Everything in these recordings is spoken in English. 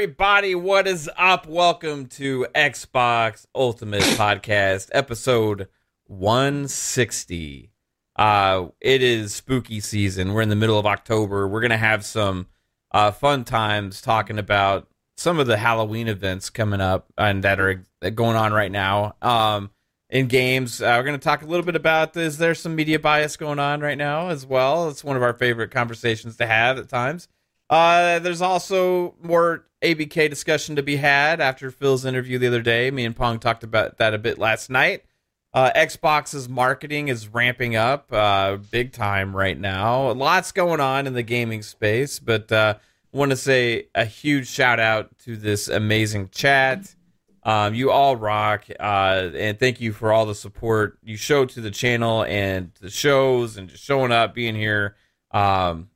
everybody. What is up? Welcome to Xbox Ultimate Podcast, episode 160. Uh, it is spooky season. We're in the middle of October. We're going to have some uh, fun times talking about some of the Halloween events coming up and that are going on right now. Um, in games, uh, we're going to talk a little bit about is there some media bias going on right now as well? It's one of our favorite conversations to have at times. Uh, there's also more ABK discussion to be had after Phil's interview the other day. Me and Pong talked about that a bit last night. Uh, Xbox's marketing is ramping up uh, big time right now. Lots going on in the gaming space, but uh, want to say a huge shout out to this amazing chat. Um, you all rock, uh, and thank you for all the support you show to the channel and the shows, and just showing up, being here. Um,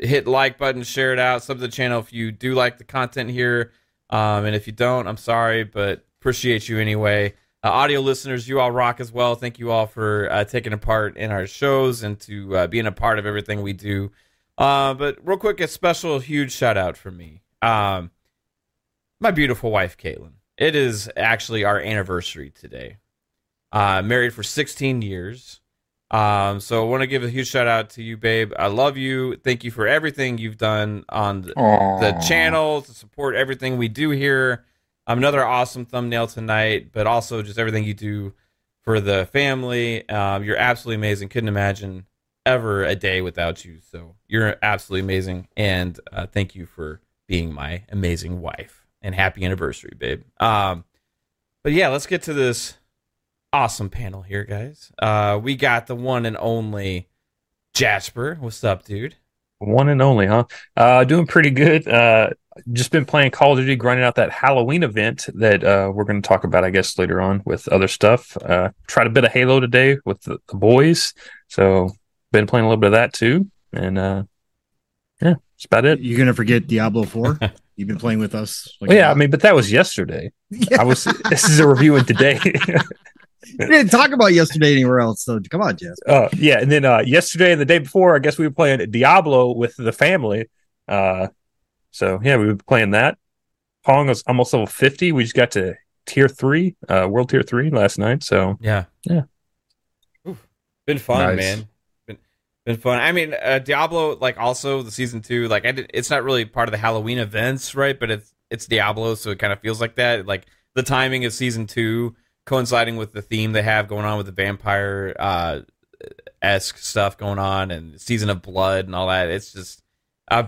hit like button, share it out, sub the channel if you do like the content here. Um, and if you don't, I'm sorry, but appreciate you anyway. Uh, audio listeners, you all rock as well. Thank you all for uh, taking a part in our shows and to uh, being a part of everything we do. Uh, but real quick, a special, huge shout out for me. Um, my beautiful wife, Kaitlin. It is actually our anniversary today. Uh, married for 16 years. Um, so I want to give a huge shout out to you, babe. I love you. Thank you for everything you've done on the, the channel to support everything we do here. Um, another awesome thumbnail tonight, but also just everything you do for the family. Um, you're absolutely amazing. Couldn't imagine ever a day without you. So you're absolutely amazing, and uh, thank you for being my amazing wife. And happy anniversary, babe. Um, but yeah, let's get to this awesome panel here, guys. Uh, we got the one and only Jasper. What's up, dude? One and only, huh? Uh, doing pretty good. Uh, just been playing Call of Duty, grinding out that Halloween event that uh, we're going to talk about, I guess, later on with other stuff. Uh, tried a bit of Halo today with the, the boys, so been playing a little bit of that too. And uh, yeah, that's about it. You're gonna forget Diablo Four. You've been playing with us. Like well, yeah, I mean, but that was yesterday. Yeah. I was. This is a review of today. we didn't talk about yesterday anywhere else. So come on, Jess. Uh, yeah, and then uh, yesterday and the day before, I guess we were playing Diablo with the family. Uh, so yeah, we were playing that. Pong was almost level fifty. We just got to tier three, uh, world tier three last night. So yeah, yeah, Oof. been fun, nice. man. Been been fun. I mean, uh, Diablo, like also the season two, like I did, it's not really part of the Halloween events, right? But it's it's Diablo, so it kind of feels like that. Like the timing of season two coinciding with the theme they have going on with the vampire uh, esque stuff going on and season of blood and all that. It's just, uh,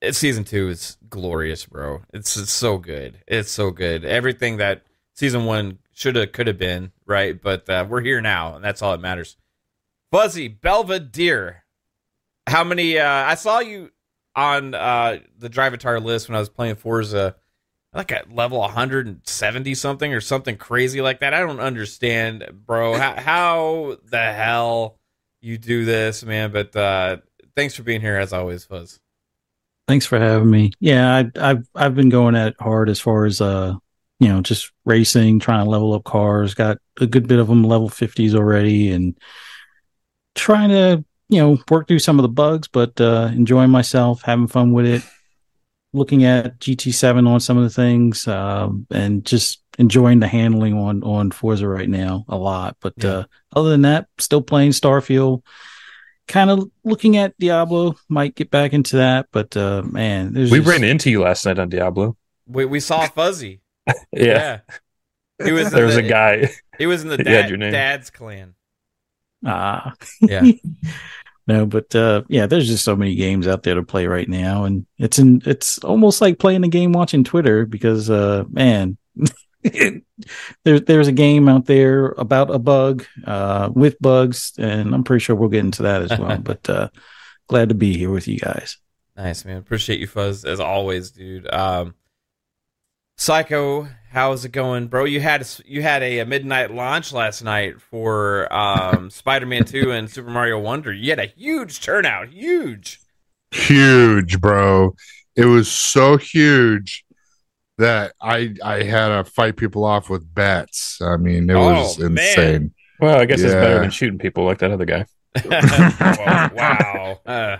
it's season two is glorious, bro. It's, it's so good. It's so good. Everything that season one should have, could have been, right? But uh, we're here now, and that's all that matters. Fuzzy Belvedere. How many? Uh, I saw you on uh, the Drivatar list when I was playing Forza like at level 170 something or something crazy like that. I don't understand, bro. How, how the hell you do this, man? But uh, thanks for being here as always, Fuzz. Thanks for having me. Yeah, I, I've I've been going at hard as far as uh, you know, just racing, trying to level up cars. Got a good bit of them level 50s already, and trying to you know work through some of the bugs, but uh, enjoying myself, having fun with it looking at GT7 on some of the things um, and just enjoying the handling on on Forza right now a lot. But yeah. uh, other than that, still playing Starfield. Kind of looking at Diablo. Might get back into that, but uh, man, there's we just... ran into you last night on Diablo. We we saw Fuzzy. yeah. yeah. He was there was the, a guy. He was in the dad, dad's clan. Ah, yeah. No, but uh, yeah, there's just so many games out there to play right now, and it's in it's almost like playing a game watching Twitter because uh, man, there's there's a game out there about a bug uh, with bugs, and I'm pretty sure we'll get into that as well. but uh, glad to be here with you guys. Nice man, appreciate you, Fuzz, as always, dude. Um, Psycho, how's it going, bro? You had you had a, a midnight launch last night for um, Spider-Man Two and Super Mario Wonder. You had a huge turnout, huge, huge, bro. It was so huge that I I had to fight people off with bats. I mean, it was oh, insane. Man. Well, I guess yeah. it's better than shooting people like that other guy. wow. Uh,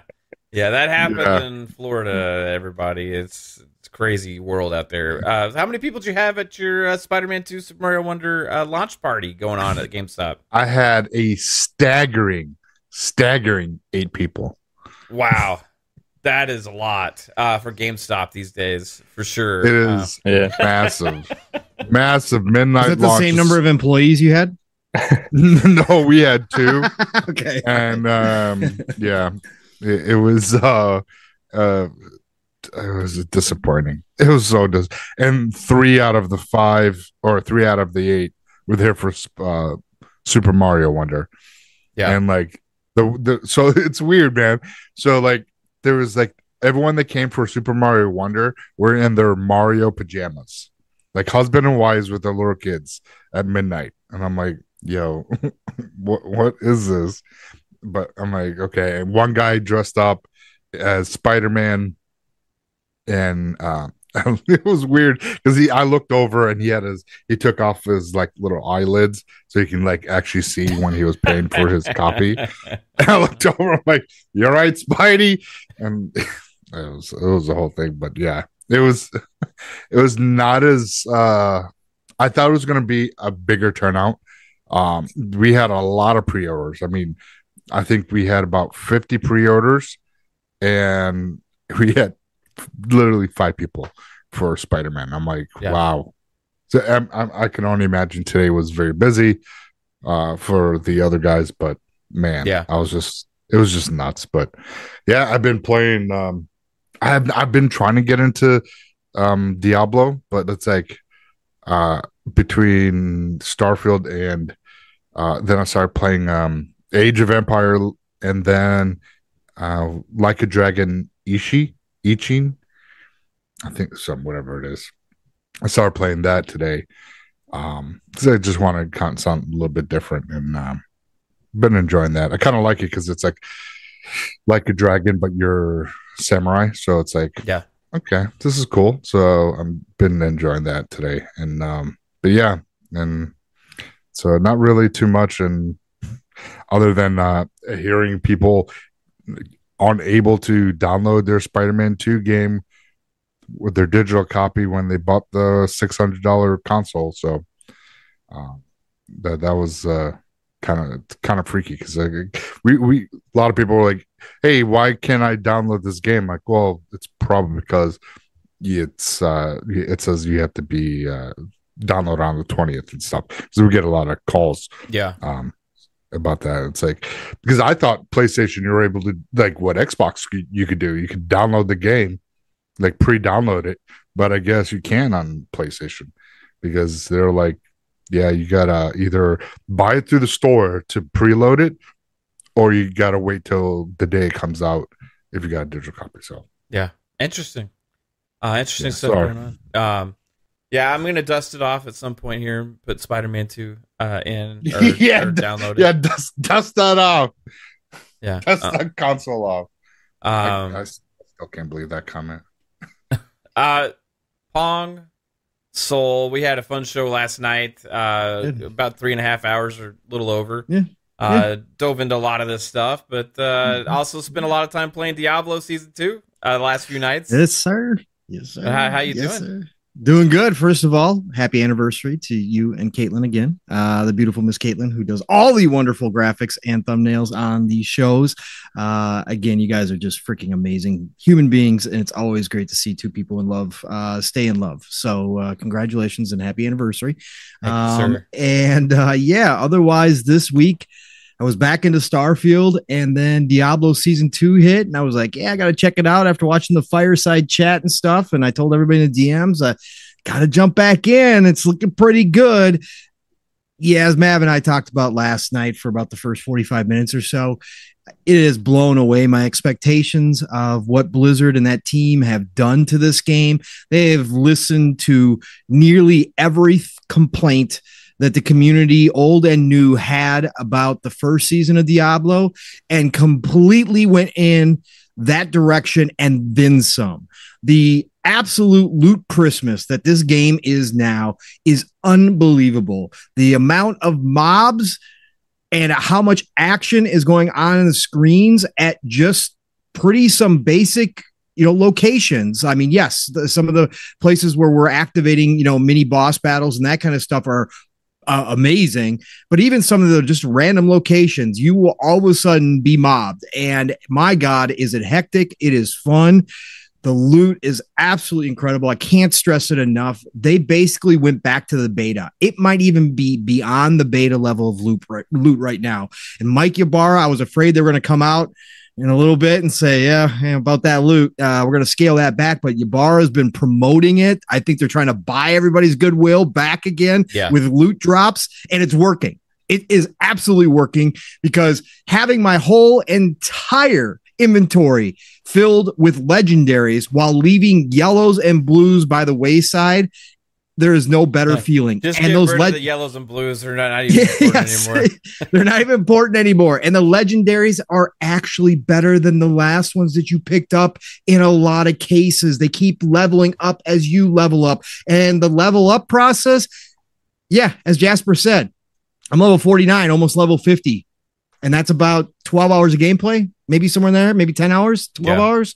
Yeah, that happened Yeah. in Florida. Everybody, it's it's a crazy world out there. Uh, how many people did you have at your uh, Spider-Man Two Super Mario Wonder uh, launch party going on at GameStop? I had a staggering, staggering eight people. Wow, that is a lot uh, for GameStop these days, for sure. It is Uh, Yeah. massive, massive midnight. Is that the same launches. number of employees you had? no, we had two. okay. and um yeah it, it was uh uh it was disappointing. It was so dis- and three out of the five or three out of the eight were there for uh super mario wonder. Yeah. and like the, the so it's weird man. So like there was like everyone that came for super mario wonder were in their mario pajamas. Like husband and wives with their little kids at midnight. And i'm like yo what what is this? But I'm like, okay. And one guy dressed up as Spider Man, and uh, it was weird because he. I looked over and he had his. He took off his like little eyelids so you can like actually see when he was paying for his copy. And I looked over. I'm like, "You're right, Spidey," and it was it was the whole thing. But yeah, it was it was not as uh, I thought it was going to be a bigger turnout. Um, we had a lot of pre-orders. I mean, I think we had about 50 pre-orders and we had literally five people for Spider-Man. I'm like, Yeah. wow. So I'm, I'm, I can only imagine today was very busy uh, for the other guys, but man, Yeah. I was just, it was just nuts. But yeah, I've been playing, um, I've, I've been trying to get into um, Diablo, but it's like, uh, between Starfield and uh, then I started playing um, Age of Empire and then uh, Like a Dragon Ishi Ichin. I think some whatever it is. I started playing that today. Um, 'cause I just wanted to kind of something a little bit different and um, been enjoying that. I kind of like it because it's like like a dragon, but you're samurai. So it's like Yeah. okay, this is cool. So I'm been enjoying that today. And um, but yeah, and so not really too much and other than uh hearing people unable to download their Spider-Man 2 game with their digital copy when they bought the $600 console. So um that that was uh kind of kind of freaky because we we a lot of people were like, "Hey, why can't I download this game?" Like, well, it's probably because it's uh it says you have to be uh download on the 20th and stuff so we get a lot of calls yeah. um about that it's like because i thought playstation you were able to like what xbox you- could do you could download the game like pre-download it but i guess you can on playstation because they're like yeah you gotta either buy it through the store to preload it or you gotta wait till the day it comes out if you got a digital copy so yeah, Interesting. Uh, interesting Yeah, stuff sorry. going on. Um, yeah, I'm gonna dust it off at some point here. Put Spider-Man Two uh, in or, Yeah, or download it. yeah dust dust that off yeah. dust Uh, that console off I- um, I, still can't believe that comment Uh, Pong, Soul. We had a fun show last night. Uh, about three and a half hours or a little over. Yeah. Uh, dove into a lot of this stuff, but uh, Mhm. also spent a lot of time playing Diablo season two. Uh, the last few nights. Yes, sir. Yes, sir. How- how you Yes, doing? sir. Doing good. First of all, happy anniversary to you and Kaitlin again. Uh, the beautiful Miss Kaitlin, who does all the wonderful graphics and thumbnails on the shows. Uh, again, you guys are just freaking amazing human beings, and it's always great to see two people in love uh, stay in love. So, uh, congratulations and happy anniversary. You, Um, sir. and uh, yeah, otherwise, this week I was back into Starfield, and then Diablo season two hit, and I was like, "Yeah, I got to check it out." After watching the fireside chat and stuff, and I told everybody in the DMs, "I uh, got to jump back in. It's looking pretty good." Yeah, as Mav and I talked about last night for about the first forty-five minutes or so, it has blown away my expectations of what Blizzard and that team have done to this game. They have listened to nearly every th- complaint that the community, old and new, had about the first season of Diablo and completely went in that direction and then some. The absolute loot Christmas that this game is now is unbelievable. The amount of mobs and how much action is going on in the screens at just pretty some basic you know locations i mean yes the, some of the places where we're activating you know mini boss battles and that kind of stuff are uh, amazing but even some of the just random locations you will all of a sudden be mobbed and my god is it hectic it is fun the loot is absolutely incredible. I can't stress it enough. They basically went back to the beta. It might even be beyond the beta level of loot right, loot right now. And Mike Ybarra, I was afraid they were going to come out in a little bit and say, yeah, about that loot. Uh, we're going to scale that back. But Ybarra has been promoting it. I think they're trying to buy everybody's goodwill back again Yeah. with loot drops, and it's working. It is absolutely working because having my whole entire inventory filled with legendaries while leaving yellows and blues by the wayside, there is no better Yeah. feeling. Just and get those rid leg- the yellows and blues. They're not, not even important anymore. They're not even important anymore. And the legendaries are actually better than the last ones that you picked up in a lot of cases. They keep leveling up as you level up. And the level up process, yeah, as Jasper said, I'm level 49, almost level 50. And that's about 12 hours of gameplay, maybe somewhere in there, maybe 10 hours, 12 Yeah. hours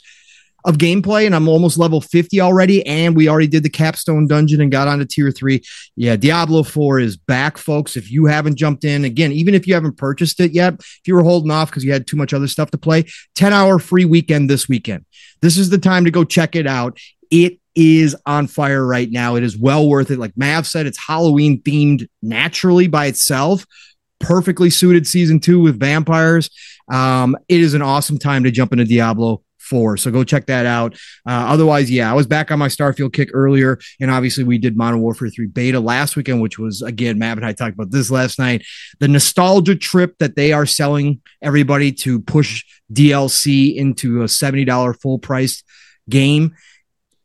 of gameplay. And I'm almost level 50 already. And we already did the capstone dungeon and got onto tier three. Yeah, Diablo 4 is back, folks. If you haven't jumped in, again, even if you haven't purchased it yet, if you were holding off because you had too much other stuff to play, 10 hour free weekend this weekend. This is the time to go check it out. It is on fire right now. It is well worth it. Like Mav said, it's Halloween themed naturally by itself. Perfectly suited season two with vampires. Um, it is an awesome time to jump into Diablo 4. So go check that out. Uh, otherwise, yeah, I was back on my Starfield kick earlier, and obviously we did Modern Warfare 3 beta last weekend, which was again, Matt and I talked about this last night. The nostalgia trip that they are selling everybody to push DLC into a $70 full price game.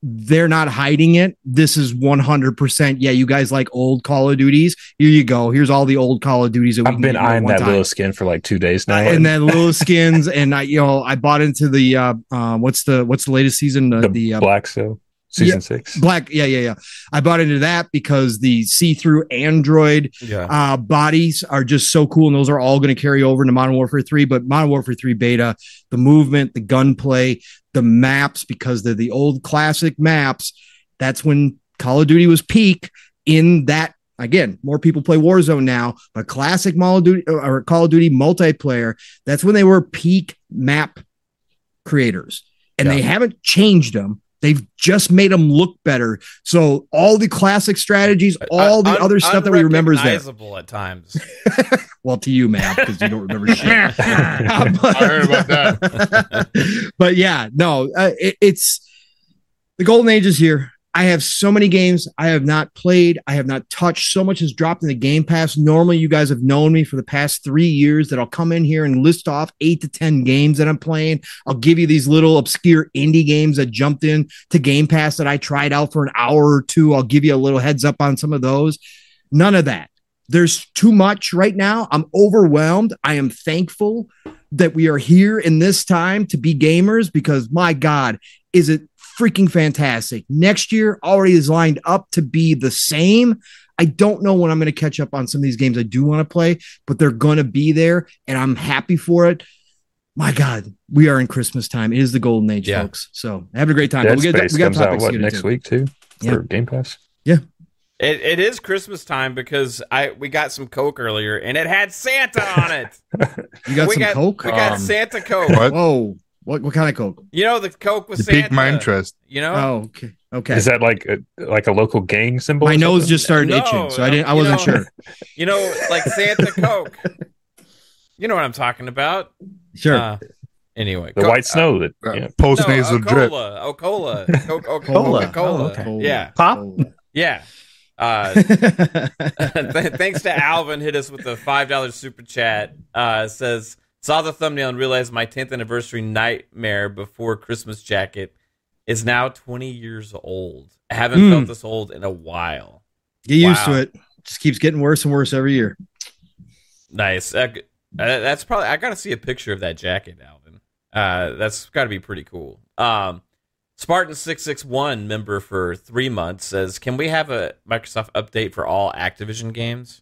They're not hiding it. This is 100%. Yeah, you guys like old Call of Duties. Here you go. Here's all the old Call of Duties that we I've can been get you at eyeing one that time little skin for like two days now. and then little skins and I you know I bought into the uh, uh what's the what's the latest season uh, the, the, uh, Black Seal season six. black yeah yeah yeah I bought into that because the see-through android Yeah. uh bodies are just so cool and those are all going to carry over into Modern Warfare 3 but Modern Warfare 3 beta the movement the gunplay the maps because they're the old classic maps that's when Call of Duty was peak in that again more people play Warzone now but classic Call of Duty or Call of Duty multiplayer that's when they were peak map creators. And they haven't changed them they've just made them look better so all the classic strategies all the Un- other stuff that we remember is there at times. well to you man because you don't remember shit I heard about that. but yeah, no, uh, it, it's the golden age is here. I have so many games I have not played. I have not touched. So much has dropped in the Game Pass. Normally, you guys have known me for the past three years that I'll come in here and list off eight to 10 games that I'm playing. I'll give you these little obscure indie games that jumped in to Game Pass that I tried out for an hour or two. I'll give you a little heads up on some of those. None of that. There's too much right now. I'm overwhelmed. I am thankful that we are here in this time to be gamers because my God, is it freaking fantastic. Next year already is lined up to be the same. I don't know when I'm going to catch up on some of these games I do want to play, but they're going to be there and I'm happy for it. My God, we are in Christmas time. It is the golden age, Yeah. folks. So having a great time. Dead we, get, Space we got comes out topics to what next into. week too Yeah. for Game Pass. Yeah. It, it is Christmas time because I we got some Coke earlier and it had Santa on it. You got we some got Coke? We got Um, Santa Coke. What? Whoa. What, what kind of Coke? You know the Coke with You Santa. piqued my interest. You know. Oh, okay. Okay. Is that like a like a local gang symbol? My nose just started No, itching, so I didn't. I wasn't know- sure. You know, like Santa Coke. You know what I'm talking about. Sure. Uh, anyway, the Co- white snow that Uh, yeah. Post No, drip. Ocola, Ocola, Co- Co- Cola. Coca-Cola. Oh, okay. Yeah, Pop? yeah. Uh, th- thanks to Alvin, hit us with a five dollars super chat. Uh, says saw the thumbnail and realized my 10th anniversary nightmare before Christmas jacket is now 20 years old. I haven't Hmm. felt this old in a while. Get used to it. Just keeps getting worse and worse every year. Nice. Uh, that's probably. I gotta see a picture of that jacket, Alvin. Uh, that's got to be pretty cool. Um, Spartan six six one member for three months says, "Can we have a Microsoft update for all Activision games?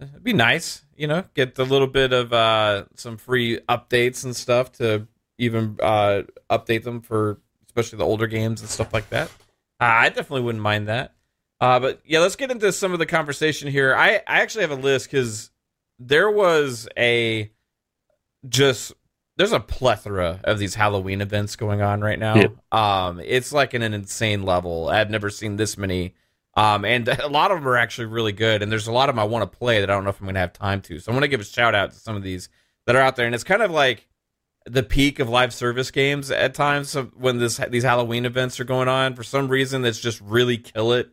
It'd be nice, you know, get a little bit of uh, some free updates and stuff to even uh, update them for especially the older games and stuff like that. Uh, I definitely wouldn't mind that. Uh, but yeah, let's get into some of the conversation here. I, I actually have a list because there was a just there's a plethora of these Halloween events going on right now. Yeah. Um, it's like in an insane level. I've never seen this many. Um, and a lot of them are actually really good. And there's a lot of them I want to play that I don't know if I'm going to have time to. So I'm going to give a shout out to some of these that are out there. And it's kind of like the peak of live service games at times when this these Halloween events are going on. For some reason, that's just really kill it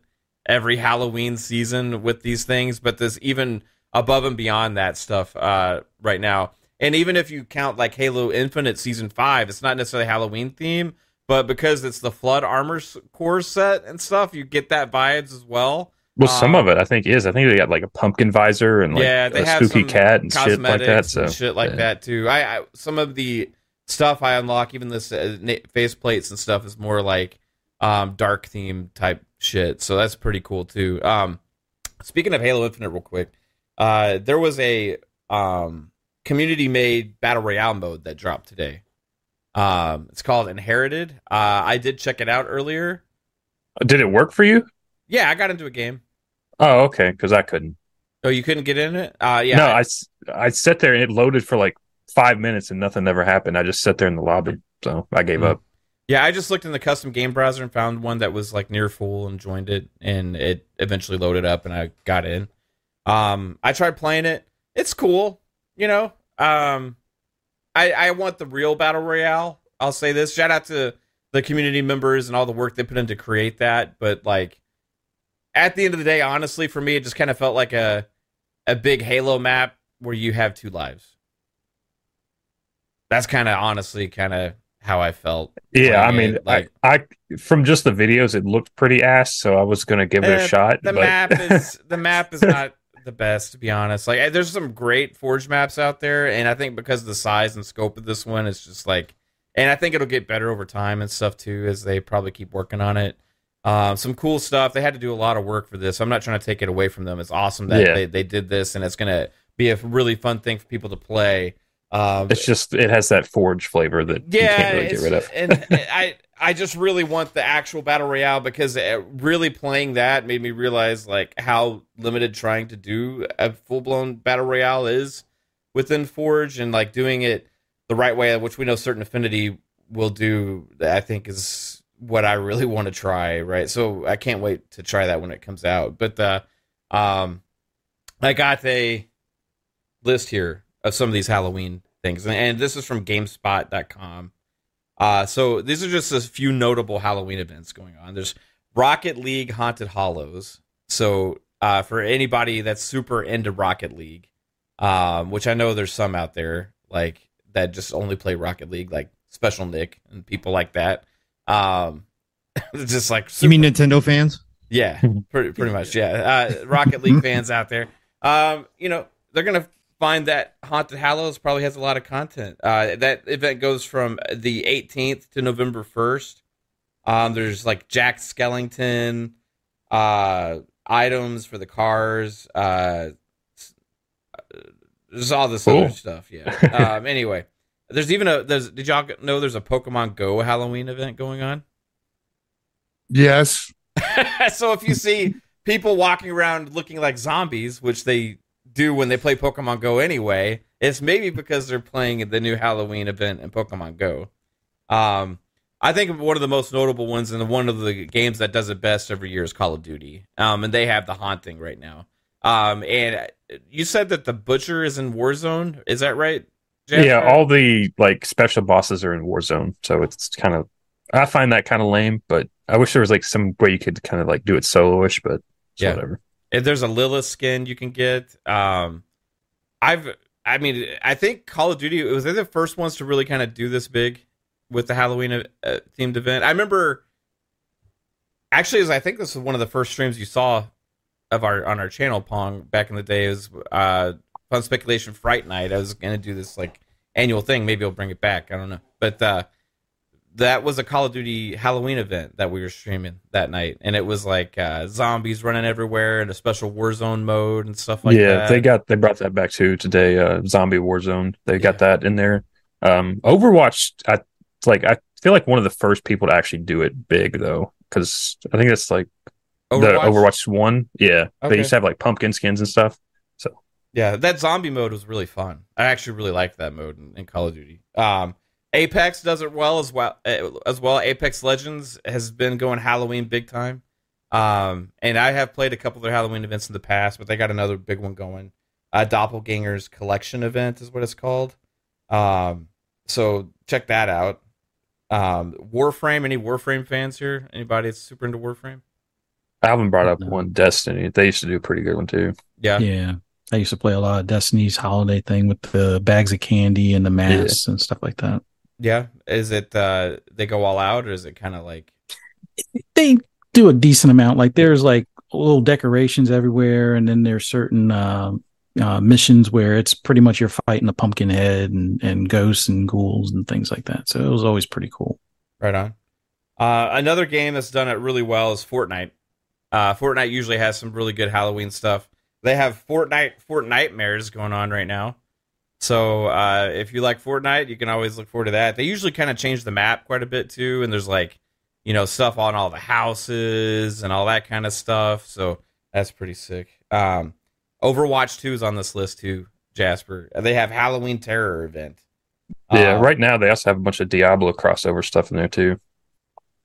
every Halloween season with these things. But there's even above and beyond that stuff uh, right now. And even if you count like Halo Infinite Season 5, it's not necessarily Halloween theme, but because it's the Flood Armor Core set and stuff, you get that vibes as well. Well, some Um, of it I think is. I think they got like a pumpkin visor and like yeah, they a have spooky cat and shit like that. So and shit like yeah. that too. I, I some of the stuff I unlock, even this uh, face plates and stuff, is more like um, dark theme type shit. So that's pretty cool too. Um, speaking of Halo Infinite, real quick, uh, there was a um, community made battle royale mode that dropped today. Um, it's called Inherited. Uh, I did check it out earlier. Did it work for you? Yeah, I got into a game. Oh, okay, because I couldn't. Oh, you couldn't get in it? Uh, yeah. no, I, I sat there and it loaded for like five minutes and nothing ever happened. I just sat there in the lobby, so I gave Hmm. up. Yeah, I just looked in the custom game browser and found one that was like near full and joined it, and it eventually loaded up and I got in. Um, I tried playing it. It's cool, you know. Um, I I want the real battle royale. I'll say this. Shout out to the community members and all the work they put in to create that. But like, at the end of the day, honestly, for me, it just kind of felt like a a big Halo map where you have two lives. That's kind of honestly kind of how I felt. Yeah, I mean, it, like- I, I from just the videos, it looked pretty ass, so I was gonna give it Eh, a shot. the but- map is the map is not the best to be honest. Like there's some great forge maps out there and i think because of the size and scope of this one it's just like and i think it'll get better over time and stuff too as they probably keep working on it. Um, some cool stuff. They had to do a lot of work for this. I'm not trying to take it away from them. It's awesome that Yeah. they, they did this and it's gonna be a really fun thing for people to play. Um, It's just it has that forge flavor that you yeah, can't really get rid of. and I I just really want the actual battle royale because uh, really playing that made me realize like how limited trying to do a full blown battle royale is within Forge and like doing it the right way, which we know certain affinity will do. I think is what I really want to try. Right, so I can't wait to try that when it comes out. But uh, um, I got a list here of some of these Halloween things, and, and this is from GameSpot.com. Uh, so these are just a few notable Halloween events going on. There's Rocket League Haunted Hallows. So uh, for anybody that's super into Rocket League, um, which I know there's some out there like that just only play Rocket League, like Special Nick and people like that. Um, just like You mean Nintendo fans? yeah, pretty, pretty much. Yeah, uh, Rocket League fans out there, um, you know, they're gonna find that Haunted Hallows probably has a lot of content. Uh, that event goes from the 18th to November 1st. Um, there's like Jack Skellington, uh, items for the cars. Uh, uh, there's all this Cool. other stuff. Yeah. um, anyway, there's even a. There's. Did y'all know there's a Pokemon Go Halloween event going on? Yes. so if you see people walking around looking like zombies, which they do when they play Pokemon Go anyway, it's maybe because they're playing the new Halloween event in Pokemon Go. Um, I think one of the most notable ones and one of the games that does it best every year is Call of Duty. Um, and they have the haunting right now. Um, and you said that the butcher is in Warzone. Is that right? Yeah, all the like special bosses are in Warzone, so it's kind of I find that kind of lame. But I wish there was like some way you could kind of like do it soloish, but Yeah. whatever. If there's a Lilith skin you can get. Um, I've, I mean, I think Call of Duty was they the first ones to really kind of do this big with the Halloween uh, themed event. I remember, actually, as I think this was one of the first streams you saw of our on our channel, Pong, back in the day. Is uh, Fun Speculation Fright Night. I was gonna do this like annual thing. Maybe I'll bring it back. I don't know, but uh, that was a Call of Duty Halloween event that we were streaming that night, and it was like uh, zombies running everywhere and a special Warzone mode and stuff like yeah, that. Yeah, they got they brought that back too today. Uh, Zombie Warzone, they got that in there. Um, Overwatch, I like I feel like one of the first people to actually do it big though, because I think it's like the Overwatch one. Yeah, Okay. they used to have like pumpkin skins and stuff. So yeah, that zombie mode was really fun. I actually really liked that mode in, in Call of Duty. Um, Apex does it well as well eh, as well. Apex Legends has been going Halloween big time. Um, and I have played a couple of their Halloween events in the past, but they got another big one going. Uh, Doppelgangers Collection event is what it's called. Um, so check that out. Um, Warframe. Any Warframe fans here? Anybody that's super into Warframe? I haven't brought up No. one Destiny. They used to do a pretty good one too. Yeah. Yeah. I used to play a lot of Destiny's holiday thing with the bags of candy and the masks and stuff like that. Yeah. Is it uh they go all out or is it kind of like They do a decent amount. Like there's like little decorations everywhere, and then there's certain uh, uh, missions where it's pretty much you're fighting a pumpkin head and, and ghosts and ghouls and things like that. So it was always pretty cool. Right on. Uh, another game that's done it really well is Fortnite. Uh, Fortnite usually has some really good Halloween stuff. They have Fortnite Fortnitemares going on right now. So uh, if you like Fortnite, you can always look forward to that. They usually kind of change the map quite a bit too, and there's like you know stuff on all the houses and all that kind of stuff. So that's pretty sick. Um, Overwatch 2 is on this list too, Jasper. They have Halloween Terror event. Yeah, Uh, right now they also have a bunch of Diablo crossover stuff in there too.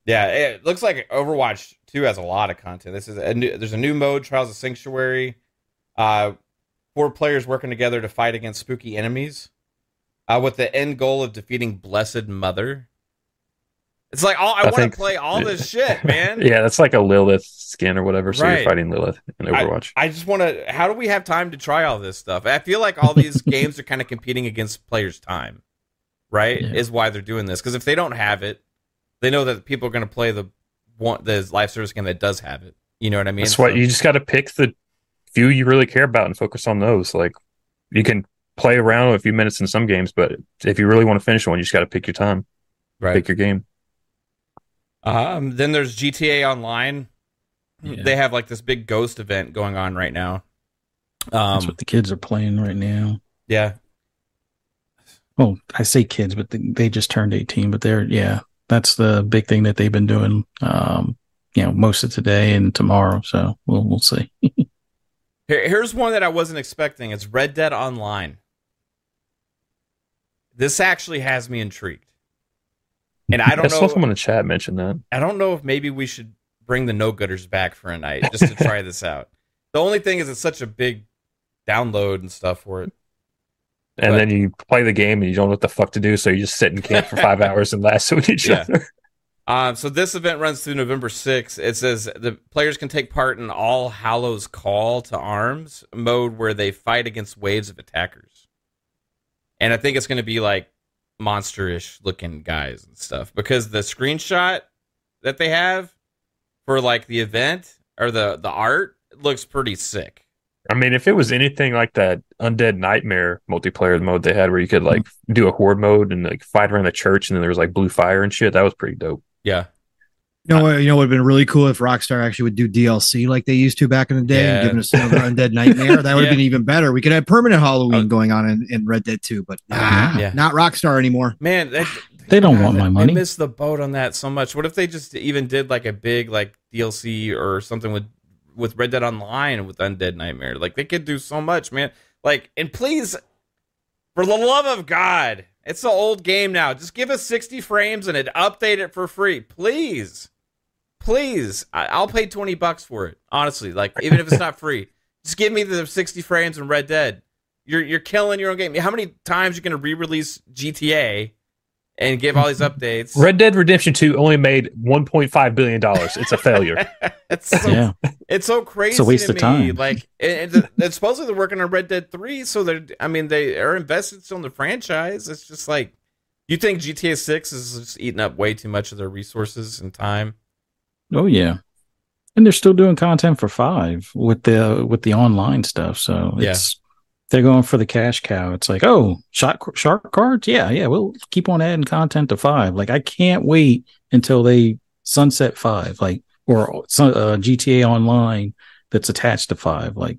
Yeah, it looks like Overwatch 2 has a lot of content. This is a new, there's a new mode, Trials of Sanctuary. Uh, four players working together to fight against spooky enemies, uh, with the end goal of defeating Blessed Mother. It's like all I, I want think- to play all this shit, man. yeah, that's like a Lilith skin or whatever. So Right. you're fighting Lilith in Overwatch. I just want to. How do we have time to try all this stuff? I feel like all these games are kind of competing against players' time, right? Yeah. Is why they're doing this because if they don't have it, they know that people are going to play the want the live service game that does have it. You know what I mean? that's why So- you just got to pick the few you really care about and focus on those. Like you can play around with a few minutes in some games, but if you really want to finish one, you just got to pick your time, right. pick your game. Um, then there's GTA Online. Yeah. They have like this big ghost event going on right now. That's Um, what the kids are playing right now. yeah, Well, I say kids, but they, they just turned 18, but they're, yeah, that's the big thing that they've been doing, um, you know, most of today and tomorrow. So we'll, we'll see. Here, here's one that I wasn't expecting. It's Red Dead Online. This actually has me intrigued, and I don't I saw know. someone in the chat mention that. I don't know if maybe we should bring the no gutters back for a night just to try this out. The only thing is, it's such a big download and stuff for it. And But- then you play the game and you don't know what the fuck to do, so you just sit in camp for five hours and lasso with each Yeah. other. Um, so this event runs through November 6th. It says the players can take part in All Hallows Call to Arms mode where they fight against waves of attackers. And I think it's going to be like monsterish looking guys and stuff because the screenshot that they have for like the event or the the art looks pretty sick. I mean, if it was anything like that Undead Nightmare multiplayer mode they had where you could like do a horde mode and like fight around the church and then there was like blue fire and shit, that was pretty dope. Yeah. You know what? You know what would have been really cool if Rockstar actually would do DLC like they used to back in the day, Yeah. and giving us another Undead Nightmare. That would have Yeah. been even better. We could have permanent Halloween Oh. going on in, in Red Dead 2, but uh-huh. nah, Yeah. not Rockstar anymore. Man, that, They don't want my money. I missed the boat on that so much. What if they just even did like a big like DLC or something with with Red Dead Online with Undead Nightmare? Like they could do so much, man. Like and please, for the love of God, it's an old game now. Just give us sixty frames and it update it for free, please, please. I'll pay twenty bucks for it. Honestly, like even if it's not free, just give me the sixty frames in Red Dead. You're you're killing your own game. How many times are you gonna re-release GTA and give all these updates? Red Dead Redemption 2 only made $1.5 billion. It's a failure. it's so yeah. it's so crazy. It's a waste to of me. time. Like, and, and and supposedly they're working on Red Dead Three, so they're. I mean, they are invested still in the franchise. It's just like, you think GTA Six is just eating up way too much of their resources and time. Oh, yeah. And they're still doing content for five with the with the online stuff. So Yeah. it's they're going for the cash cow. It's like, oh, shark shark cards, yeah, yeah. We'll keep on adding content to five. Like I can't wait until they sunset five, like or uh, GTA Online that's attached to five. Like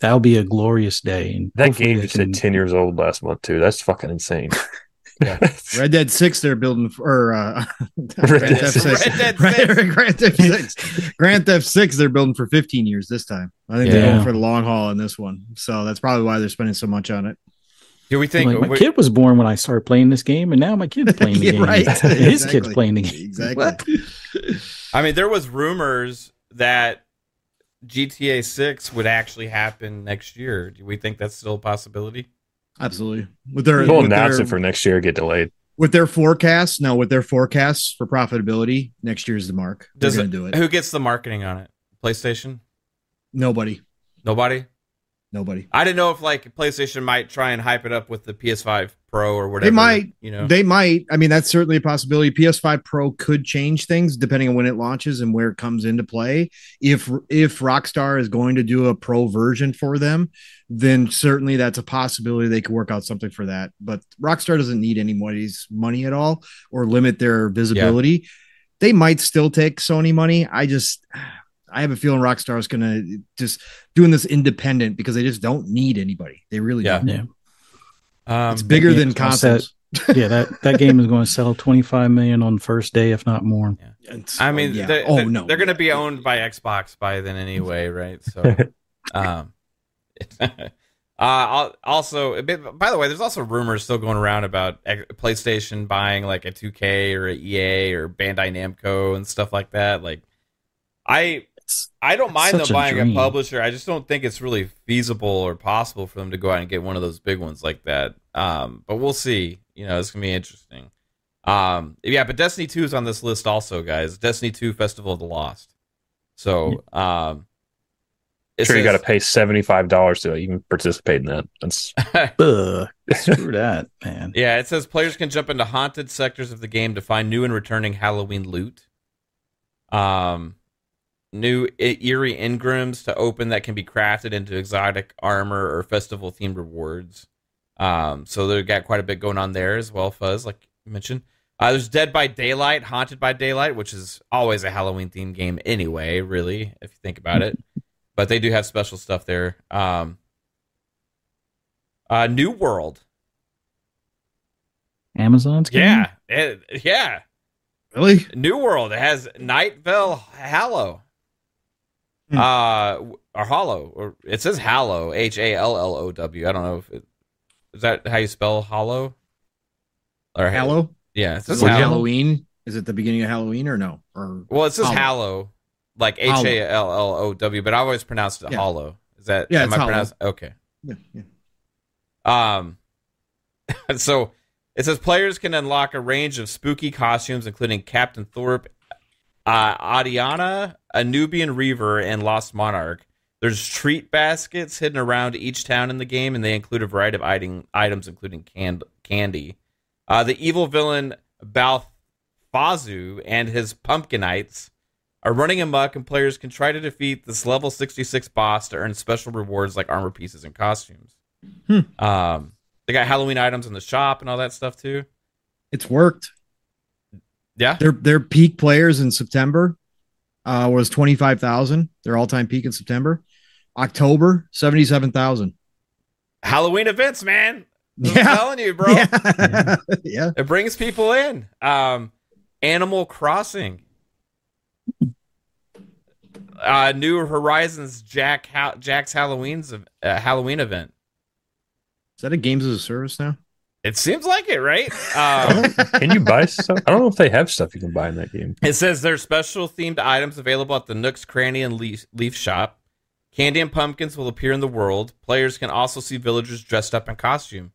that'll be a glorious day. And That game just hit 10 years old last month, too. That's fucking insane. Red Dead Six, they're building for uh, Red Grand Dead Theft Six. Six. Red Dead Grand, Grand Theft Six. Grand Theft Six, they're building for 15 years this time. I think they're going for the long haul in this one. So that's probably why they're spending so much on it. Do we think Like, my we- kid was born when I started playing this game, and now my kid's playing the Yeah, game. right. His kid's playing the game. Exactly. I mean, there was rumors that GTA Six would actually happen next year. Do we think that's still a possibility? Absolutely. With their We'll with announce their, it for next year. Get delayed. with their forecasts. No, with their forecasts for profitability, next year's the mark. They're Does going it, to do it. Who gets the marketing on it? PlayStation? Nobody. Nobody. Nobody. I didn't know if like PlayStation might try and hype it up with the PS5 Pro or whatever. They might. You know. They might. I mean, that's certainly a possibility. PS5 Pro could change things depending on when it launches and where it comes into play. If if Rockstar is going to do a pro version for them, then certainly that's a possibility they could work out something for that. But Rockstar doesn't need anybody's money at all or limit their visibility. They might still take Sony money. I just I have a feeling Rockstar is going to just doing this independent because they just don't need anybody. They really Yeah. don't. Yeah. um, It's bigger than it's all set. consoles. yeah, that, that game is going to sell 25 million on the first day, if not more. It's- I mean, yeah. they're, oh they're, no, they're going to be owned by Xbox by then anyway, right? So, um, uh, also, bit- by the way, there's also rumors still going around about PlayStation buying like a 2K or a EA or Bandai Namco and stuff like that. Like, I It's, I don't mind them a buying a publisher. I just don't think it's really feasible or possible for them to go out and get one of those big ones like that. Um, but we'll see. You know, it's gonna be interesting. Um, yeah, but Destiny Two is on this list also, guys. Destiny Two Festival of the Lost. So, um, it sure, you got to pay seventy five dollars to even participate in that. That's ugh, screw that, man. Yeah, it says players can jump into haunted sectors of the game to find new and returning Halloween loot. Um, new eerie engrams to open that can be crafted into exotic armor or festival themed rewards. Um, so they've got quite a bit going on there as well, Fuzz, like you mentioned. Uh, there's Dead by Daylight, Haunted by Daylight, which is always a Halloween themed game anyway, really, if you think about it. But they do have special stuff there. Um, uh, New World, Amazon's game? yeah, it- yeah. really. New World. Has Night Vale Hallow. Hmm. Uh, or Hollow, or it says Hallow, H A L L O W. I don't know if it is that how you spell Hollow. Or Hallow. yeah, it Is says it Hallow. Halloween? Is it the beginning of Halloween or no? Or Well, it says Hollow. Hallow, like H. A L L O W, but I always pronounced it Yeah. Hollow. Is that Yeah, am I Hollow. pronounced okay? yeah, yeah. Um, so it says players can unlock a range of spooky costumes, including Captain Thorpe, uh, Adiana, a Nubian Reaver, and Lost Monarch. There's treat baskets hidden around each town in the game, and they include a variety of item, items, including can- candy. Uh, the evil villain Balfazu and his Pumpkinites are running amok, and players can try to defeat this level 66 boss to earn special rewards like armor pieces and costumes. Hmm. Um, they got Halloween items in the shop and all that stuff too. It's worked. Yeah, Their their peak players in September uh, was twenty five thousand. Their all time peak in September. October seventy seven thousand. Halloween events, man. I'm Yeah. telling you, bro. Yeah. yeah. It brings people in. Um, Animal Crossing. Uh, New Horizons Jack ha- Jack's Halloween's uh, Halloween event. Is that a games as a service now? It seems like it, right? Um, can you buy stuff? I don't know if they have stuff you can buy in that game. It says there's special themed items available at the Nook's Cranny and Leif, Leif Shop. Candy and pumpkins will appear in the world. Players can also see villagers dressed up in costume.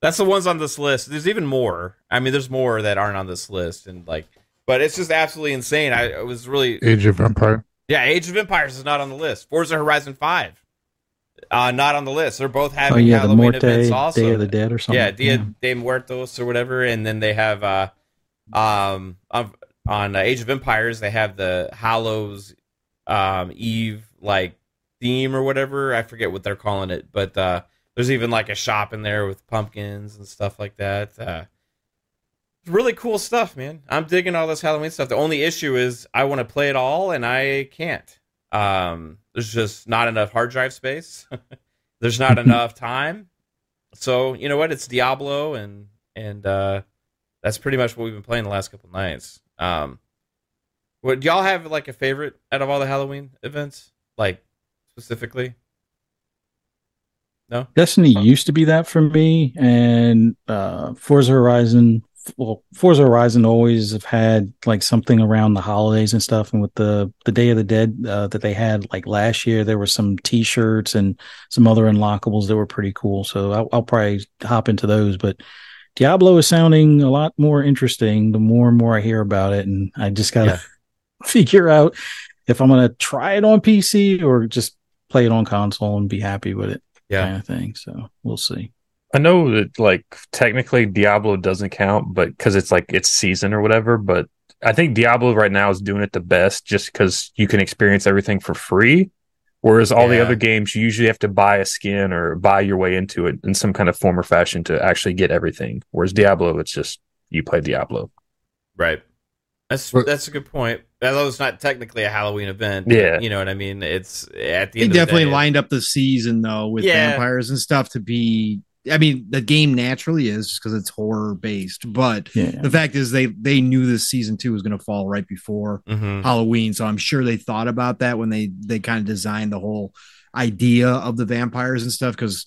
That's the ones on this list. There's even more. I mean, there's more that aren't on this list, and like, but it's just absolutely insane. I it was really Age of Empire. yeah. Age of Empires is not on the list. Forza Horizon Five, uh, not on the list. They're both having Oh, yeah, the Halloween Morte, events also. Day of the Dead or something. Yeah, Dia de Muertos or whatever, and then they have uh, um, on, on uh, Age of Empires they have the Hallows um Eve like theme or whatever. I forget what they're calling it, but uh, there's even like a shop in there with pumpkins and stuff like that. Uh, really cool stuff, man. I'm digging all this Halloween stuff. The only issue is I want to play it all and I can't. Um, there's just not enough hard drive space. there's not enough time. so you know what? It's Diablo, and and uh, that's pretty much what we've been playing the last couple nights. Um, what y'all have like a favorite out of all the Halloween events, like specifically? No, Destiny used to be that for me, and uh, Forza Horizon. Well, Forza Horizon always have had like something around the holidays and stuff, and with the the Day of the Dead uh, that they had like last year, there were some T-shirts and some other unlockables that were pretty cool. So I'll, I'll probably hop into those. But Diablo is sounding a lot more interesting the more and more I hear about it, and I just gotta Yeah. figure out if I'm gonna try it on PC or just play it on console and be happy with it yeah, kind of thing. So we'll see. I know that like technically Diablo doesn't count, but because it's like its season or whatever. But I think Diablo right now is doing it the best, just because you can experience everything for free. Whereas all the other games, you usually have to buy a skin or buy your way into it in some kind of form or fashion to actually get everything. Whereas Diablo, it's just you play Diablo. right. That's that's a good point. Although it's not technically a Halloween event, Yeah. you know what I mean. It's at the He end. definitely the day, lined up the season though with Yeah. vampires and stuff to be. I mean, the game naturally is because it's horror based, but Yeah. the fact is they they knew this season two was going to fall right before Mhm. Halloween, so I'm sure they thought about that when they they kind of designed the whole idea of the vampires and stuff. Because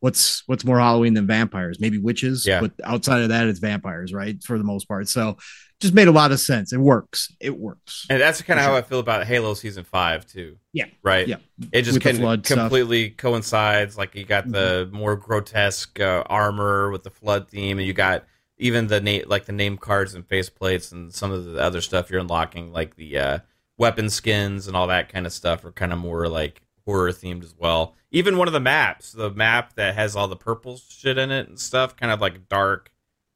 what's what's more Halloween than vampires? Maybe witches, Yeah. but outside of that, it's vampires, right? For the most part, so just made a lot of sense. It works. It works. And that's kind of For how sure. I feel about Halo season five too. Yeah. Right. Yeah. It just can, flood stuff. Mm-hmm. completely coincides. Like you got the more grotesque uh, armor with the flood theme, and you got even the name like the name cards and faceplates and some of the other stuff you're unlocking, like the uh, weapon skins and all that kind of stuff, are kind of more like horror themed as well. Even one of the maps, the map that has all the purple shit in it and stuff, kind of like dark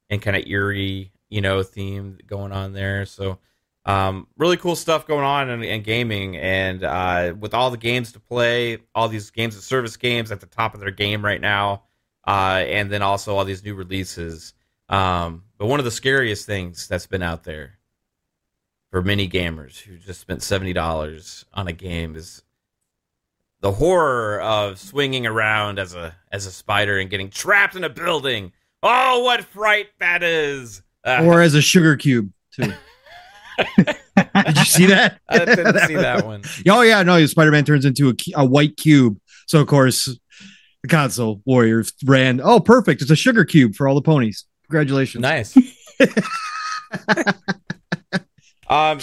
and kind of eerie, you know, theme going on there. So, um, really cool stuff going on in, in gaming, and uh, with all the games to play, all these games of service games at the top of their game right now, uh, and then also all these new releases. Um, but one of the scariest things that's been out there for many gamers who just spent seventy dollars on a game is the horror of swinging around as a as a spider and getting trapped in a building. Oh, what fright that is! Uh, or as a sugar cube too. Did you see that? I didn't see that one. Oh yeah, no. Spider Man turns into a, a white cube. So of course, the console warriors ran. Oh, perfect! It's a sugar cube for all the ponies. Congratulations. Nice. um,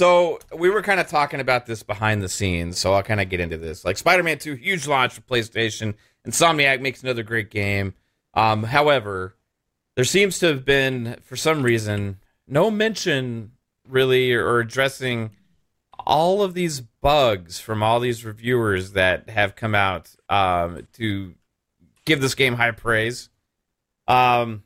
so we were kind of talking about this behind the scenes, so I'll kind of get into this. Like Spider-Man Two, huge launch for PlayStation. Insomniac makes another great game. Um, however, there seems to have been, for some reason, no mention really or addressing all of these bugs from all these reviewers that have come out um, to give this game high praise. Um,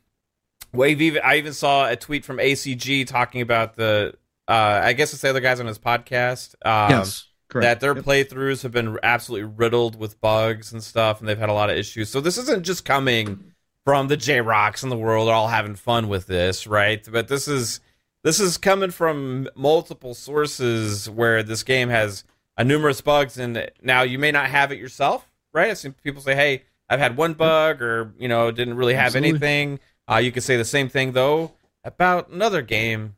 Wave even, I even saw a tweet from ACG talking about the, uh, I guess it's the other guys on his podcast. Um, yes, correct. that their Yep. playthroughs have been absolutely riddled with bugs and stuff, and they've had a lot of issues. So this isn't just coming from the J Rocks in the world all having fun with this, right? But this is this is coming from multiple sources where this game has a numerous bugs, and now you may not have it yourself, right? I've seen people say, "Hey, I've had one bug," or you know, didn't really have Absolutely. anything. Uh, you could say the same thing though about another game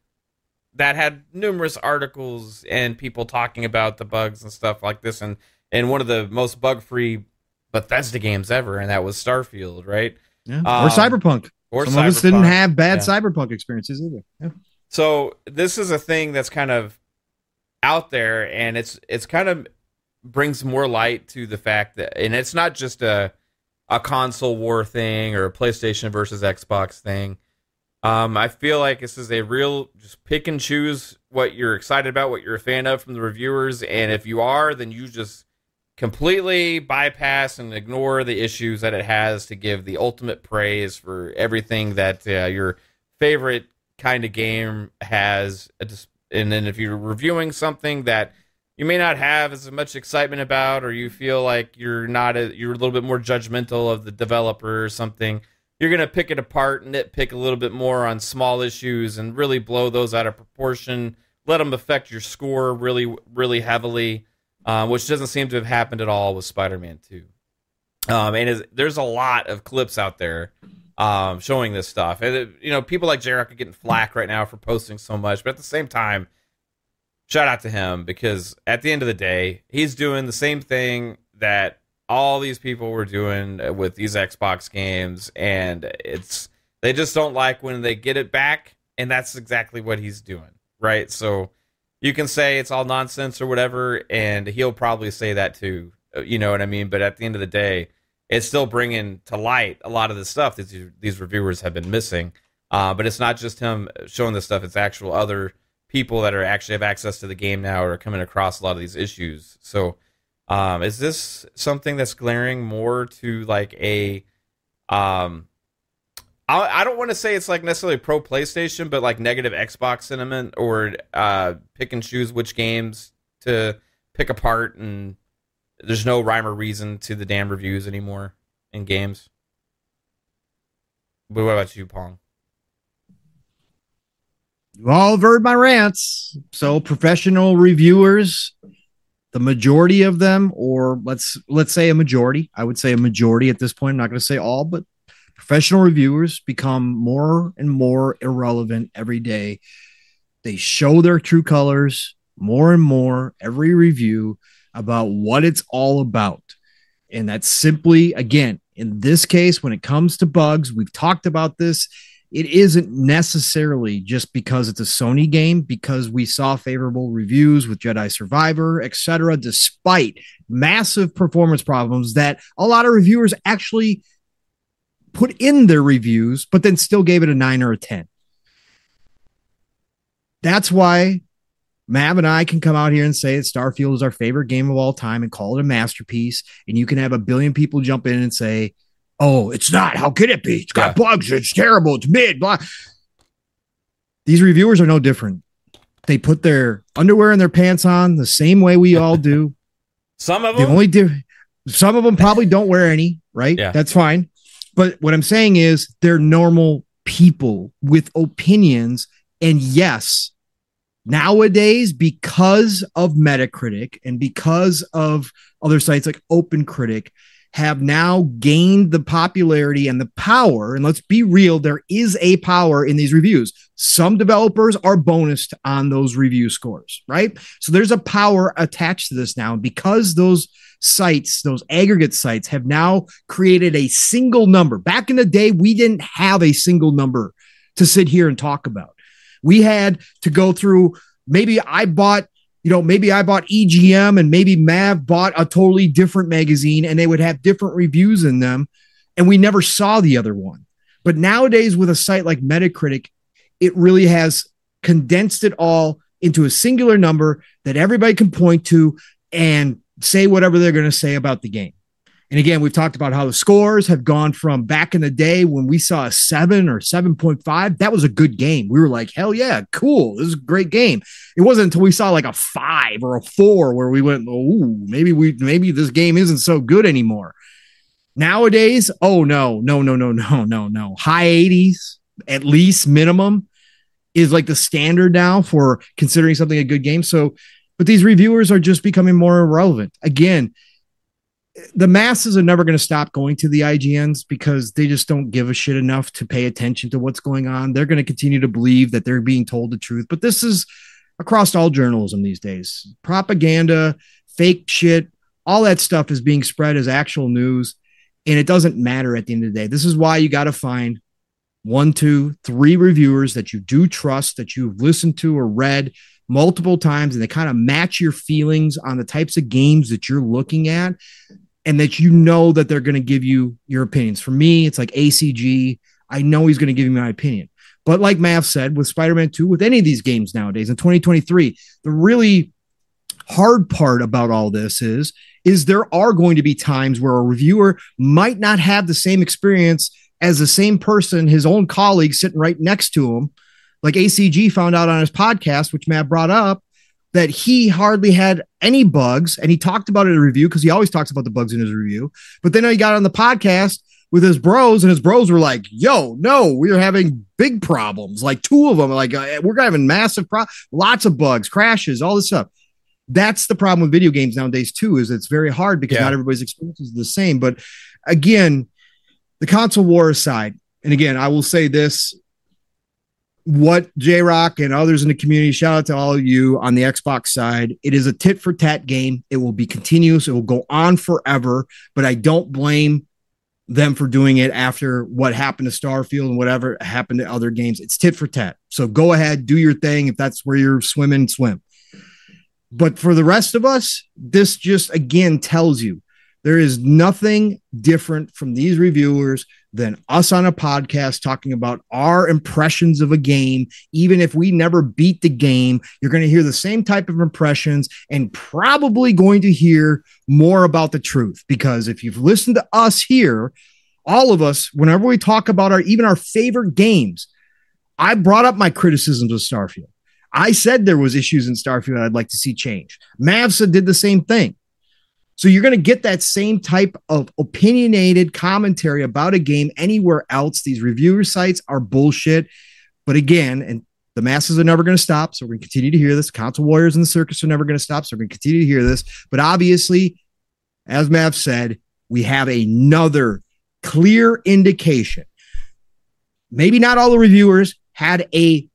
that had numerous articles and people talking about the bugs and stuff like this and and one of the most bug free Bethesda games ever and that was Starfield, right? Yeah. um, or Cyberpunk. Or Some of us didn't have bad Yeah. Cyberpunk experiences either. Yeah. So this is a thing that's kind of out there, and it's it's kind of brings more light to the fact that, and it's not just a a console war thing or a PlayStation versus Xbox thing. Um, I feel like this is a real just pick and choose what you're excited about, what you're a fan of from the reviewers, and if you are, then you just completely bypass and ignore the issues that it has to give the ultimate praise for everything that uh, your favorite kind of game has. And then if you're reviewing something that you may not have as much excitement about, or you feel like you're not, a, you're a little bit more judgmental of the developer or something, you're gonna pick it apart, and nitpick a little bit more on small issues, and really blow those out of proportion. Let them affect your score really, really heavily, uh, which doesn't seem to have happened at all with Spider-Man Two. Um, and is, there's a lot of clips out there um, showing this stuff. And it, you know, people like J-Rock are getting flack right now for posting so much, but at the same time, shout out to him because at the end of the day, he's doing the same thing that all these people were doing with these Xbox games, and it's they just don't like when they get it back, and that's exactly what he's doing, right? So you can say it's all nonsense or whatever, and he'll probably say that too. uh, You know what I mean? But at the end of the day, it's still bringing to light a lot of the stuff that these- reviewers have been missing. Uh, but it's not just him showing this stuff; it's actual other people that are actually have access to the game now or are coming across a lot of these issues. So, um, is this something that's glaring more to like a, um, I, I don't want to say it's like necessarily pro PlayStation, but like negative Xbox sentiment or uh, pick and choose which games to pick apart, and there's no rhyme or reason to the damn reviews anymore in games. But what about you, Pong? You all have heard my rants. So professional reviewers, the majority of them, or let's let's say a majority, I would say a majority at this point. I'm not going to say all, but professional reviewers become more and more irrelevant every day. They show their true colors more and more every review about what it's all about. And that's simply, again, in this case, when it comes to bugs, we've talked about this it isn't necessarily just because it's a Sony game, because we saw favorable reviews with Jedi Survivor, etc., despite massive performance problems that a lot of reviewers actually put in their reviews, but then still gave it a nine or a 10. That's why Mav and I can come out here and say that Starfield is our favorite game of all time and call it a masterpiece. And you can have a billion people jump in and say, oh, it's not. How could it be? It's got Yeah. bugs. It's terrible. It's mid. Blah. These reviewers are no different. They put their underwear and their pants on the same way we all do. Some of The them, only diff- some of them probably don't wear any, right? Yeah. That's fine. But what I'm saying is they're normal people with opinions. And yes, nowadays, because of Metacritic and because of other sites like OpenCritic, have now gained the popularity and the power. And let's be real, there is a power in these reviews. Some developers are bonused on those review scores, right? So there's a power attached to this now. And because those sites, those aggregate sites, have now created a single number. Back in the day, we didn't have a single number to sit here and talk about. We had to go through, maybe I bought you know, maybe I bought EGM and maybe Mav bought a totally different magazine and they would have different reviews in them. And we never saw the other one. But nowadays, with a site like Metacritic, it really has condensed it all into a singular number that everybody can point to and say whatever they're going to say about the game. And again, we've talked about how the scores have gone from back in the day when we saw a seven or 7.5. That was a good game. We were like, hell yeah, cool. This is a great game. It wasn't until we saw like a five or a four where we went, oh, maybe we, maybe this game isn't so good anymore. Nowadays, oh no, no, no, no, no, no, no. High 80s, at least minimum, is like the standard now for considering something a good game. So, but these reviewers are just becoming more irrelevant. Again, the masses are never going to stop going to the IGNs because they just don't give a shit enough to pay attention to what's going on. They're going to continue to believe that they're being told the truth. But this is across all journalism these days propaganda, fake shit, all that stuff is being spread as actual news. And it doesn't matter at the end of the day. This is why you got to find one, two, three reviewers that you do trust, that you've listened to or read multiple times, and they kind of match your feelings on the types of games that you're looking at and that you know that they're going to give you your opinions. For me, it's like ACG. I know he's going to give me my opinion. But like Mav said, with Spider Man 2, with any of these games nowadays in 2023, the really hard part about all this is is there are going to be times where a reviewer might not have the same experience as the same person his own colleague sitting right next to him like acg found out on his podcast which matt brought up that he hardly had any bugs and he talked about it in a review because he always talks about the bugs in his review but then he got on the podcast with his bros and his bros were like yo no we're having big problems like two of them like uh, we're having massive pro- lots of bugs crashes all this stuff that's the problem with video games nowadays too. Is it's very hard because Yeah. not everybody's experience is the same. But again, the console war aside, and again, I will say this: what J Rock and others in the community, shout out to all of you on the Xbox side. It is a tit for tat game. It will be continuous. It will go on forever. But I don't blame them for doing it after what happened to Starfield and whatever happened to other games. It's tit for tat. So go ahead, do your thing. If that's where you're swimming, swim. But for the rest of us, this just again tells you there is nothing different from these reviewers than us on a podcast talking about our impressions of a game. Even if we never beat the game, you're going to hear the same type of impressions and probably going to hear more about the truth. Because if you've listened to us here, all of us, whenever we talk about our even our favorite games, I brought up my criticisms of Starfield. I said there was issues in Starfield I'd like to see change. Mavsa did the same thing. So you're going to get that same type of opinionated commentary about a game anywhere else. These reviewer sites are bullshit. But again, and the masses are never going to stop. So we're going to continue to hear this. Console Warriors in the circus are never going to stop. So we're going to continue to hear this. But obviously, as Mav said, we have another clear indication. Maybe not all the reviewers had a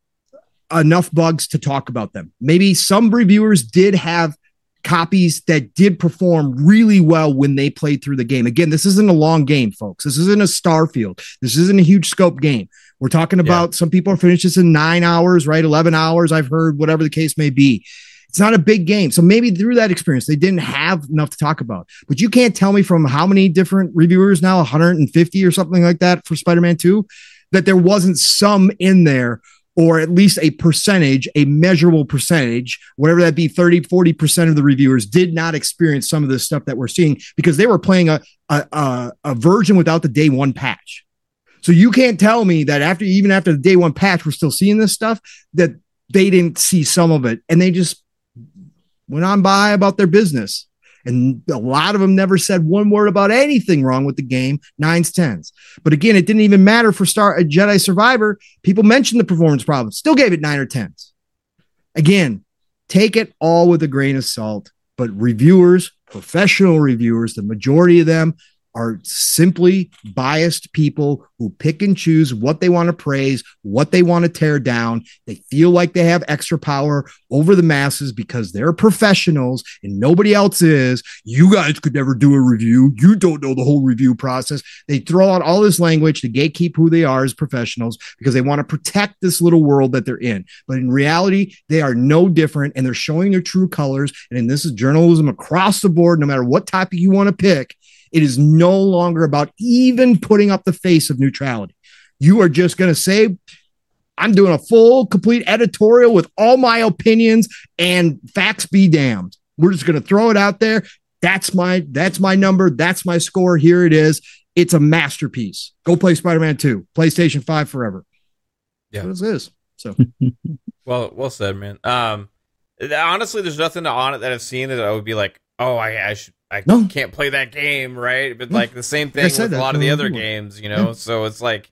enough bugs to talk about them. Maybe some reviewers did have copies that did perform really well when they played through the game. Again, this isn't a long game, folks. This isn't a Starfield. This isn't a huge scope game. We're talking about some people are finished this in nine hours, right? 11 hours, I've heard, whatever the case may be. It's not a big game. So maybe through that experience, they didn't have enough to talk about. But you can't tell me from how many different reviewers now, 150 or something like that for Spider Man 2, that there wasn't some in there or at least a percentage, a measurable percentage, whatever that be 30, 40% of the reviewers did not experience some of the stuff that we're seeing because they were playing a, a, a, version without the day one patch. So you can't tell me that after, even after the day one patch, we're still seeing this stuff that they didn't see some of it and they just went on by about their business. And a lot of them never said one word about anything wrong with the game, nines, tens. But again, it didn't even matter for Star uh, Jedi Survivor. People mentioned the performance problems, still gave it nine or tens. Again, take it all with a grain of salt. But reviewers, professional reviewers, the majority of them are simply biased people who pick and choose what they want to praise, what they want to tear down. They feel like they have extra power over the masses because they're professionals and nobody else is. You guys could never do a review. You don't know the whole review process. They throw out all this language to gatekeep who they are as professionals because they want to protect this little world that they're in. But in reality, they are no different and they're showing their true colors. And this is journalism across the board, no matter what topic you want to pick. It is no longer about even putting up the face of neutrality. You are just going to say, I'm doing a full, complete editorial with all my opinions and facts be damned. We're just going to throw it out there. That's my that's my number. That's my score. Here it is. It's a masterpiece. Go play Spider-Man 2, PlayStation 5 forever. Yeah. What this is. So Well, well said, man. Um, honestly, there's nothing on it that I've seen that I would be like, oh, I, I should, I No. can't play that game, right? But No. like the same thing said with a lot of the other games, you know. So it's like,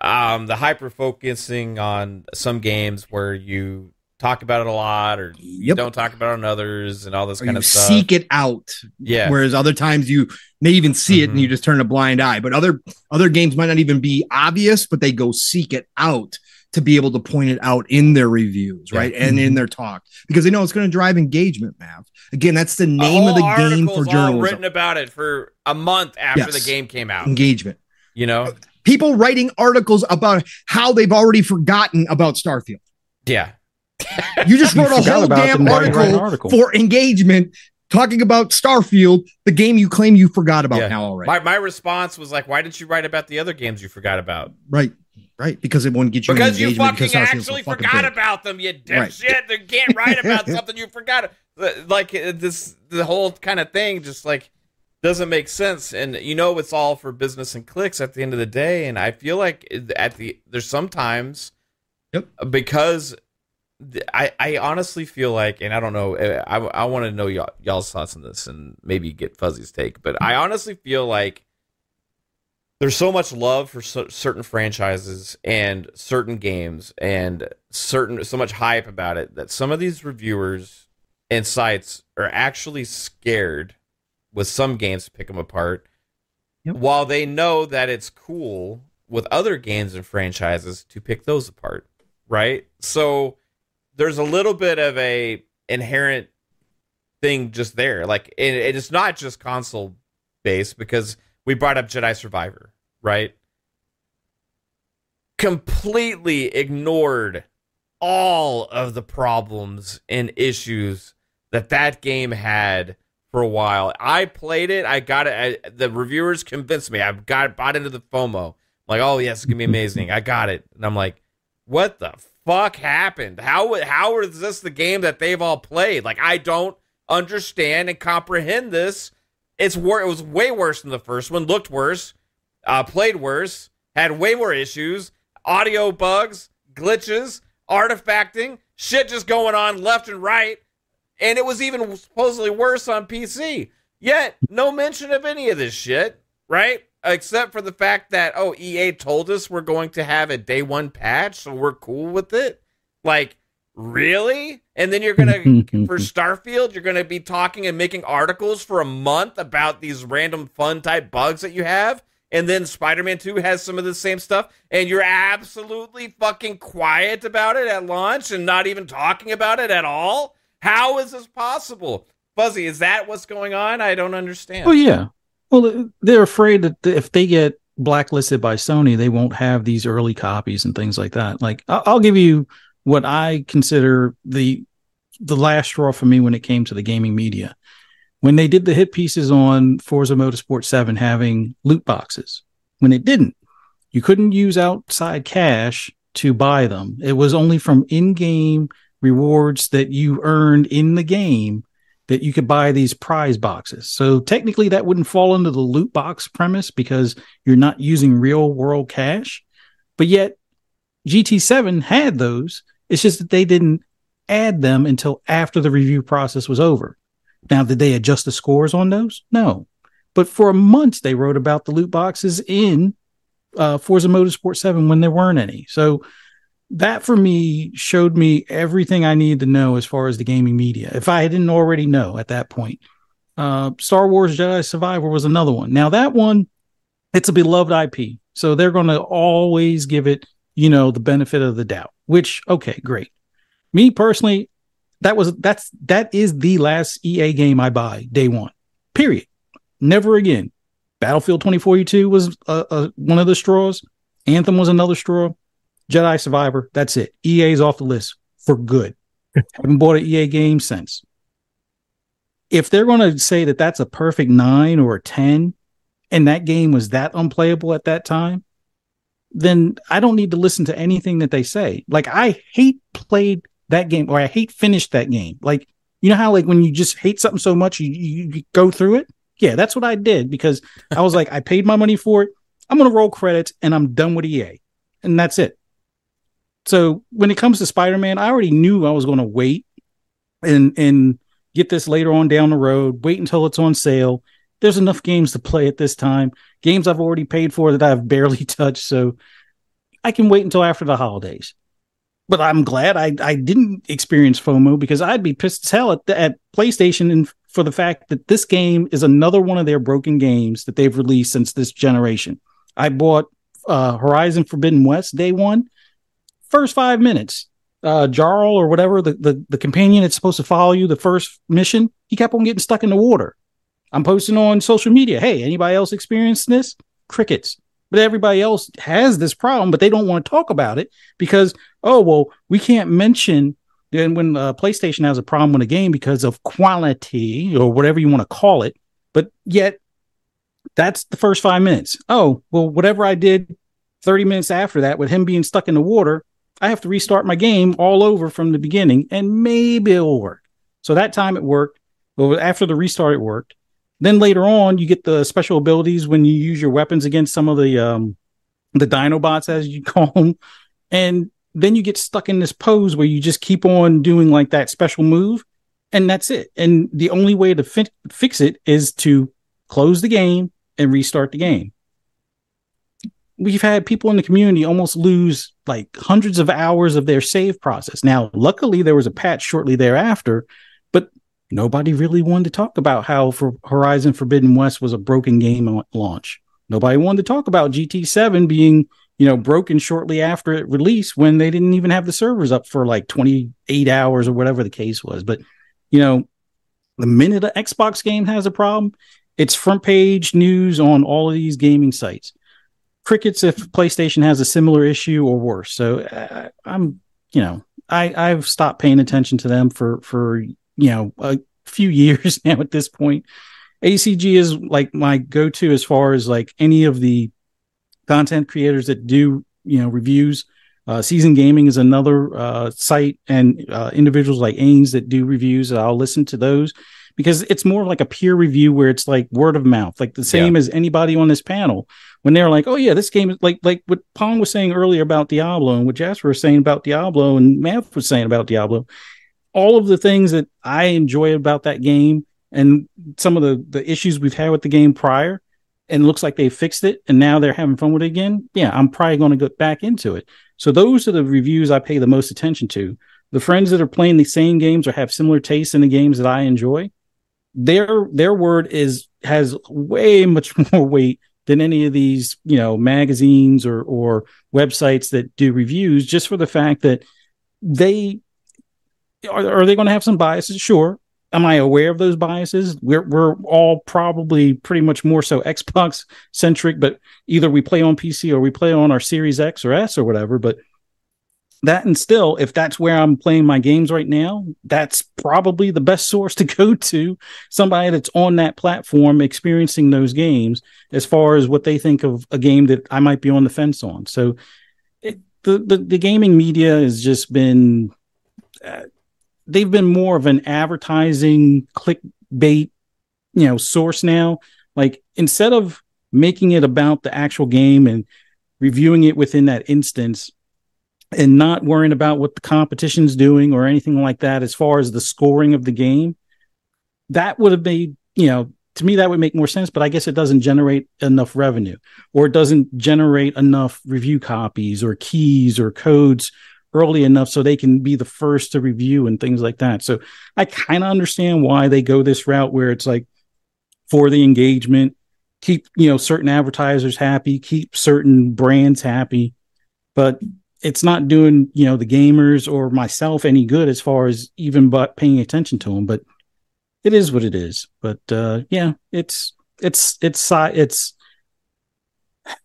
um, the hyper focusing on some games where you talk about it a lot, or you Yep. don't talk about it on others, and all this or kind of stuff. seek it out. yeah, Whereas other times you may even see it and you just turn a blind eye. But other other games might not even be obvious, but they go seek it out to be able to point it out in their reviews, Yeah. right? And in mm-hmm. their talk because they know it's going to drive engagement, Mav. Again, that's the name of the game for article's journalism. written about it for a month after Yes. the game came out. Engagement. You know, People writing articles about how they've already forgotten about Starfield. yeah, You just You wrote a forgot whole damn them while you write an article, article. for engagement talking about Starfield, the game you claim you forgot about Yeah. now already. my my response was like, why didn't you write about the other games you forgot about? right, right. Because it won't get you because you engagement fucking because so actually fucking forgot big. about them, you Right. dipshit. They can't write about something you forgot. Like uh, this, the whole kind of thing just like doesn't make sense. And you know, it's all for business and clicks at the end of the day. And I feel like at the there's sometimes, Yep. because I I honestly feel like, and I don't know, uh, I I want to know y'all, y'all's thoughts on this and maybe get Fuzzy's take, but I honestly feel like there's so much love for cer- certain franchises and certain games and certain so much hype about it that some of these reviewers and sites are actually scared with some games to pick them apart, Yep. while they know that it's cool with other games and franchises to pick those apart, right? So there's a little bit of a inherent thing just there. Like it, it's not just console based because we brought up Jedi Survivor, right? Completely ignored all of the problems and issues that that game had for a while. I played it. I got it. I, the reviewers convinced me. I got bought into the FOMO. like, oh yes, it's gonna be amazing. I got it, and I'm like, what the fuck happened? How how is this the game that they've all played? Like, I don't understand and comprehend this. It's wor- It was way worse than the first one. Looked worse. Uh, played worse. Had way more issues. Audio bugs, glitches, artifacting, shit just going on left and right. And it was even supposedly worse on PC. Yet, no mention of any of this shit, right? Except for the fact that, oh, EA told us we're going to have a day one patch, so we're cool with it. Like, really? And then you're going to, for Starfield, you're going to be talking and making articles for a month about these random fun type bugs that you have. And then Spider Man 2 has some of the same stuff, and you're absolutely fucking quiet about it at launch and not even talking about it at all? How is this possible? Fuzzy, is that what's going on? I don't understand. Oh yeah. Well, they're afraid that if they get blacklisted by Sony, they won't have these early copies and things like that. Like I'll give you what I consider the the last straw for me when it came to the gaming media. When they did the hit pieces on Forza Motorsport 7 having loot boxes, when it didn't, you couldn't use outside cash to buy them. It was only from in-game rewards that you earned in the game that you could buy these prize boxes. So technically that wouldn't fall under the loot box premise because you're not using real world cash. But yet GT7 had those. It's just that they didn't add them until after the review process was over. Now, did they adjust the scores on those? No. But for a month, they wrote about the loot boxes in uh, Forza Motorsport 7 when there weren't any. So that for me showed me everything I needed to know as far as the gaming media. If I didn't already know at that point, uh, Star Wars Jedi Survivor was another one. Now that one, it's a beloved IP, so they're going to always give it, you know, the benefit of the doubt. Which, okay, great. Me personally, that was that's that is the last EA game I buy day one. Period. Never again. Battlefield 2042 was uh, uh, one of the straws. Anthem was another straw. Jedi Survivor. That's it. EA's off the list for good. Haven't bought an EA game since. If they're going to say that that's a perfect nine or a 10, and that game was that unplayable at that time, then I don't need to listen to anything that they say. Like, I hate played that game or I hate finished that game. Like, you know how, like, when you just hate something so much, you, you, go through it? Yeah, that's what I did because I was like, I paid my money for it. I'm going to roll credits and I'm done with EA. And that's it so when it comes to Spider-Man, I already knew I was going to wait and and get this later on down the road. Wait until it's on sale. There's enough games to play at this time. Games I've already paid for that I've barely touched, so I can wait until after the holidays. But I'm glad I I didn't experience FOMO because I'd be pissed as hell at, at PlayStation and for the fact that this game is another one of their broken games that they've released since this generation. I bought uh, Horizon Forbidden West day one first five minutes, uh, Varl or whatever the, the the companion that's supposed to follow you the first mission, he kept on getting stuck in the water. I'm posting on social media. Hey, anybody else experienced this? Crickets. But everybody else has this problem, but they don't want to talk about it because oh well, we can't mention then when uh, PlayStation has a problem with a game because of quality or whatever you want to call it. But yet, that's the first five minutes. Oh well, whatever I did 30 minutes after that with him being stuck in the water, I have to restart my game all over from the beginning and maybe it'll work. So that time it worked. Well, after the restart, it worked. Then later on, you get the special abilities when you use your weapons against some of the um, the Dinobots, as you call them, and then you get stuck in this pose where you just keep on doing like that special move, and that's it. And the only way to fi- fix it is to close the game and restart the game we've had people in the community almost lose like hundreds of hours of their save process. Now, luckily, there was a patch shortly thereafter, nobody really wanted to talk about how for Horizon Forbidden West was a broken game launch. Nobody wanted to talk about GT7 being, you know, broken shortly after it released when they didn't even have the servers up for like 28 hours or whatever the case was. But, you know, the minute an Xbox game has a problem, it's front page news on all of these gaming sites. Crickets if PlayStation has a similar issue or worse. So uh, I'm, you know, I I've stopped paying attention to them for for you know a few years now at this point. ACG is like my go-to as far as like any of the content creators that do you know reviews. Uh, Season Gaming is another uh, site, and uh, individuals like Ains that do reviews. I'll listen to those because it's more like a peer review where it's like word of mouth, like the same yeah. as anybody on this panel. When they're like, "Oh yeah, this game is like like what Pong was saying earlier about Diablo, and what Jasper was saying about Diablo, and Mav was saying about Diablo." All of the things that I enjoy about that game, and some of the the issues we've had with the game prior, and looks like they fixed it, and now they're having fun with it again. Yeah, I'm probably going to go back into it. So those are the reviews I pay the most attention to. The friends that are playing the same games or have similar tastes in the games that I enjoy, their their word is has way much more weight than any of these you know magazines or or websites that do reviews just for the fact that they are, are they going to have some biases? Sure. Am i aware of those biases? We're we're all probably pretty much more so xbox centric but either we play on pc or we play on our series x or s or whatever but that and still if that's where i'm playing my games right now that's probably the best source to go to somebody that's on that platform experiencing those games as far as what they think of a game that i might be on the fence on. So it, the, the, the gaming media has just been uh, they've been more of an advertising clickbait you know source now. Like instead of making it about the actual game and reviewing it within that instance and not worrying about what the competition's doing or anything like that as far as the scoring of the game that would have made you know to me that would make more sense but i guess it doesn't generate enough revenue or it doesn't generate enough review copies or keys or codes early enough so they can be the first to review and things like that. So i kind of understand why they go this route where it's like for the engagement keep you know certain advertisers happy keep certain brands happy but it's not doing you know the gamers or myself any good as far as even but paying attention to them but it is what it is. But uh yeah it's it's it's it's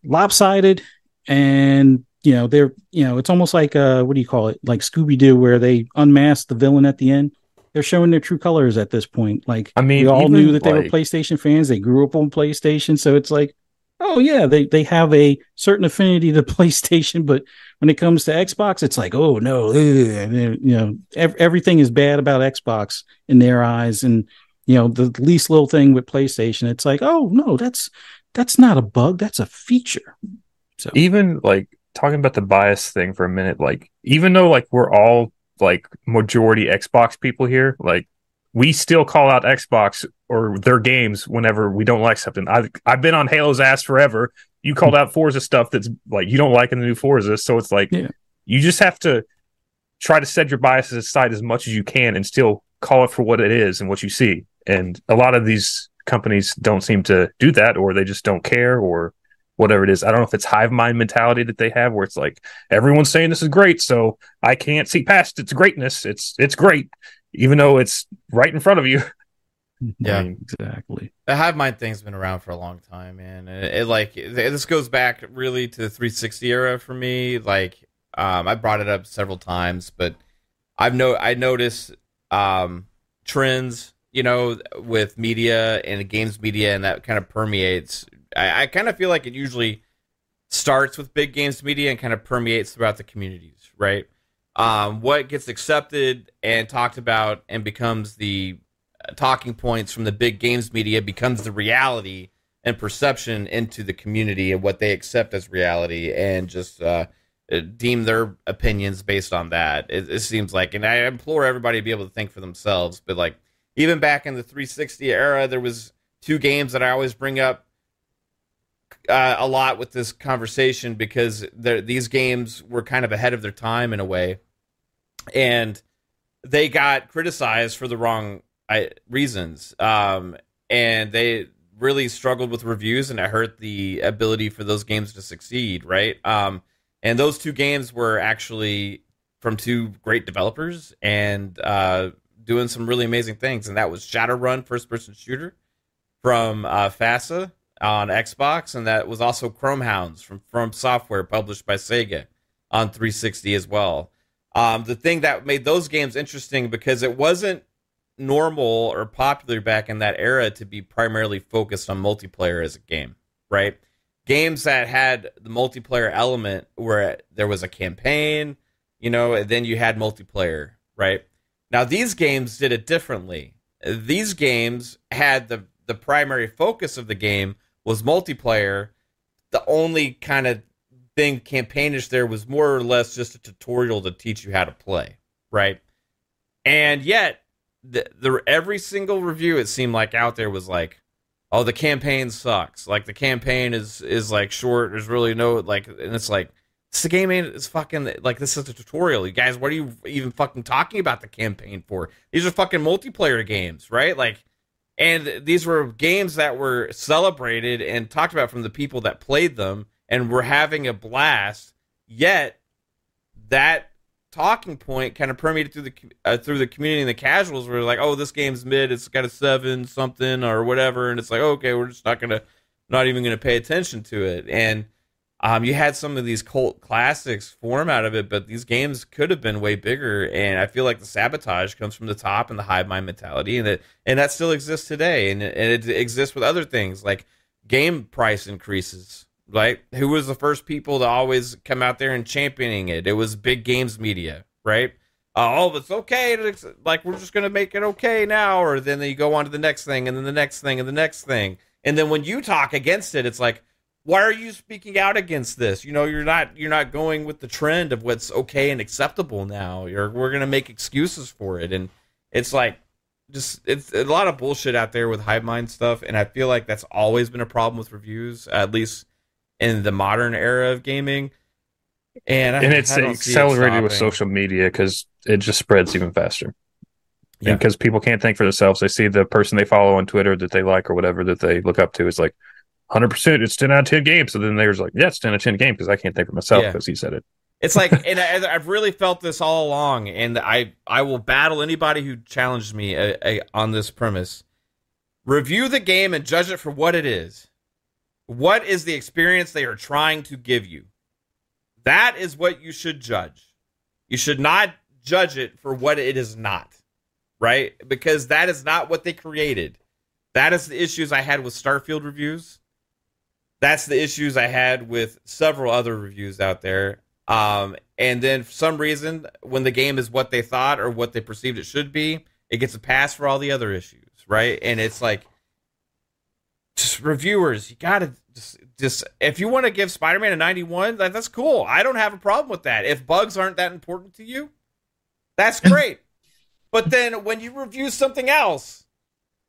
lopsided and you know they're you know it's almost like uh what do you call it? Like scooby-doo where they unmask the villain at the end. They're showing their true colors at this point. Like i mean we all knew that like, they were playstation fans. They grew up on playstation. So it's like oh yeah, they they have a certain affinity to PlayStation, but when it comes to Xbox, it's like, oh no, ugh. you know, ev- everything is bad about Xbox in their eyes, and you know, the least little thing with PlayStation, it's like, oh no, that's that's not a bug, that's a feature. So even like talking about the bias thing for a minute, like even though like we're all like majority Xbox people here, like we still call out Xbox or their games whenever we don't like something. I've I've been on Halo's ass forever. You called out Forza stuff that's like you don't like in the new Forza, so it's like yeah. you just have to try to set your biases aside as much as you can and still call it for what it is and what you see. And a lot of these companies don't seem to do that, or they just don't care, or whatever it is. I don't know if it's hive mind mentality that they have, where it's like everyone's saying this is great, so I can't see past its greatness. It's it's great, even though it's right in front of you. Yeah, I mean, exactly. The hive mind thing's been around for a long time, man. It, it like it, this goes back really to the 360 era for me. Like, um, I brought it up several times, but I've no I noticed um, trends, you know, with media and games media, and that kind of permeates. I, I kind of feel like it usually starts with big games media and kind of permeates throughout the communities, right? um, what gets accepted and talked about and becomes the uh, talking points from the big games media becomes the reality and perception into the community and what they accept as reality and just uh, uh, deem their opinions based on that. It, it, seems like, and I implore everybody to be able to think for themselves. But like even back in the 360 era, there was two games that I always bring up uh, a lot with this conversation because these games were kind of ahead of their time in a way, and they got criticized for the wrong reasons. Um, and they really struggled with reviews, and it hurt the ability for those games to succeed. Right. Um, and those two games were actually from two great developers and uh, doing some really amazing things. And that was Shadowrun, first person shooter from uh, FASA on Xbox, and that was also Chromehounds from From Software, published by Sega on 360 as well. Um, the thing that made those games interesting because it wasn't normal or popular back in that era to be primarily focused on multiplayer as a game, right? Games that had the multiplayer element where there was a campaign, you know, and then you had multiplayer, right? Now these games did it differently. These games had the the primary focus of the game was multiplayer. The only kind of thing campaignish there was more or less just a tutorial to teach you how to play, right? And yet, the, the every single review it seemed like out there was like, "Oh, the campaign sucks. Like the campaign is is like short. There's really no like." And it's like, "This game ain't it's fucking like this is a tutorial. You guys, what are you even fucking talking about the campaign for? These are fucking multiplayer games, right? Like." And these were games that were celebrated and talked about from the people that played them and were having a blast. Yet that talking point kind of permeated through the uh, through the community and the casuals were like, "Oh, this game's mid. It's got a seven something or whatever," and it's like, "Okay, we're just not gonna, not even gonna pay attention to it." And um, you had some of these cult classics form out of it, but these games could have been way bigger. And I feel like the sabotage comes from the top and the hive mind mentality, and that and that still exists today, and, and it exists with other things like game price increases. Right? Who was the first people to always come out there and championing it? It was big games media, right? Uh, oh, it's okay. It's like we're just gonna make it okay now, or then you go on to the next thing, and then the next thing, and the next thing, and then when you talk against it, it's like why are you speaking out against this? You know, you're not you're not going with the trend of what's okay and acceptable now. You're we're gonna make excuses for it, and it's like just it's a lot of bullshit out there with hive mind stuff, and I feel like that's always been a problem with reviews, at least in the modern era of gaming. And, I, and it's don't it accelerated with social media because it just spreads even faster. Yeah. Because people can't think for themselves. They see the person they follow on Twitter that they like or whatever that they look up to is like, 100%, it's 10 out of 10 games. So then they there's like, yeah, it's 10 out of 10 game because I can't think for myself Yeah. because he said it. It's like, and I, I've really felt this all along, and I I will battle anybody who challenges me uh uh on this premise. Review the game and judge it for what it is. What is the experience they are trying to give you? That is what you should judge. You should not judge it for what it is not, right? Because that is not what they created. That is the issues I had with Starfield reviews. That's the issues I had with several other reviews out there. Um, and then for some reason, when the game is what they thought or what they perceived it should be, it gets a pass for all the other issues, right? And it's like, just reviewers, you gotta just, just if you want to give Spider-Man a 91, that, that's cool. I don't have a problem with that. If bugs aren't that important to you, that's great. but then when you review something else,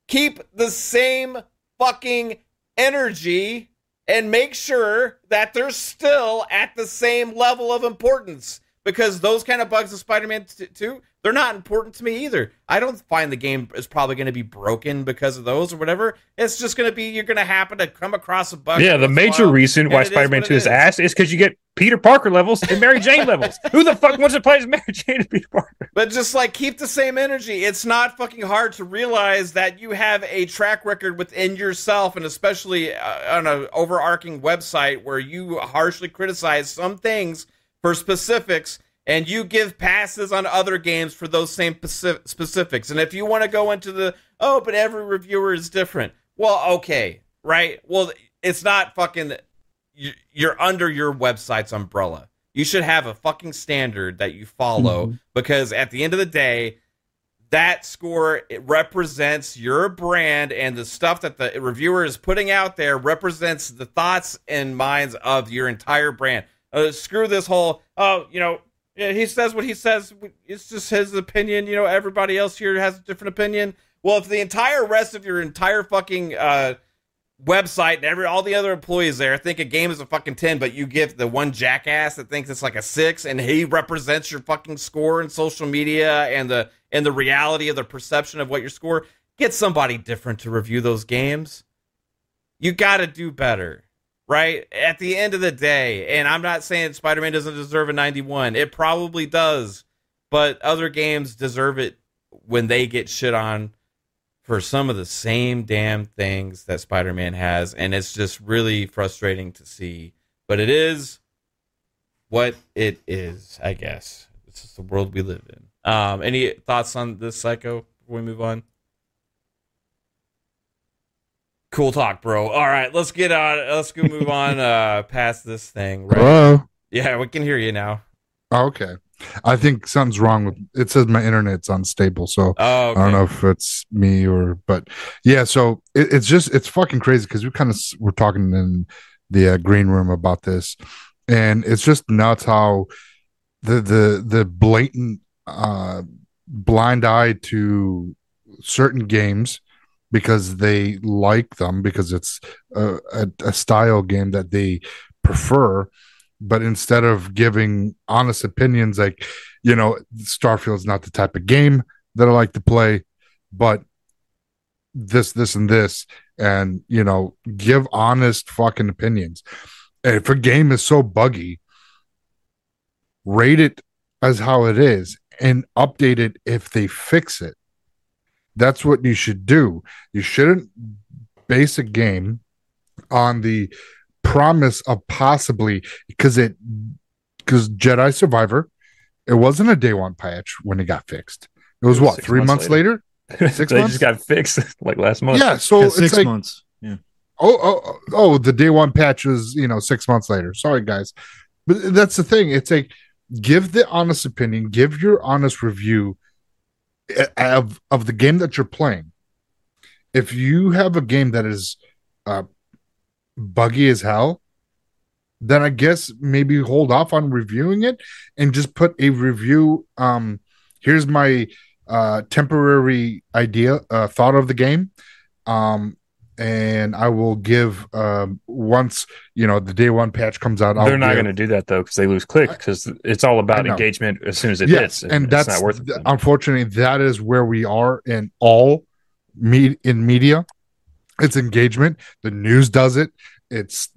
keep the same fucking energy and make sure that they're still at the same level of importance because those kind of bugs in Spider-Man 2 they're not important to me either. I don't find the game is probably going to be broken because of those or whatever. It's just going to be you're going to happen to come across a bug. Yeah, the once in a major while, reason why Spider Man what 2 it is is. ass is because you get Peter Parker levels and Mary Jane levels. Who the fuck wants to play as Mary Jane and Peter Parker? But just like keep the same energy. It's not fucking hard to realize that you have a track record within yourself, and especially uh, on an overarching website where you harshly criticize some things for specifics, and you give passes on other games for those same specifics. And if you want to go into the oh, but every reviewer is different. Well, okay, right? Well, it's not fucking. you- You're under your website's umbrella. You should have a fucking standard that you follow mm-hmm. because at the end of the day, that score it represents your brand and the stuff that the reviewer is putting out there represents the thoughts and minds of your entire brand. Uh, screw this whole oh, you know, he says what he says. It's just his opinion. You know, everybody else here has a different opinion. Well, if the entire rest of your entire fucking uh, website and every all the other employees there think a game is a fucking 10 but you give the one jackass that thinks it's like a 6 and he represents your fucking score in social media and the and the reality of the perception of what your score, get somebody different to review those games. You got to do better, right? At the end of the day, and I'm not saying Spider Man doesn't deserve a 91, it probably does, but other games deserve it when they get shit on for some of the same damn things that Spider Man has, and it's just really frustrating to see. But it is what it is, I guess. It's just the world we live in. Um, any thoughts on this psycho before we move on? Cool talk, bro. All right, let's get on. Let's go move on uh, past this thing. Right? Hello. Yeah, we can hear you now. Oh, okay. I think something's wrong with it. Says my internet's unstable, so Oh, okay. I don't know if it's me or, but yeah. So it, it's just it's fucking crazy because we kind of were talking in the uh, green room about this, and it's just nuts how the the the blatant uh, blind eye to certain games because they like them because it's a, a, a style game that they prefer. But instead of giving honest opinions like you know starfield's not the type of game that i like to play but this this and this and you know give honest fucking opinions. If a game is so buggy rate it as how it is and update it if they fix it that's what you should do you shouldn't base a game on the promise of possibly because it because Jedi Survivor, it wasn't a day one patch when it got fixed. It was It was what six three months months later. Six they months? just got fixed like last month. Yeah, so Yeah, it's six like months. Yeah. oh, oh oh, oh the day one patch was you know six months later. Sorry guys, but that's the thing. It's like give the honest opinion, give your honest review of of the game that you're playing. If you have a game that is uh, buggy as hell, then I guess maybe hold off on reviewing it and just put a review. Um, here's my uh, temporary idea, uh, thought of the game. Um, and I will give um, once you know the day one patch comes out. I'll They're not going to do that though because they lose clicks because it's all about engagement as soon as it yes, hits. and it's that's not worth it. unfortunately that is where we are in all me in media. It's engagement. The news does it. It's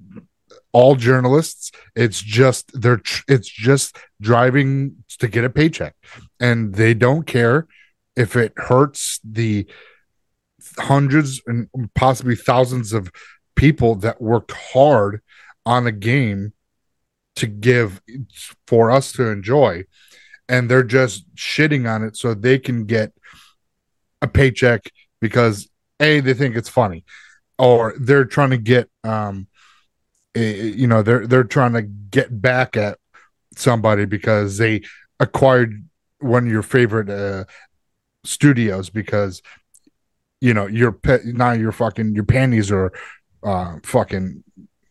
all journalists. It's just they're tr- it's just driving to get a paycheck, and they don't care if it hurts the hundreds and possibly thousands of people that worked hard on a game to give for us to enjoy. And they're just shitting on it so they can get a paycheck because a they think it's funny. Or they're trying to get um a, you know they're they're trying to get back at somebody because they acquired one of your favorite uh studios because you know your pet now your fucking your panties are uh fucking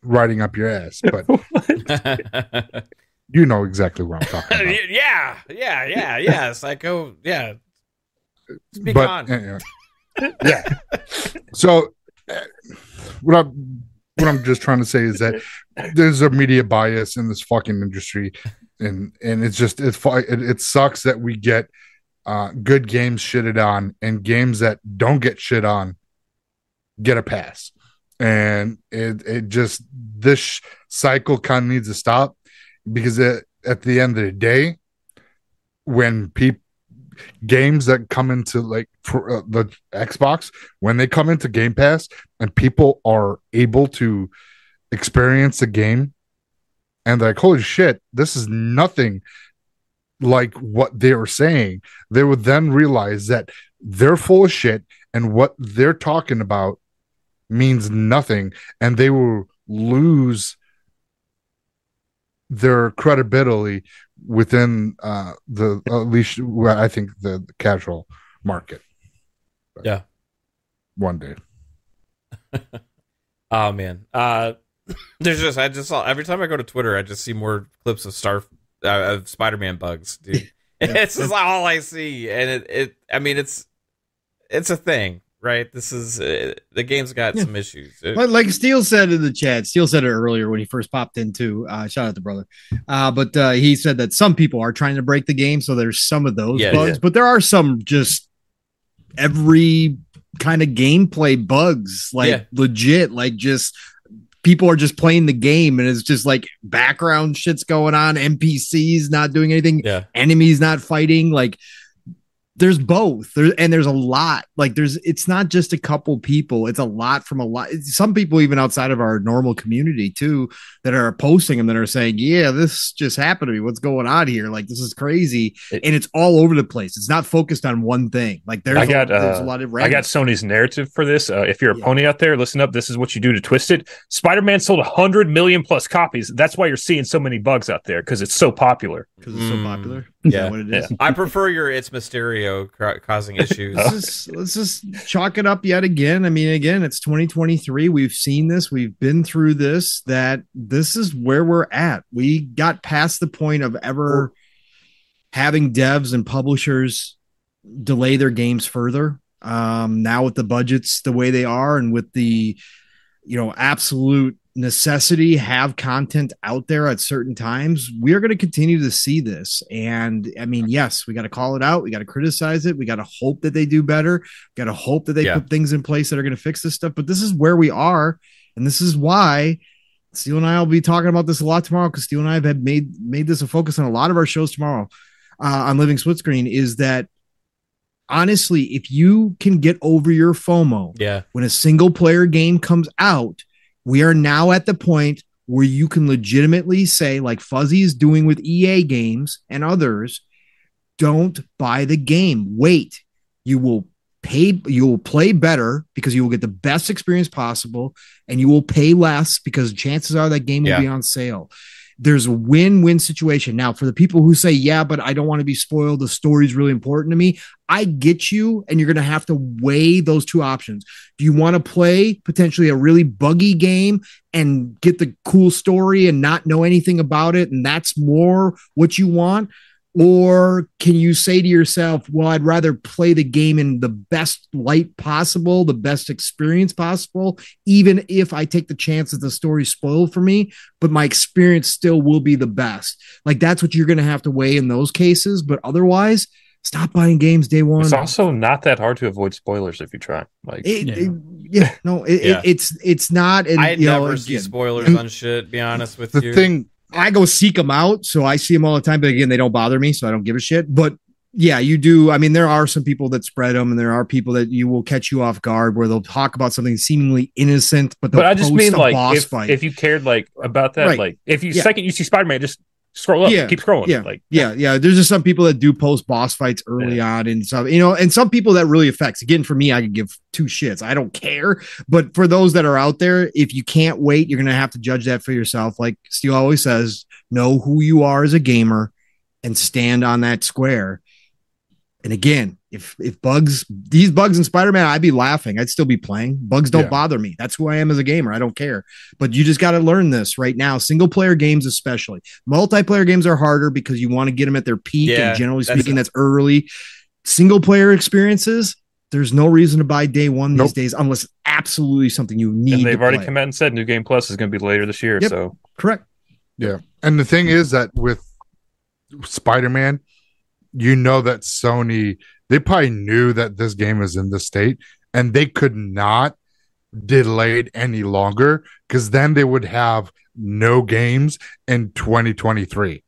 riding up your ass but you know exactly what i'm talking about yeah, yeah, yeah, yeah. Psycho, yeah. Speak but on. uh, yeah. So uh, what I'm what I'm just trying to say is that there's a media bias in this fucking industry, and and it's just it's it, it sucks that we get uh, good games shitted on and games that don't get shit on get a pass, and it it just this cycle kind of needs to stop because it, at the end of the day, when people games that come into like for uh, the Xbox when they come into Game Pass and people are able to experience the game and like holy shit this is nothing like what they were saying they would then realize that they're full of shit and what they're talking about means nothing and they will lose their credibility within uh the at least well, I think the, the casual market. Yeah. One day. Oh man, uh, there's just I just saw every time I go to Twitter, I just see more clips of Star uh, of Spider-Man bugs, dude. it's just all I see, and it, it I mean it's it's a thing, right? This is uh, the game's got Yeah. some issues. It- But like Steele said in the chat, Steele said it earlier when he first popped in too. Uh, shout out to brother. Uh, but uh, he said that some people are trying to break the game, so there's some of those Yeah, bugs, yeah. but there are some just every kind of gameplay bugs, like legit, like just people are just playing the game and it's just like background shit's going on, NPCs not doing anything, yeah, enemies not fighting. Like there's both. There and there's a lot. Like there's it's not just a couple people. It's a lot from a lot. Some people even outside of our normal community too that are posting them that are saying yeah this just happened to me what's going on here like this is crazy It- and it's all over the place it's not focused on one thing like there's, I got, a, there's a uh, lot of I got Sony's narrative for this. Uh, if you're a Yeah. pony out there, listen up. This is what you do to twist it. Spider-Man sold 100 million plus copies. That's why you're seeing so many bugs out there because it's so popular. because it's so Mm. popular Yeah. what it is Yeah. I prefer your it's Mysterio ca- causing issues. let's just let's just chalk it up yet again. I mean, again, it's 2023. We've seen this, we've been through this, that this is where we're at. We got past the point of ever having devs and publishers delay their games further. Um, now with the budgets the way they are and with the you know absolute necessity have content out there at certain times we're going to continue to see this and i mean yes we got to call it out we got to criticize it we got to hope that they do better got to hope that they Yeah. put things in place that are going to fix this stuff but this is where we are and this is why Steele and I will be talking about this a lot tomorrow because Steele and I have had made made this a focus on a lot of our shows tomorrow uh, on Living Split Screen. Is that honestly, if you can get over your FOMO, yeah, when a single player game comes out, we are now at the point where you can legitimately say, like Fuzzy is doing with EA games and others, don't buy the game. Wait. You will pay, you will play better because you will get the best experience possible and you will pay less because chances are that game will Yeah. be on sale. There's a win-win situation. Now, for the people who say, yeah, but I don't want to be spoiled, the story is really important to me. I get you, and you're going to have to weigh those two options. Do you want to play potentially a really buggy game and get the cool story and not know anything about it? And that's more what you want? Or can you say to yourself, well, I'd rather play the game in the best light possible, the best experience possible, even if I take the chance that the story's spoiled for me, but my experience still will be the best? Like that's what you're going to have to weigh in those cases. But otherwise, stop buying games day one. It's also not that hard to avoid spoilers if you try. Like, It, Yeah. it- yeah, no, it, Yeah. It, it's it's not. And I you know, never see again, spoilers and- on shit. Be honest with The you. thing, I go seek them out, so I see them all the time. But again, they don't bother me, so I don't give a shit. But yeah, you do. I mean, there are some people that spread them, and there are people that you will catch you off guard where they'll talk about something seemingly innocent, but but I just mean a like boss if, fight. if you cared like about that, Right. like if you Yeah. second you see Spider Man, just scroll up, Yeah. keep scrolling. Yeah. Like yeah, yeah. There's just some people that do post boss fights early on, and stuff, you know, and some people that really affects. Again, for me, I could give two shits. I don't care. But for those that are out there, if you can't wait, you're gonna have to judge that for yourself. Like Steve always says, know who you are as a gamer, and stand on that square. And again, if if bugs these bugs in Spider-Man, I'd be laughing. I'd still be playing. Bugs don't Yeah. bother me. That's who I am as a gamer. I don't care. But you just got to learn this right now. Single player games, especially multiplayer games, are harder because you want to get them at their peak. Yeah, and generally that's- speaking, that's early. Single player experiences, there's no reason to buy day one these days unless it's absolutely something you need. and they've to already play. come out and said New Game Plus is going to be later this year. Yep. So Correct. Yeah. And the thing is that with Spider-Man, you know that Sony they probably knew that this game was in the state, and they could not delay it any longer because then they would have no games in 2023.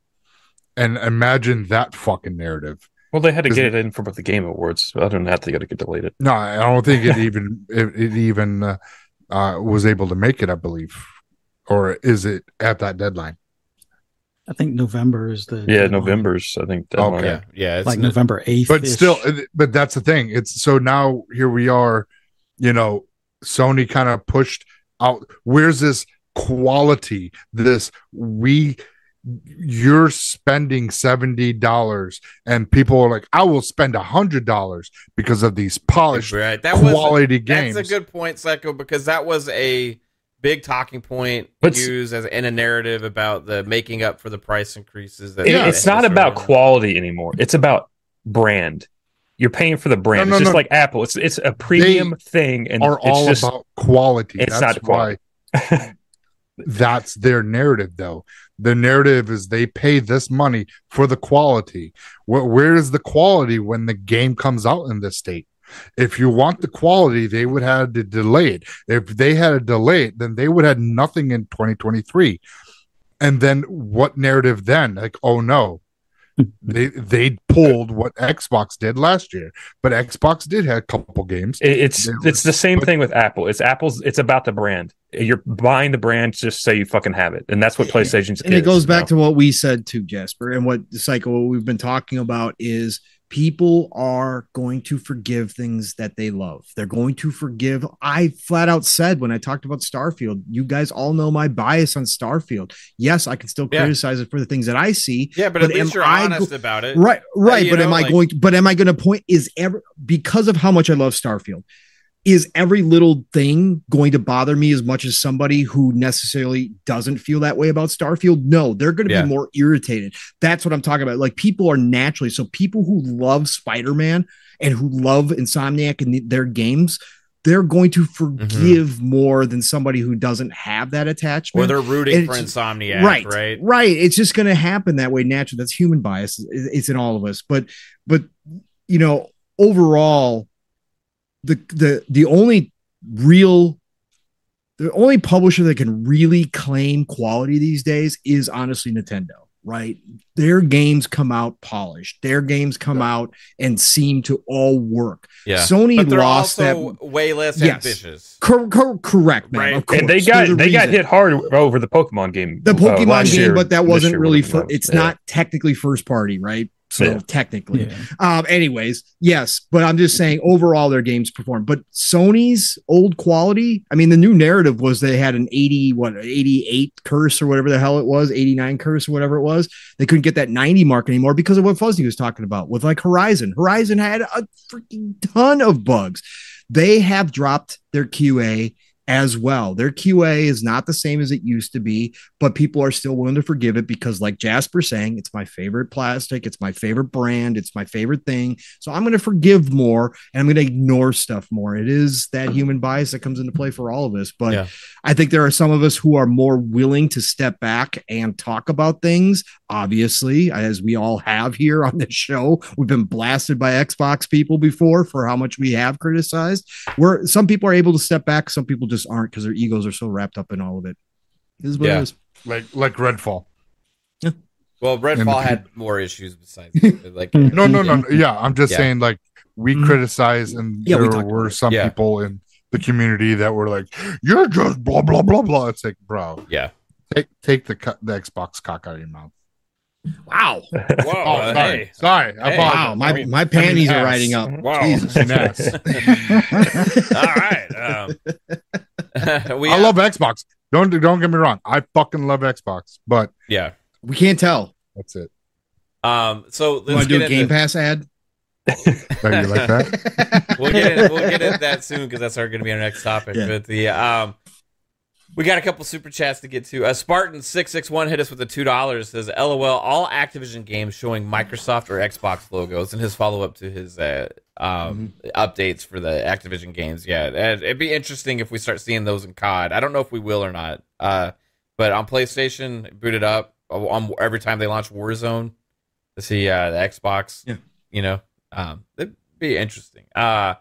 And imagine that fucking narrative. well, they had to get it in for the Game Awards. That, they got to get delayed. It. No, I don't think it even it, it even uh, uh, was able to make it. I believe, or is it at that deadline? I think November is the Yeah, deadline. November's I think. deadline. Okay. yeah, yeah. It's like n- November eighth. but still uh, but that's the thing it's so now here we are you know sony kind of pushed out where's this quality this we you're spending $70 and people are like i will spend $100 because of these polished right. That was quality games That's a good point, Psycho, because that was a big talking point But used as in a narrative about the making up for the price increases. That It- Yeah. it's not about quality anymore. It's about brand. you're paying for the brand. No, no, it's just no. like Apple. It's it's a premium thing, and are it's all just about quality. it's That's not quality. why that's their narrative, though. The narrative is they pay this money for the quality. Where, where is the quality when the game comes out in this state? If you want the quality, they would have to delay it. If they had a delay it, then they would have nothing in 2023. And then what narrative then? Like, oh no, they they pulled what Xbox did last year, but Xbox did have a couple games. It's There it's the same but- thing with Apple. It's Apple's. It's about the brand. You're buying the brand just so you fucking have it, and that's what PlayStation's. and it is, goes back know? to what we said to Jasper, and what Psycho what we've been talking about is people are going to forgive things that they love. They're going to forgive. I flat out said when I talked about Starfield, you guys all know my bias on Starfield. Yes, I can still Yeah. criticize it for the things that I see. Yeah, but, But at least you're I honest go- about it. Right, right. you but know, am I like- going to, but am I going to point is ever because of how much I love Starfield? Is every little thing going to bother me as much as somebody who necessarily doesn't feel that way about Starfield? No, they're going to Yeah. be more irritated. That's what I'm talking about. Like people are naturally so people who love Spider-Man and who love Insomniac and their games, they're going to mm-hmm. forgive more than somebody who doesn't have that attachment. Or they're rooting for Insomniac, right right? right it's just going to happen that way naturally that's human bias it's in all of us but but you know overall the the the only real the only publisher that can really claim quality these days is honestly Nintendo right their games come out polished their games come out and seem to all work Yeah. sony but they're lost also that way less Yes. ambitious. cor- cor- correct man Right. of course. and they got a they got hit hard over the Pokemon game. the uh, Pokemon last game, year, but that wasn't really. whatever Fir- it's Yeah. not technically first party, right? So Yeah. technically, Yeah. um. Anyways, yes, but I'm just saying overall their games perform. But Sony's old quality. I mean, the new narrative was they had an 80 what 88 curse or whatever the hell it was, 89 curse or whatever it was. They couldn't get that 90 mark anymore because of what Fuzzy was talking about with like Horizon. Horizon had a freaking ton of bugs. They have dropped their QA as well. Their QA is not the same as it used to be, but people are still willing to forgive it because, like Jasper saying, it's my favorite plastic, it's my favorite brand, it's my favorite thing. So I'm going to forgive more and I'm going to ignore stuff more. It is that human bias that comes into play for all of us. But Yeah. I think there are some of us who are more willing to step back and talk about things. Obviously, as we all have here on this show, we've been blasted by Xbox people before for how much we have criticized. Where some people are able to step back, some people just aren't because their egos are so wrapped up in all of it. This is what Yeah. it is. like like Redfall. Well, Redfall the- had more issues besides like No, no, no. no. Yeah, I'm just Yeah. saying like we Mhm. criticize and Yeah, there talked about were some Yeah. people in the community that were like, "You're just blah blah blah blah." It's like, bro, yeah. take take the cu- the Xbox cock out of your mouth. Wow. Whoa, Oh, sorry, hey. sorry. Hey. Wow. My, I mean- my I mean panties are riding up. Wow. Jesus. An. All right. Um, we I love Xbox. Don't don't get me wrong. I fucking love Xbox, but yeah. We can't tell. that's it. Um. So You let's want do a Game into, Pass ad? How you like that? we'll get in, we'll get into that soon because that's our going to be our next topic. Yeah. But the um, we got a couple super chats to get to. Uh, Spartan six six one hit us with the two dollars. Says, "LOL, all Activision games showing Microsoft or Xbox logos." And his follow up to his uh, um updates for the Activision games. Yeah, it'd, it'd be interesting if we start seeing those in COD. I don't know if we will or not. Uh, but on PlayStation, boot it up on every time they launch Warzone to see uh, the Xbox. Yeah. you know, um, it'd be interesting. Uh,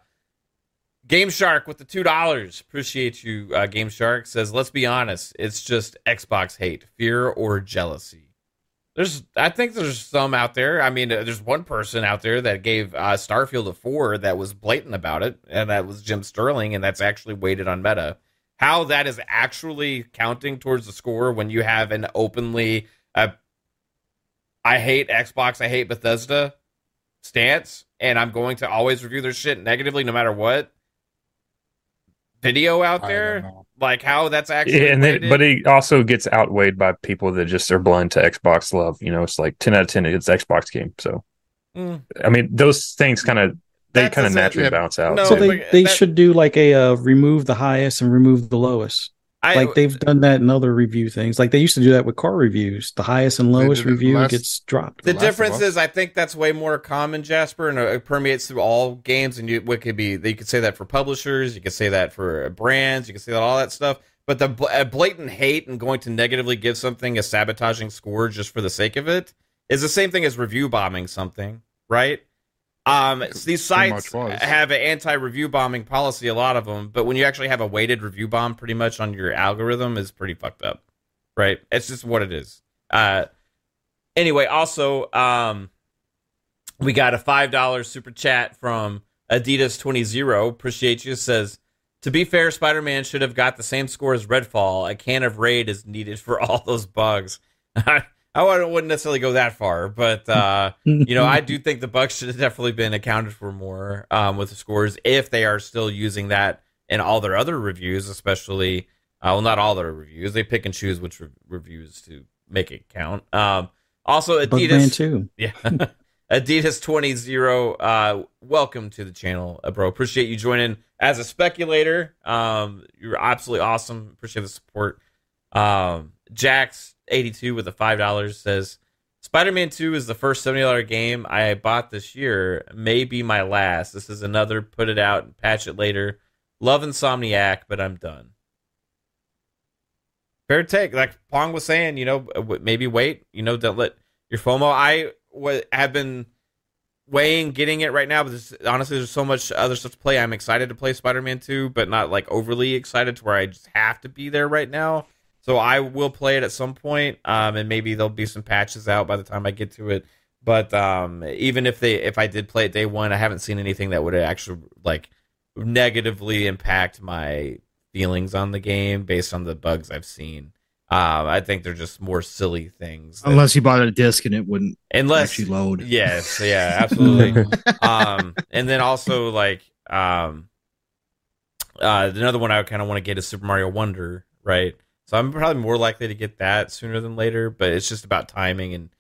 Game Shark with the two dollars. Appreciate you, uh, Game Shark says. Let's be honest, it's just Xbox hate, fear, or jealousy. There's, I think there's some out there. I mean, uh, there's one person out there that gave uh, Starfield a four that was blatant about it, and that was Jim Sterling, and that's actually weighted on Meta. How that is actually counting towards the score when you have an openly, uh, I hate Xbox, I hate Bethesda stance, and I'm going to always review their shit negatively no matter what. Video out there, like how that's actually, Yeah, and then, but it also gets outweighed by people that just are blind to Xbox love. You know, it's like ten out of ten. It's Xbox game. So Mm. I mean, those things kind of they kind of naturally yeah. balance out. No, so they, they that- should do like a uh, remove the highest and remove the lowest. I, like they've done that in other review things. Like they used to do that with car reviews. The highest and lowest did it review last- gets dropped. The The difference is, I think that's way more common, Jasper, and it permeates through all games. And you, what could be, you could say that for publishers, you could say that for brands, you could say that all that stuff. But the bl- uh, blatant hate and going to negatively give something a sabotaging score just for the sake of it is the same thing as review bombing something, right? Um, these sites have an anti-review bombing policy, a lot of them. But when you actually have a weighted review bomb, pretty much on your algorithm, is pretty fucked up, right? It's just what it is. Uh, anyway, also, um, we got a five dollar super chat from Adidas twenty zero. Appreciate you. Says to be fair, Spider Man should have got the same score as Redfall. A can of Raid is needed for all those bugs. I wouldn't necessarily go that far, but uh, you know, I do think the Bucks should have definitely been accounted for more um, with the scores if they are still using that in all their other reviews, especially. Uh, well, not all their reviews. They pick and choose which re- reviews to make it count. Um, also, Adidas. too. Yeah. Adidas 20 uh welcome to the channel, uh, bro. Appreciate you joining as a speculator. Um you're absolutely awesome. Appreciate the support. Um Jax 82 with the $5 says Spider-Man 2 is the first $70 game I bought this year. May be my last. This is another put it out and patch it later. Love Insomniac, but I'm done. Fair take. Like Pong was saying, you know, uh, maybe wait. You know, don't let your FOMO. I w- have been weighing getting it right now, but there's, honestly, there's so much other stuff to play. I'm excited to play Spider-Man 2, but not like overly excited to where I just have to be there right now. So I will play it at some point, um, and maybe there'll be some patches out by the time I get to it. But um, even if they, if I did play it day one, I haven't seen anything that would actually like negatively impact my feelings on the game based on the bugs I've seen. Um, I think they're just more silly things. that- Unless you bought a disc and it wouldn't unless actually load. Yes, yeah, absolutely. um, and then also like um, uh, another one I kind of want to get is Super Mario Wonder, right? So I'm probably more likely to get that sooner than later, but it's just about timing and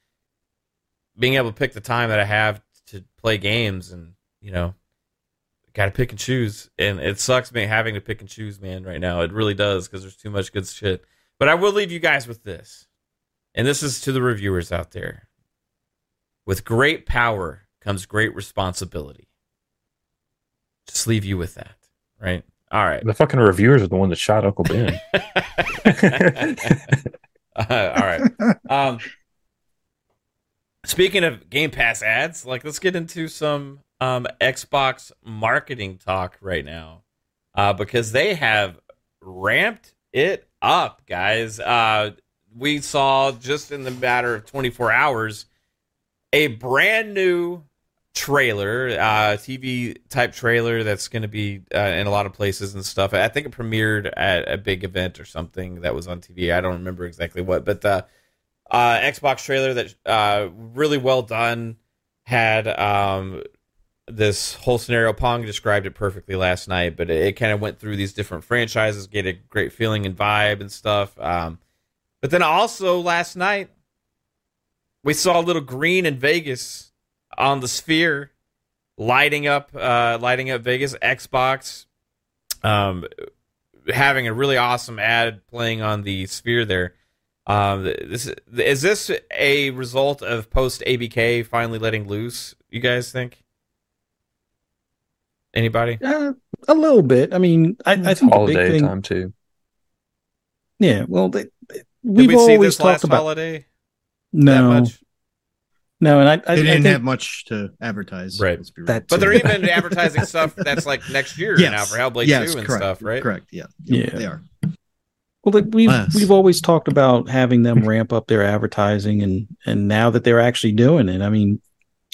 being able to pick the time that I have to play games, and you know, got to pick and choose. And it sucks me having to pick and choose, man. Right now, it really does because there's too much good shit. But I will leave you guys with this, and this is to the reviewers out there. With great power comes great responsibility. Just leave you with that, right? All right. The fucking reviewers are the one that shot Uncle Ben. Uh, all right. Um, speaking of Game Pass ads, like let's get into some um, Xbox marketing talk right now, uh, because they have ramped it up, guys. Uh, we saw just in the matter of 24 hours a brand new trailer, uh, TV type trailer that's going to be uh, in a lot of places and stuff. I think it premiered at a big event or something that was on TV. I don't remember exactly what, but the uh, Xbox trailer that uh, really well done had um, this whole scenario. Pong described it perfectly last night, but it, it kind of went through these different franchises, get a great feeling and vibe and stuff. Um, but then also last night, we saw a little green in Vegas on the sphere lighting up uh lighting up Vegas Xbox um having a really awesome ad playing on the sphere there um this is this a result of post ABK finally letting loose you guys think anybody Uh, a little bit. I mean, I, I think the big Holiday thing. time too. Yeah. Well, they, they- we've we see always this last talked about holiday that no, much no, and I, I, They didn't think have much to advertise. Right. let's be real. that but they're even advertising stuff that's like next year Yes. now for Hellblade yes, 2 and correct, stuff right Correct. Yeah. Yeah. They are. Well, like we've Less. we've always talked about having them ramp up their advertising, and and now that they're actually doing it, I mean,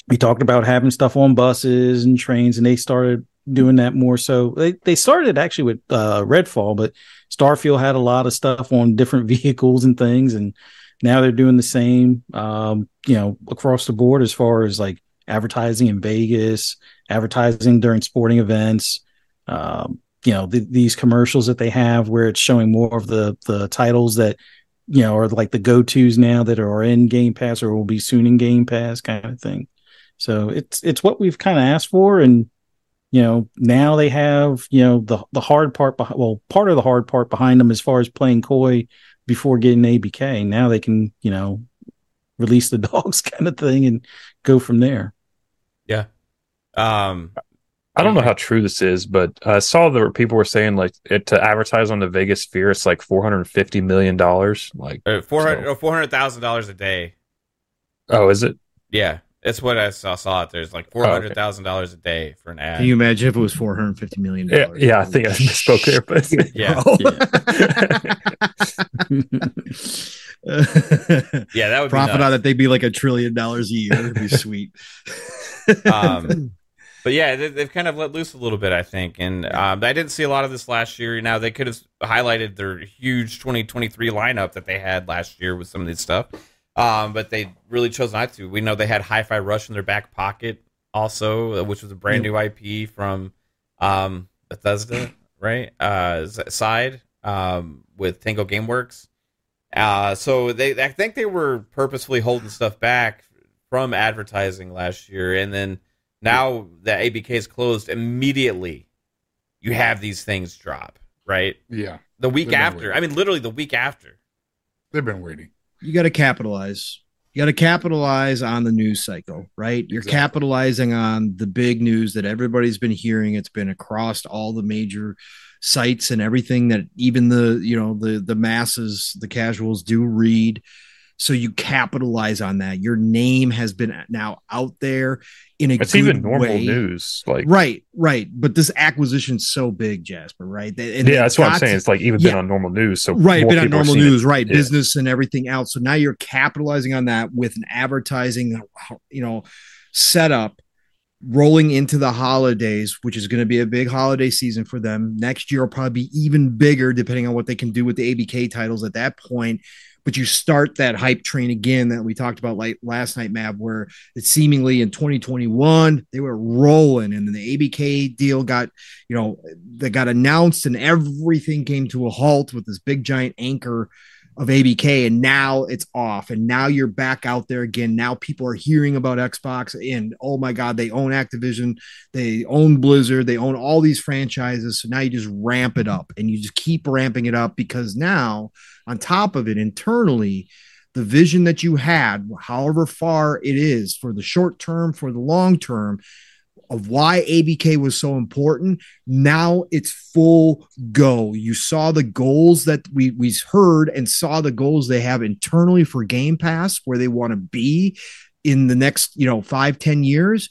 we talked about having stuff on buses and trains, and they started doing that more. So they they started actually with uh, Redfall, but Starfield had a lot of stuff on different vehicles and things, and now they're doing the same, um, you know, across the board as far as like advertising in Vegas, advertising during sporting events. Um, you know the, these commercials that they have where it's showing more of the the titles that you know are like the go-to's now that are in game pass or will be soon in game pass kind of thing so it's it's what we've kind of asked for and you know, now they have, you know, the the hard part behind well, part of the hard part behind them as far as playing coy before getting ABK. Now they can, you know, release the dogs kind of thing and go from there. Yeah. Um I don't know how true this is, but I saw that people were saying like it, to advertise on the Vegas Sphere, it's like four hundred fifty million dollars. Like uh, four hundred So- four hundred thousand dollars a day. oh, is it? Yeah, that's what I saw. Saw it. There's like four hundred thousand dollars a day for an ad. Can you imagine if it was four hundred fifty million? Yeah, yeah. I think I misspoke there, but yeah, yeah, that would Profit nuts. on it, they'd be like a trillion dollars a year. It'd be sweet. Um, But yeah, they, they've kind of let loose a little bit, I think. And um, I didn't see a lot of this last year. Now they could have highlighted their huge 2023 lineup that they had last year with some of this stuff, um, but they really chose not to. We know they had Hi-Fi Rush in their back pocket, also, uh, which was a brand new IP from um, Bethesda, right? Uh, side um, with Tango GameWorks. Uh, so they, I think they were purposefully holding stuff back from advertising last year, and then now that ABK is closed, immediately you have these things drop, right? Yeah, The week after, waiting. I mean, literally the week after. they've been waiting. You got to capitalize. You got to capitalize on the news cycle, right? You're Exactly. capitalizing on the big news that everybody's been hearing. It's been across all the major sites and everything that even the you know the the masses, the casuals do read. So you capitalize on that. Your name has been now out there in a it's good even normal way. news. Like, Right, right. But this acquisition's so big, Jasper, right? And yeah, that's what I'm saying. It's like even been on normal news. So right been on normal seeing it. news right Yeah. business and everything else so now you're capitalizing on that with an advertising you know setup rolling into the holidays which is going to be a big holiday season for them next year will probably be even bigger depending on what they can do with the abk titles at that point but you start that hype train again that we talked about like last night Mav, where it seemingly in 2021 they were rolling and then the abk deal got you know that got announced and everything came to a halt with this big giant anchor of ABK and now it's off and now you're back out there again. Now people are hearing about Xbox and oh my god they own Activision they own Blizzard they own all these franchises so now you just ramp it up and you just keep ramping it up because now on top of it internally the vision that you had however far it is for the short term for the long term of why ABK was so important. Now it's full go. You saw the goals that we we heard and saw the goals they have internally for Game Pass, where they want to be in the next, you know, five ten years.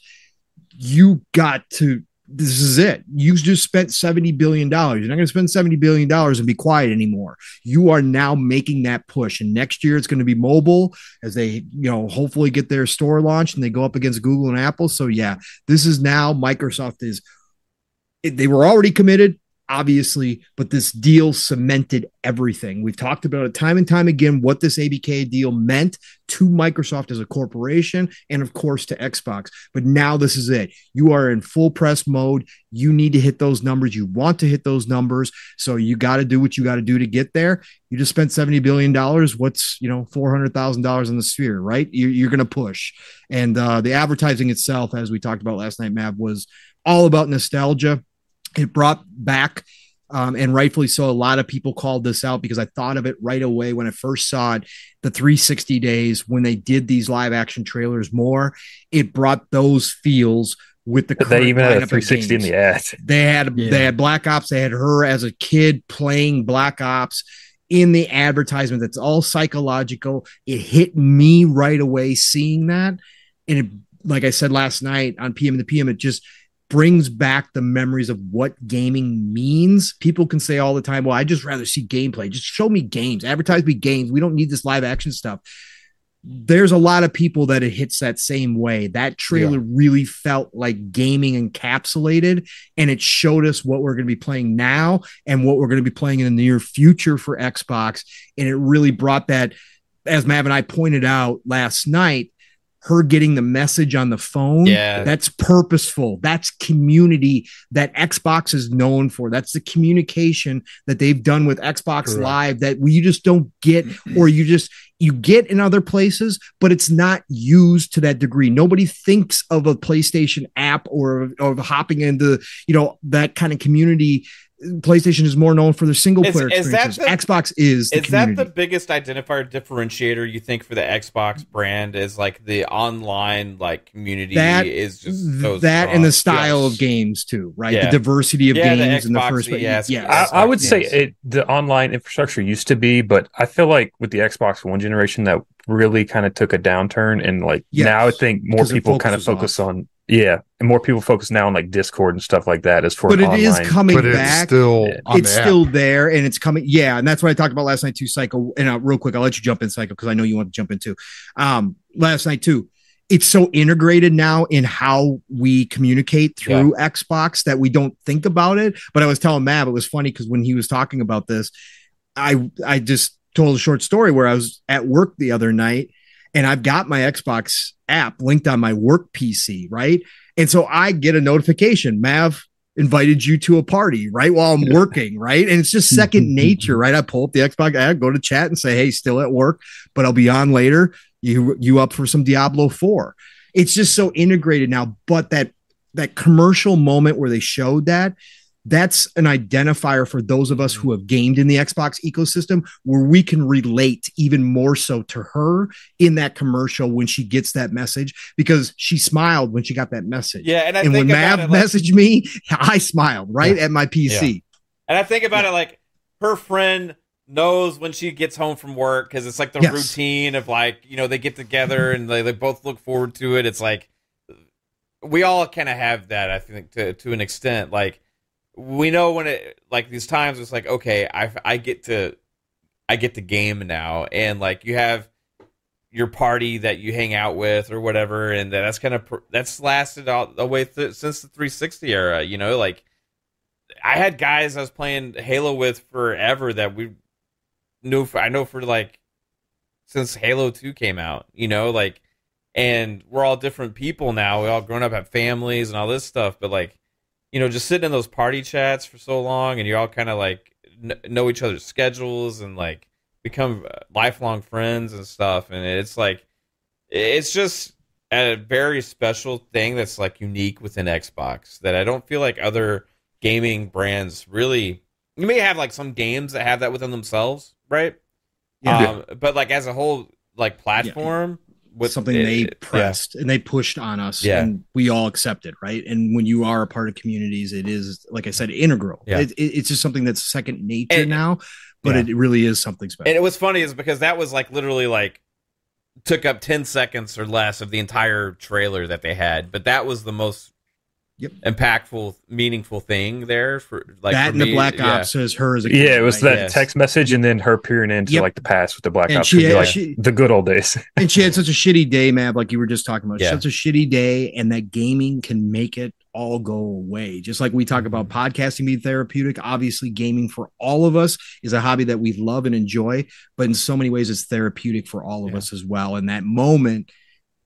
You got to. This is it. You just spent $70 billion. You're not going to spend $70 billion and be quiet anymore. You are now making that push. And next year it's going to be mobile as they, you know, hopefully get their store launched and they go up against Google and Apple. So yeah, this is now Microsoft is they were already committed obviously but this deal cemented everything. We've talked about it time and time again what this abk deal meant to microsoft as a corporation and of course to xbox. But now this is it. You are in full press mode. You need to hit those numbers. You want to hit those numbers. So you got to do what you got to do to get there. You just spent 70 billion dollars. What's you know 400,000 dollars in the sphere right? You're, you're going to push. And uh, the advertising itself as we talked about last night mav was all about nostalgia it brought back um, and rightfully so a lot of people called this out because i thought of it right away when i first saw it the 360 days when they did these live action trailers more it brought those feels with the they even had a 360 in the ad. They had Yeah. they had Black Ops. They had her as a kid playing Black Ops in the advertisement. That's all psychological. It hit me right away seeing that, and it, like I said last night on PM and the PM, it just brings back the memories of what gaming means. People can say all the time, "Well, I just rather see gameplay. Just show me games. Advertise me games. We don't need this live action stuff." there's a lot of people that it hits that same way. That trailer really felt like gaming encapsulated, and it showed us what we're going to be playing now and what we're going to be playing in the near future for Xbox. And it really brought that, as Mav and I pointed out last night, her getting the message on the phone. Yeah. That's purposeful. That's community that Xbox is known for. That's the communication that they've done with Xbox Correct. Live that you just don't get, or you just you get in other places, but it's not used to that degree. Nobody thinks of a PlayStation app or of hopping into, you know, that kind of community PlayStation is more known for their single player Is- is that experiences. the- Xbox is the is that the biggest identifier differentiator you think for the Xbox brand is like the online like community That- is just so that strong. and the style Yes. of games too, right? Yeah. The diversity of Yeah, the games in the Xbox, first yes, yes. I, I would Yes. say it the online infrastructure used to be, but I feel like with the Xbox One generation that really kind of took a downturn, and like Yes, now I think more because people kind of was focus on yeah, and more people focus now on like Discord and stuff like that as for but it online. is coming but it's back. still Yeah. it's the still there and it's coming. Yeah, and that's what I talked about last night too. Psycho, and uh, real quick, I'll let you jump in, Psycho, because I know you want to jump into. Um, last night too. It's so integrated now in how we communicate through Xbox that we don't think about it. But I was telling Mav, it was funny because when he was talking about this, I I just told a short story where I was at work the other night and I've got my Xbox app linked on my work PC, right? And so I get a notification, Mav invited you to a party, right? While I'm working, right? And it's just second nature, right? I pull up the Xbox app, go to chat and say, Hey, still at work, but I'll be on later. You you up for some Diablo 4. It's just so integrated now. But that that commercial moment where they showed that, that's an identifier for those of us mm. who have gamed in the Xbox ecosystem where we can relate even more so to her in that commercial when she gets that message because she smiled when she got that message. Yeah, and I and when think about Mav it, like- messaged me, I smiled right at my PC. And I think about it like her friend knows when she gets home from work because it's like the Yes. routine of like, you know, they get together and they, they both look forward to it. It's like we all kind of have that, I think, to, to an extent. Like we know when it like these times it's like, okay, I, I get to I get to game now. And like you have your party that you hang out with or whatever, and that's kind of that's lasted all the way th- since the 360 era. You know, like I had guys I was playing Halo with forever that we knew. For, I know for like since Halo Two came out. You know, like, and we're all different people now. We all grown up, have families, and all this stuff. But like, you know, just sitting in those party chats for so long, and you all kind of like kn- know each other's schedules and like become uh, lifelong friends and stuff. And it's like, it's just a very special thing that's like unique within Xbox that I don't feel like other gaming brands really. You may have like some games that have that within themselves, right? Yeah. Um, but like as a whole, like platform with something it- they it- pressed and they pushed on us Yeah. and we all accepted right and when you are a part of communities it is like i said integral Yeah. it, it- it's just something that's second nature And- now but yeah. it really is something special And it was funny is because that was like literally like took up 10 seconds or less of the entire trailer that they had, but that was the most Yep. impactful, meaningful thing there for like that for and the black yeah. ops as her as a Yeah, it was right? that Yes. text message and then her peering into Yep. like the past with the Black And Ops. she would be had- like she- the good old days. and she had such a shitty day, man. Like you were just talking about, Yeah. such a shitty day, and that gaming can make it all go away. Just like we talk about mm-hmm. podcasting being therapeutic, obviously, gaming for all of us is a hobby that we love and enjoy, but in so many ways, it's therapeutic for all of Yeah. us as well. And that moment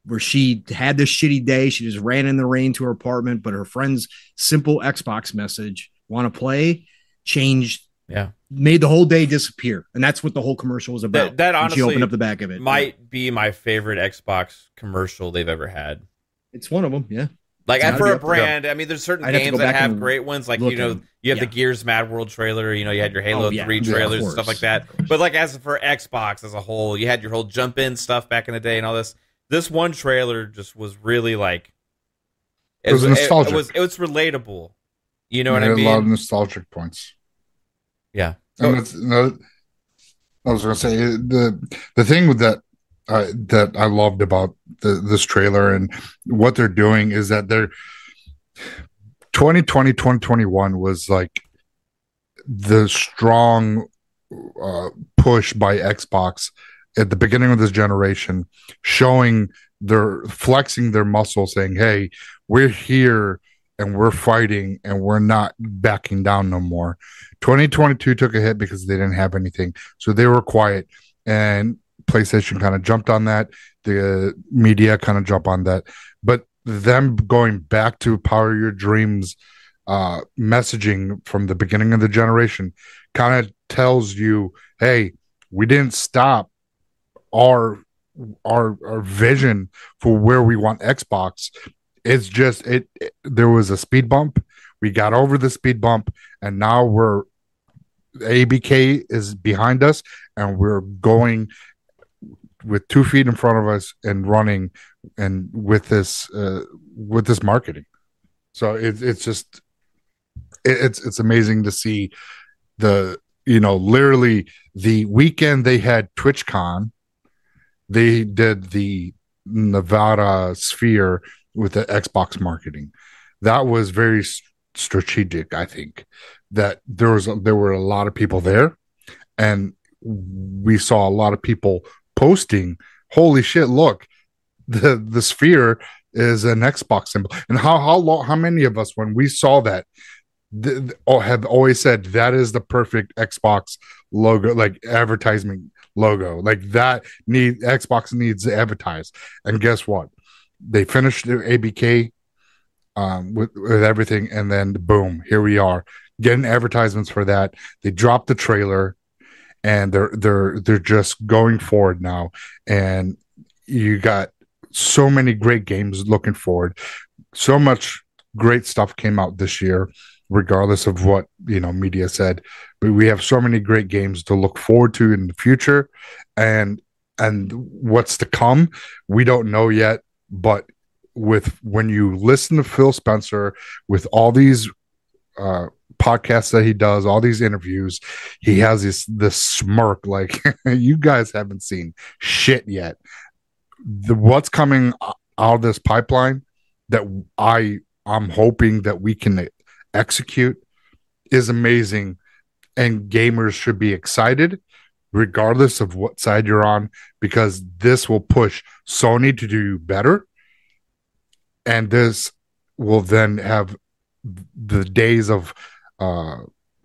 where she had this shitty day, she just ran in the rain to her apartment, but her friend's simple Xbox message, "Want to play?" changed. Yeah. Made the whole day disappear, and that's what the whole commercial was about. That, that honestly she opened up the back of it. might be my favorite Xbox commercial they've ever had. It's one of them, yeah. Like for a brand, I mean, there's certain I'd games that have great ones. Like you know, 'em. you have the Gears Mad World trailer. You know, you had your Halo Oh, yeah. Three Yeah, trailers and course. stuff like that. But like as for Xbox as a whole, you had your whole jump in stuff back in the day and all this. This one trailer just was really like It was nostalgic. It, was it was relatable. You know It what I had a lot of nostalgic points. Yeah. And it's, no, I was going to say the the thing with that uh, that I loved about the, this trailer and what they're doing is that they're 2020 2021 was like the strong uh, push by Xbox at the beginning of this generation, showing their flexing their muscle, saying, "Hey, we're here and we're fighting and we're not backing down no more." 2022 took a hit because they didn't have anything, so they were quiet, and PlayStation kind of jumped on that. The media kind of jumped on that, but them going back to power your dreams uh messaging from the beginning of the generation kind of tells you hey we didn't stop our our our vision for where we want Xbox. It's just it, it there was a speed bump. We got over the speed bump and now we're ABK is behind us and we're going with two feet in front of us and running and with this uh, with this marketing. So it, it's just it, it's it's amazing to see the you know literally the weekend they had TwitchCon, they did the Nevada Sphere with the Xbox marketing. That was very strategic, I think. That there was there were a lot of people there, and we saw a lot of people posting, "Holy shit! Look, the the Sphere is an Xbox symbol." And how how long? How many of us, when we saw that, th- th- oh, have always said that is the perfect Xbox logo, like advertisement logo, like that need Xbox needs to advertise. And guess what? They finished their ABK um, with, with everything, and then boom, here we are getting advertisements for that. They dropped the trailer, and they're they're they're just going forward now. And you got so many great games looking forward. So much great stuff came out this year, regardless of what you know media said. But we have so many great games to look forward to in the future, and and what's to come, we don't know yet. But with when you listen to Phil Spencer with all these uh, podcasts that he does, all these interviews, he has this this smirk like you guys haven't seen shit yet. The what's coming out of this pipeline that I I'm hoping that we can execute is amazing and gamers should be excited regardless of what side you're on because this will push Sony to do better and this will then have the days of uh,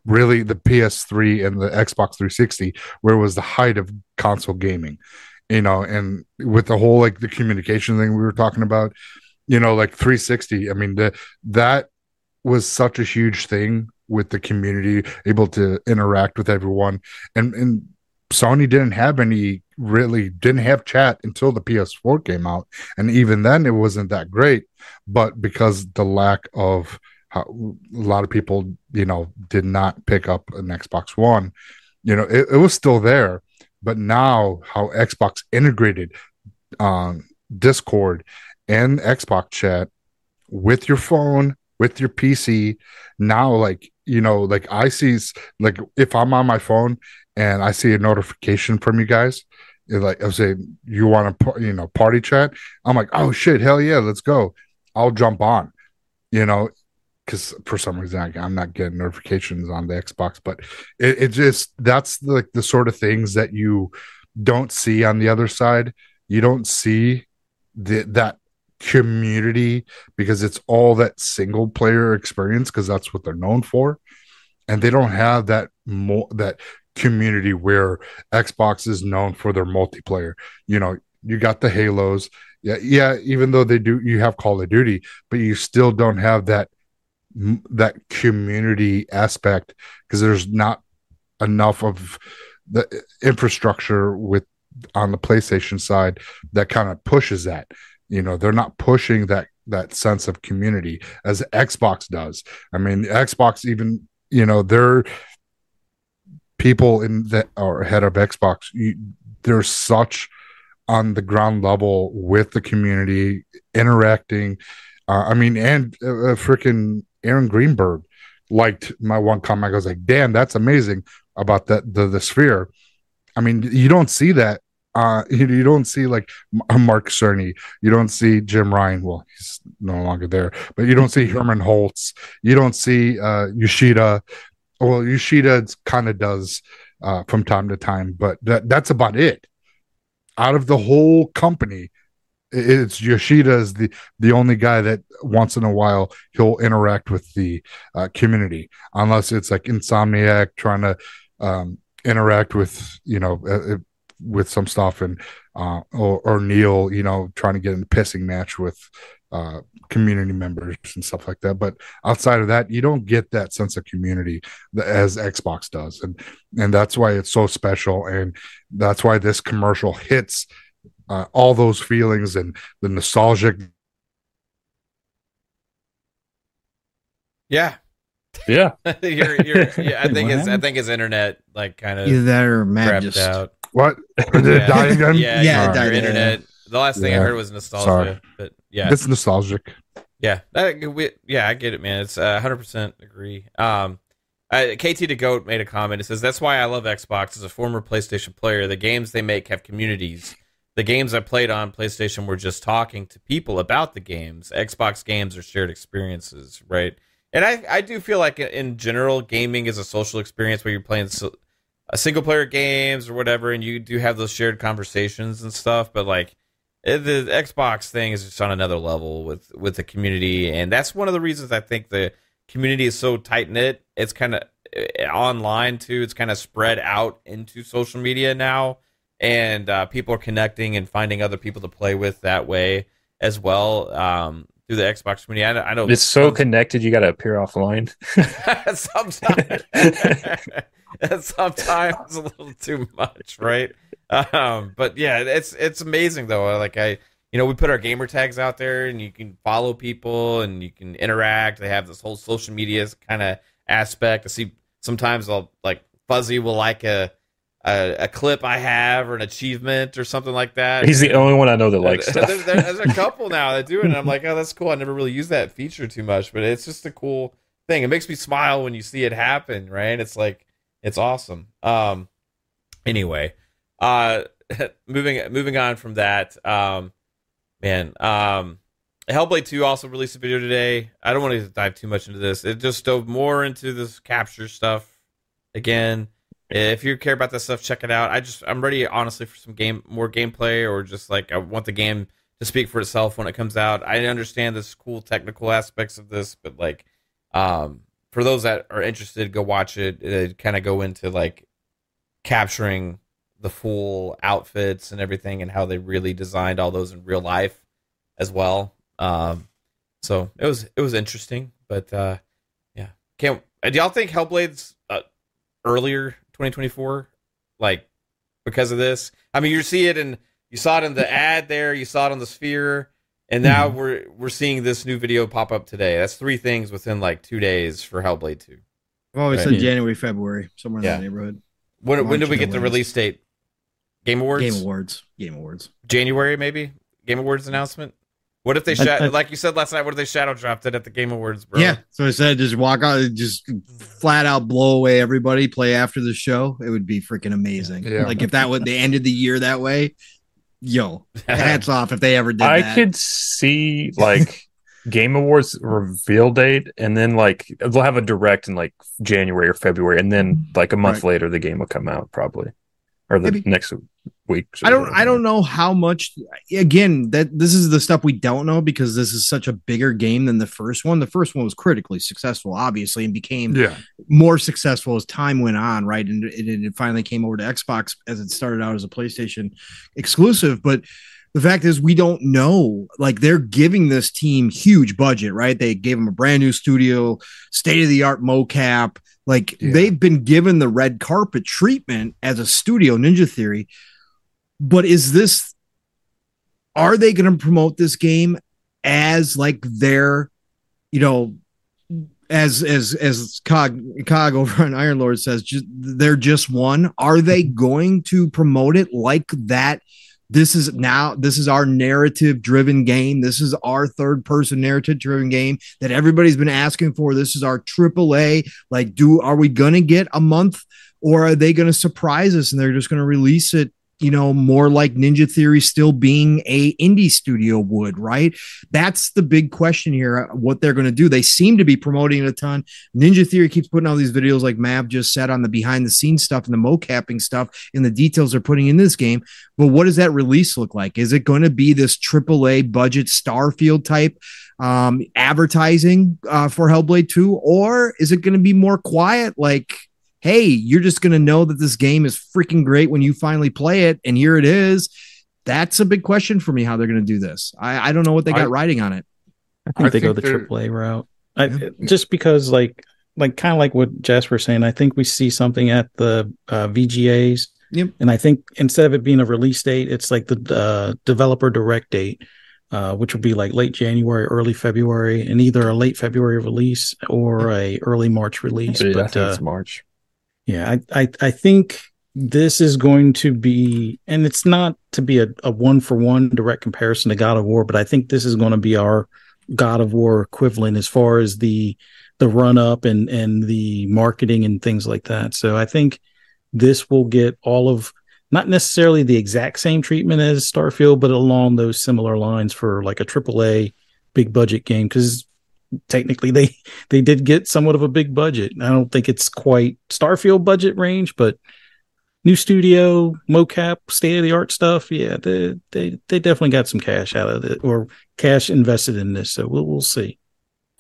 really the PS3 and the Xbox 360, where was the height of console gaming, you know, and with the whole like the communication thing we were talking about, you know, like 360. I mean, the that was such a huge thing with the community, able to interact with everyone, and and Sony didn't have any really didn't have chat until the PS4 came out, and even then it wasn't that great. But because the lack of how, a lot of people, you know, did not pick up an Xbox One, you know, it, it was still there. But now how Xbox integrated um, Discord and Xbox chat with your phone, with your PC, now like you know, like I see, like if I'm on my phone and I see a notification from you guys, like I say, you want to, you know, party chat. I'm like, oh shit, hell yeah, let's go. I'll jump on, you know, because for some reason I, am not getting notifications on the Xbox, but it, it just that's like the, sort of things that you don't see on the other side. You don't see the that community because it's all that single player experience because that's what they're known for and they don't have that more that community where Xbox is known for their multiplayer. You know, you got the Halos. Yeah, yeah, even though they do you have Call of Duty, but you still don't have that that community aspect because there's not enough of the infrastructure with on the PlayStation side that kind of pushes that. You know, they're not pushing that that sense of community as Xbox does. I mean, Xbox even, you know, they're people in the or head of Xbox, you, they're such on the ground level with the community interacting. Uh, I mean, and uh, uh freaking Aaron Greenberg liked my one comment. I was like, "Damn, that's amazing about that the the sphere." I mean, you don't see that. Uh, you, you don't see like Mark Cerny. You don't see Jim Ryan. Well, he's no longer there, but you don't see Hermen Hulst, You don't see uh, Yoshida well, Yoshida kind of does uh, from time to time, but that, that's about it. Out of the whole company, it's Yoshida is the the only guy that once in a while he'll interact with the uh, community, unless it's like Insomniac trying to um, interact with you know uh, with some stuff and uh or, or Neil, you know, trying to get in a pissing match with uh community members and stuff like that. But outside of that, you don't get that sense of community as Xbox does. And and that's why it's so special. And that's why this commercial hits uh, all those feelings and the nostalgic Yeah, Yeah. you're, you're, yeah I think what his I think his internet like kind of Either that or Matt just out. What did it die again? Yeah, Yeah, yeah, it your died, yeah. internet. The last thing I Yeah. heard was nostalgia, Sorry. but yeah, It's nostalgic. Yeah, that, we, yeah, I get it, man. It's uh, 100% agree. Um, uh, KT to Goat made a comment. It says that's why I love Xbox. As a former PlayStation player, the games they make have communities. The games I played on PlayStation were just talking to people about the games. Xbox games are shared experiences, right? And I, I do feel like in general, gaming is a social experience where you're playing so, a single player games or whatever, and you do have those shared conversations and stuff. But like, it- the Xbox thing is just on another level with with the community, and that's one of the reasons I think the community is so tight knit. It's kind of online too. It's kind of spread out into social media now, and uh, people are connecting and finding other people to play with that way as well um, through the Xbox community. I, know- I know It's so connected, you got to appear offline. sometimes sometimes a little too much right um but yeah it's it's amazing though like i you know we put our gamer tags out there and you can follow people and you can interact they have this whole social media kind of aspect i see sometimes i'll like fuzzy will like a, a a clip i have or an achievement or something like that He's the only one I know that likes there- stuff. there- there's a couple now that do it, and I'm like, oh, that's cool. I never really used that feature too much, but it's just a cool thing. It makes me smile when you see it happen, right? It's like it's awesome. Um, anyway, uh, moving moving on from that, um, man, um, Hellblade Two also released a video today. I don't want to dive too much into this. It just dove more into this capture stuff again. If you care about that stuff, check it out. I just I'm ready honestly for some game more gameplay or just like I want the game to speak for itself when it comes out. I understand this cool technical aspects of this, but like um for those that are interested, go watch it. It kind of go into like capturing the full outfits and everything and how they really designed all those in real life as well. Um so it was it was interesting, but uh yeah. Can't uh, do y'all think Hellblade's uh, earlier 2024 like because of this i mean you see it in you saw it in the ad there you saw it on the sphere and now Mm-hmm. we're we're seeing this new video pop up today that's three things within like two days for hellblade 2 I've always Right. said January, February, somewhere in Yeah. that neighborhood. when, when Launch did we get the the release date game awards Game Awards. Game Awards. january maybe game awards announcement what if they I- sha- I- like you said last night what if they shadow dropped it at the game awards bro Yeah. So I said just walk out, just flat out blow away everybody, play after the show. It would be freaking amazing. Yeah. Like if that would they ended the year that way, yo, hats off if they ever did I that. could see like Game Awards reveal date, and then like they'll have a direct in like January or February, and then like a month Right. later the game will come out probably, or the Maybe. next week. I don't I don't know how much again that this is the stuff we don't know because this is such a bigger game than the first one. The first one was critically successful, obviously, and became Yeah. more successful as time went on, right? And it, it finally came over to Xbox as it started out as a PlayStation exclusive. But the fact is, we don't know. Like they're giving this team huge budget, right? They gave them a brand new studio, state of the art mocap. Like Yeah. they've been given the red carpet treatment as a studio, Ninja Theory. But is this? Are they going to promote this game as like their, you know, as as as cog cog over on iron lord says just, they're just one are they mm-hmm. going to promote it like that this is now this is our narrative driven game. This is our third person narrative driven game that everybody's been asking for. This is our triple a. Like do are we gonna get a month or are they gonna surprise us and they're just gonna release it you know more like ninja theory still being a indie studio would right? That's the big question here what they're going to do. They seem to be promoting it a ton. Ninja theory keeps putting all these videos like mav just said on the behind the scenes stuff and the mocapping stuff and the details they're putting in this game. But what does that release look like? Is it going to be this aaa budget starfield type um advertising uh for hellblade 2 or is it going to be more quiet like hey, you're just going to know that this game is freaking great when you finally play it. And here it is. That's a big question for me how they're going to do this. I, I don't know what they got I- riding on it. I think I they go the they're- AAA route. I, Yeah. Just because, like, like kind of like what Jasper was saying, I think we see something at the uh, VGAs. Yep. And I think instead of it being a release date, it's like the uh, developer direct date, uh, which would be like late January, early February, and either a late February release or a early March release. Yeah, I but think uh, it's March. Yeah, I, I I think this is going to be, and it's not to be a, a one for one direct comparison to God of War, but I think this is going to be our God of War equivalent as far as the the run up and and the marketing and things like that. So I think this will get all of not necessarily the exact same treatment as Starfield, but along those similar lines for like a AAA big budget game because technically they they did get somewhat of a big budget. I don't think it's quite Starfield budget range, but new studio, mocap, state of the art stuff. Yeah, they, they they definitely got some cash out of it or cash invested in this. So we'll we'll see.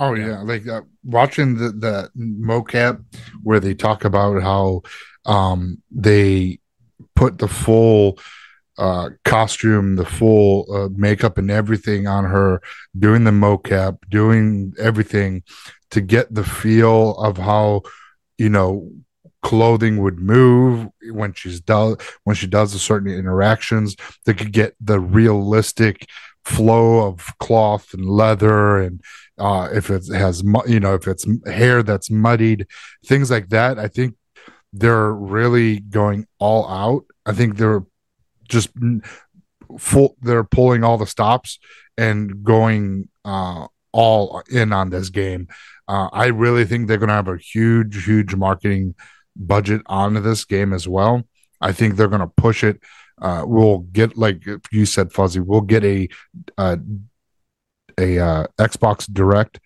Oh yeah, like uh, watching the the mocap where they talk about how um they put the full uh costume, the full uh, makeup and everything on her, doing the mocap, doing everything to get the feel of how you know clothing would move when she's does when she does the certain interactions they could get the realistic flow of cloth and leather and uh, if it has you know if it's hair that's muddied things like that. I think they're really going all out. I think they're just full they're pulling all the stops and going uh, all in on this game. Uh, i really think they're going to have a huge huge marketing budget onto this game as well. I think they're going to push it. Uh, we'll get like you said fuzzy we'll get a uh, a uh, Xbox Direct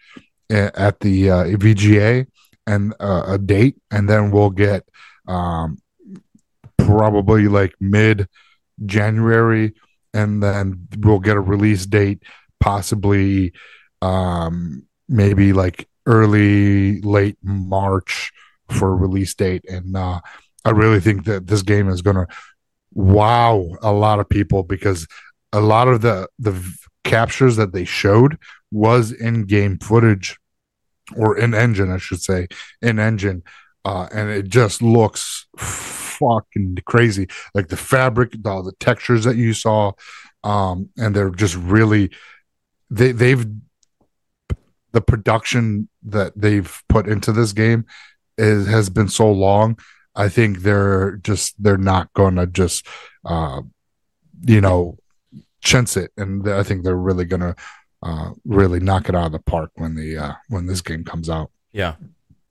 at the uh, VGA and a date, and then we'll get um, probably like mid January, and then we'll get a release date, possibly um, maybe like early late March for release date, and uh, I really think that this game is gonna wow a lot of people because a lot of the the captures that they showed was in game footage or in engine i should say in engine uh, and it just looks fucking crazy. Like the fabric all the textures that you saw um and they're just really they they've the production that they've put into this game is has been so long i think they're just they're not gonna just uh you know chintz it. And i think they're really gonna uh really knock it out of the park when the uh when this game comes out. Yeah.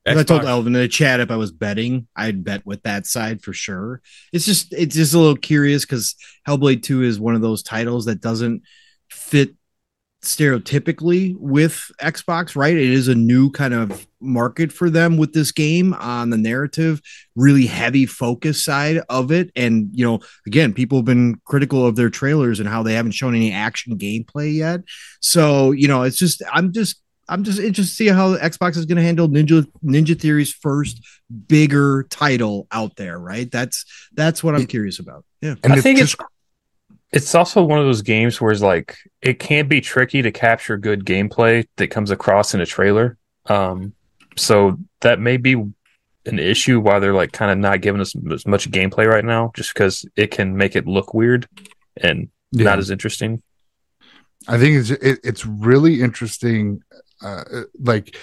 I told Elvin in the chat if I was betting, I'd bet with that side for sure. It's just it's just a little curious because Hellblade 2 is one of those titles that doesn't fit stereotypically with Xbox, right? It is a new kind of market for them with this game on the narrative, really heavy focus side of it. And you know, again, people have been critical of their trailers and how they haven't shown any action gameplay yet. So, you know, it's just I'm just I'm just interested to see how Xbox is going to handle Ninja Ninja Theory's first bigger title out there, right? That's that's what I'm curious about. Yeah. and I it's think just it's it's also one of those games where it's like it can be tricky to capture good gameplay that comes across in a trailer. Um, so that may be an issue why they're like kind of not giving us as much gameplay right now, just because it can make it look weird and yeah. not as interesting. I think it's it, it's really interesting. Uh, like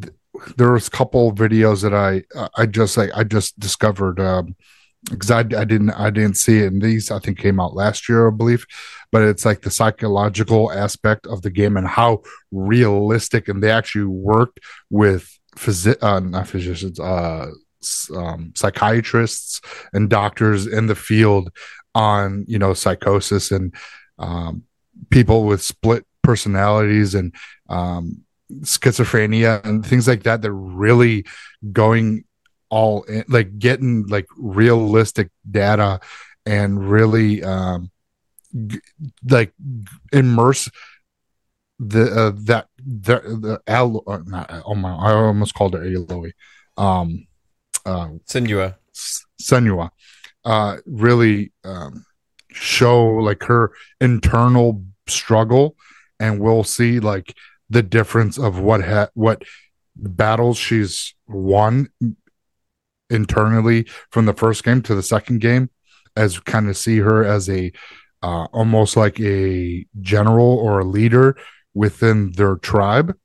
th- there was a couple videos that I I just like I just discovered um because I, I didn't I didn't see it. And these I think came out last year I believe, but it's like the psychological aspect of the game and how realistic and they actually worked with physi- uh, not physicians uh um, psychiatrists and doctors in the field on you know psychosis and um, people with split personalities and um, schizophrenia and things like that. They're really going all in, like getting like realistic data and really um, g- like immerse the uh, that the the alo- uh, not oh my I almost called it Aloy. Um, uh, Senua. Senua uh, really um, show like her internal struggle, and we'll see like the difference of what ha- what battles she's won internally from the first game to the second game, as kind of see her as a uh, almost like a general or a leader within their tribe.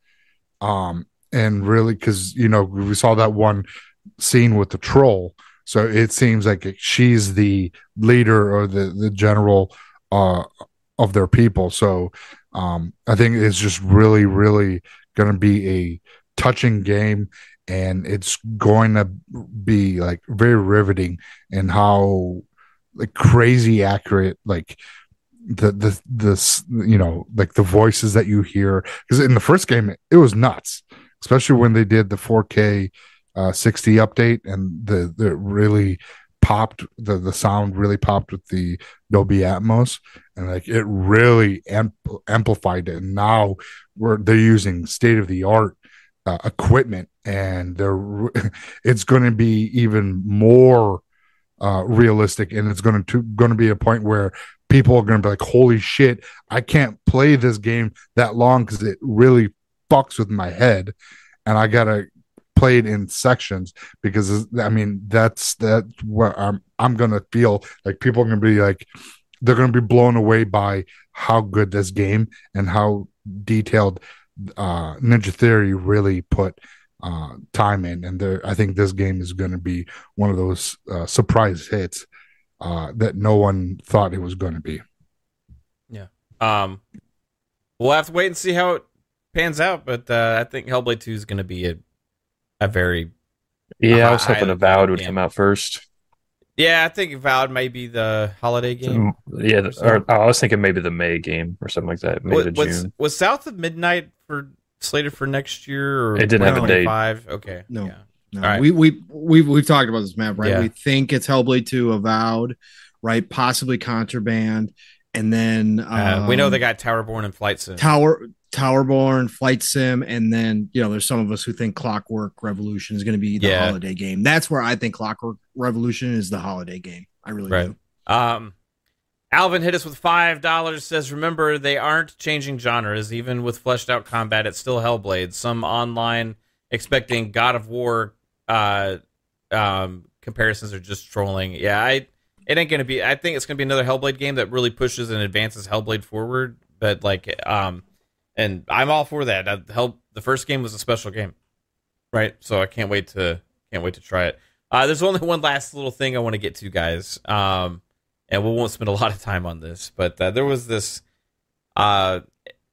Um, and really, because you know, we saw that one scene with the troll. So it seems like she's the leader or the the general uh, of their people. So um, I think it's just really, really going to be a touching game, and it's going to be like very riveting in how like crazy accurate like the the this you know like the voices that you hear. Because in the first game it was nuts especially when they did the 4k uh 60 update and the the really popped the the sound really popped with the Dolby Atmos and like it really amp- amplified it. And now we're they're using state of the art uh, equipment and they're it's going to be even more uh, realistic and it's going to going to be a point where people are going to be like holy shit i can't play this game that long because it really fucks with my head and i gotta play it in sections because i mean that's that what i'm i'm gonna feel like people are gonna be like they're gonna be blown away by how good this game and how detailed uh ninja theory really put uh, time in, and there, I think this game is to be one of those uh, surprise hits uh, that no one thought it was to be. Yeah. Um, we'll have to wait and see how it pans out, but uh, I think Hellblade Two is to be a a very Yeah, I was hoping I- Avowed would yeah. come out first. yeah. I think Avowed may be the holiday game. Yeah, the- or I was thinking maybe the May game or something like that. May Was, to was, June. was South of Midnight for slated for next year? Or It didn't have a date. Five. Okay. No. Yeah. No, All right. we we we've we've talked about this map, right? Yeah. We think it's Hellblade 2 Avowed, right? Possibly Contraband, and then Uh, we know um, they got Towerborn and Flight Sim. Tower Towerborn, Flight Sim, and then you know there's some of us who think Clockwork Revolution is going to be the Yeah. holiday game. That's where I think Clockwork Revolution is the holiday game. I really Right. do. Um, Alvin hit us with five dollars. Says, remember they aren't changing genres. Even with fleshed out combat, it's still Hellblade. Some online expecting God of War uh, um, comparisons are just trolling. Yeah, I it ain't gonna be. I think it's gonna be another Hellblade game that really pushes and advances Hellblade forward. But like, um, and I'm all for that. Hell, the first game was a special game, right? So I can't wait to can't wait to try it. Uh, there's only one last little thing I want to get to, guys. Um, and we won't spend a lot of time on this, but uh, there was this. Uh,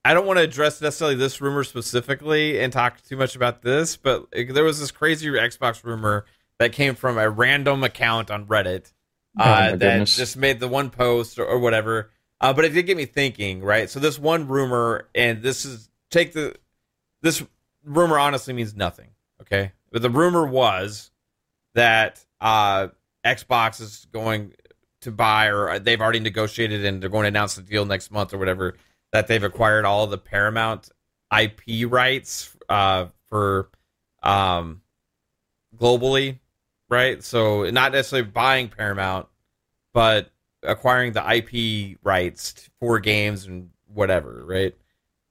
I don't want to address necessarily this rumor specifically and talk too much about this, but there was this crazy Xbox rumor that came from a random account on Reddit Oh, uh, that goodness. just made the one post or, or whatever. Uh, but it did get me thinking, right? So this one rumor, and this is take the this rumor honestly means nothing, okay? But the rumor was that uh, Xbox is going to buy, or they've already negotiated, and they're going to announce the deal next month or whatever. That they've acquired all the Paramount IP rights uh, for um, globally, right? So not necessarily buying Paramount, but acquiring the IP rights for games and whatever, right?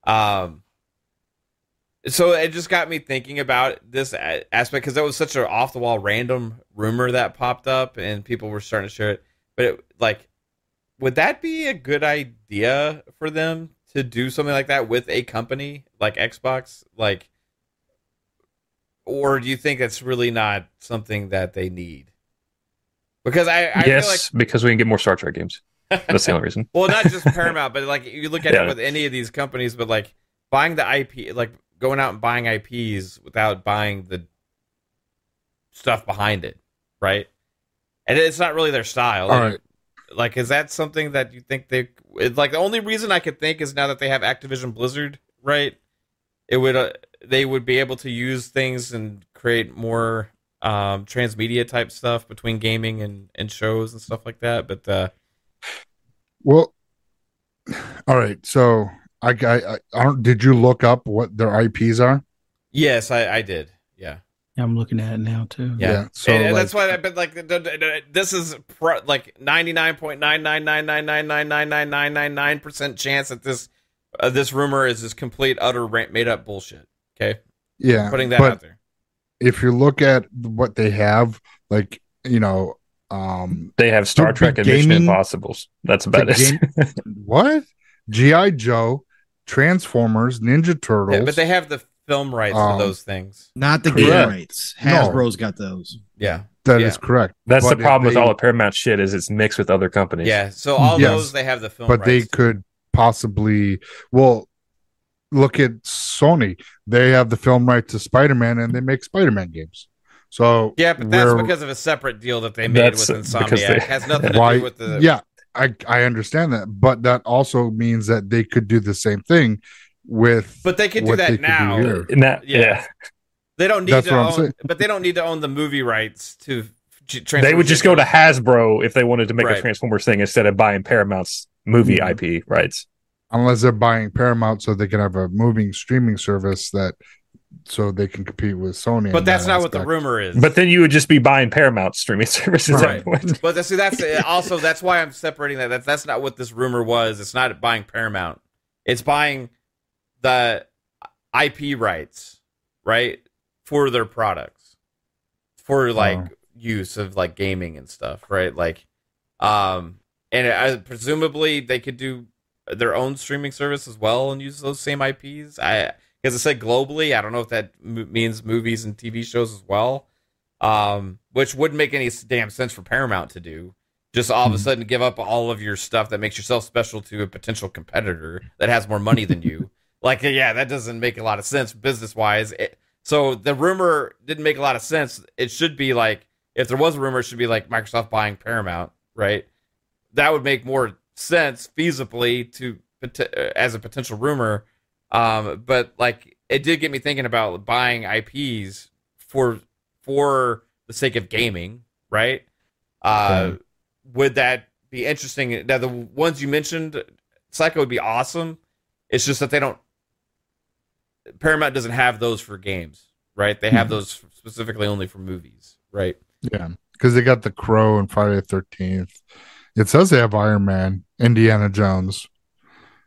Um, so it just got me thinking about this aspect because that was such an off the wall random rumor that popped up and people were starting to share it. But it, like, would that be a good idea for them to do something like that with a company like Xbox? Like, or do you think that's really not something that they need? Because I, I feel like yes, because we can get more Star Trek games. That's the only reason. well, not just Paramount, but like you look at Yeah. it with any of these companies, but like buying the IP, like going out and buying IPs without buying the stuff behind it, right? And it's not really their style. All right. Like, is that something that you think they like? The only reason I could think is now that they have Activision Blizzard, right? It would uh, they would be able to use things and create more um, transmedia type stuff between gaming and, and shows and stuff like that. But uh, well, all right. So I, I, I, I don't. Did you look up what their IPs are? Yes, I, I did. Yeah. I'm looking at it now too. Yeah, yeah so and, and like, that's why I've been like, this is pro, like 99.99999999999 percent chance that this uh, this rumor is this complete utter made up bullshit. Okay. Yeah. I'm putting that but, out there if you look at what they have, like you know, um, They have Star Trek the and Mission gaming- Impossibles. That's about the it. what GI Joe, Transformers, Ninja Turtles. Yeah, but they have the film rights Um, for those things. Not the Correct. game rights. No. Hasbro's got those. Yeah, That is yeah. correct. That's But the if problem with all the Paramount shit is it's mixed with other companies. yeah. So all Yes. those they have the film but they could possibly well look at Sony. They have the film right to Spider-Man and they make Spider-Man games. So yeah, but that's because of a separate deal that they made with because Insomniac. they- It has nothing to why do with the yeah, I I understand that, but that also means that they could do the same thing with But they could do that they could do now. that, Yeah. yeah. They don't need That's to what I'm own, saying. but they don't need to own the movie rights to. to They would just go to Hasbro if they wanted to make Right. a Transformers thing instead of buying Paramount's movie Mhm. IP rights. Unless they're buying Paramount so they can have a moving streaming service that so they can compete with Sony. But that's that not what the rumor is. But then you would just be buying Paramount streaming services at Right. that point. But see, that's also that's why I'm separating that. That's that's not what this rumor was. It's not buying Paramount. It's buying the IP rights, right, for their products, for like Oh. use of like gaming and stuff, right? Like, um, and I, presumably they could do their own streaming service as well and use those same IPs. I because I said globally. I don't know if that m- means movies and TV shows as well um, which wouldn't make any damn sense for Paramount to do. Just all of a Hmm. sudden give up all of your stuff that makes yourself special to a potential competitor that has more money than you. Like, yeah, that doesn't make a lot of sense business wise. So the rumor didn't make a lot of sense. It should be like, if there was a rumor, it should be like Microsoft buying Paramount, right? That would make more sense feasibly to as a potential rumor. Um, but like, it did get me thinking about buying IPs for for the sake of gaming, right? Uh. Would that be interesting? Now, the ones you mentioned, Psycho would be awesome. It's just that they don't. Paramount doesn't have those for games, right? They have those specifically only for movies, right? Yeah, because they got the Crow and Friday the Thirteenth. It says they have Iron Man, Indiana Jones.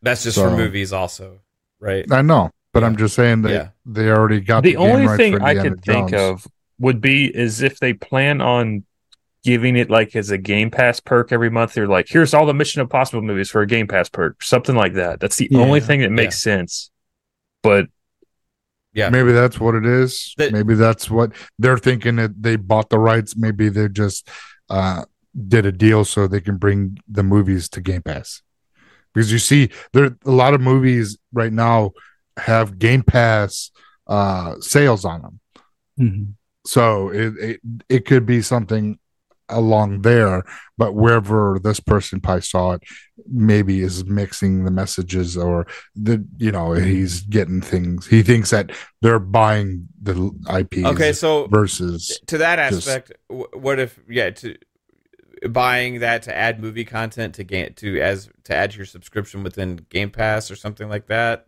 That's just So- for movies, also, right? I know, but Yeah. I'm just saying that Yeah. they already got the the, only rights thing for I Indiana could think of would be is if they plan on giving it like as a Game Pass perk every month. They're like, here's all the Mission Impossible movies for a Game Pass perk, something like that. That's the Yeah. only thing that makes sense. But Yeah. Maybe that's what it is. That- Maybe that's what they're thinking that they bought the rights. Maybe they just uh, did a deal so they can bring the movies to Game Pass. Because you see, there a lot of movies right now have Game Pass uh, sales on them. Mhm. So it, it it could be something along there, but wherever this person probably saw it, maybe is mixing the messages or the you know he's getting things. He thinks that they're buying the IP. Okay, so versus to that aspect, wh- what if yeah to buying that to add movie content to game to as to add to your subscription within Game Pass or something like that?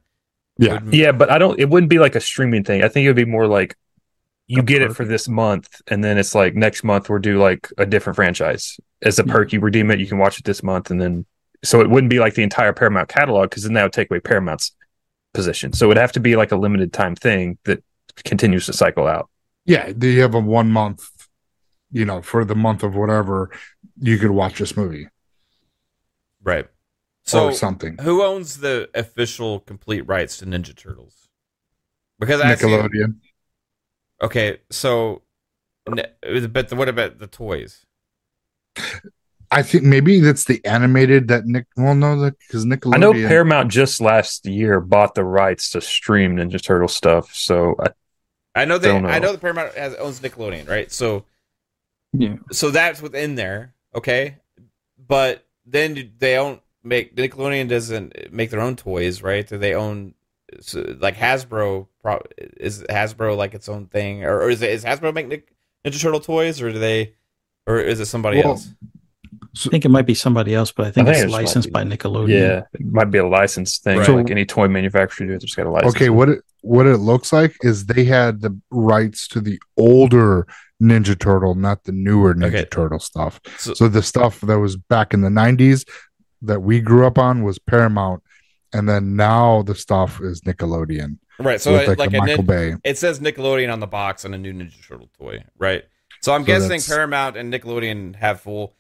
Yeah. Would- yeah, but I don't. It wouldn't be like a streaming thing. I think it would be more like you A get it for this month, and then it's like next month we'll do like a different franchise as a perk. You redeem it, you can watch it this month, and then so it wouldn't be like the entire Paramount catalog because then that would take away Paramount's position. So it would have to be like a limited time thing that continues to cycle out. yeah, do you have a one month, you know, for the month of whatever you could watch this movie right. So or something. who owns the official complete rights to Ninja Turtles? Because I see- Nickelodeon. okay, so but the, what about the toys? I think maybe that's the animated that Nick. Well, no, because Nickelodeon. I know Paramount just last year bought the rights to stream Ninja Turtle stuff, so I, I know they. Don't know. I know the Paramount has, owns Nickelodeon, right? So Yeah. so that's within there, okay. But then they don't make Nickelodeon doesn't make their own toys, right? Do they own so, like Hasbro? Pro, is Hasbro like its own thing, or, or is it is Hasbro make Ninja Turtle toys, or do they, or is it somebody Well, else? I think it might be somebody else, but I think I think it's it might licensed be. by Nickelodeon. Yeah, it might be a license thing, Right. like any toy manufacturer. They just got a license. Okay, what it what it looks like is they had the rights to the older Ninja Turtle, not the newer Ninja Okay. Turtle stuff. So- So the stuff that was back in the '90s that we grew up on was Paramount, and then now the stuff is Nickelodeon. Right. So it- like, like a Michael nin- Bay. it says Nickelodeon on the box on a new Ninja Turtle toy, right? So I'm So guessing Paramount and Nickelodeon have full,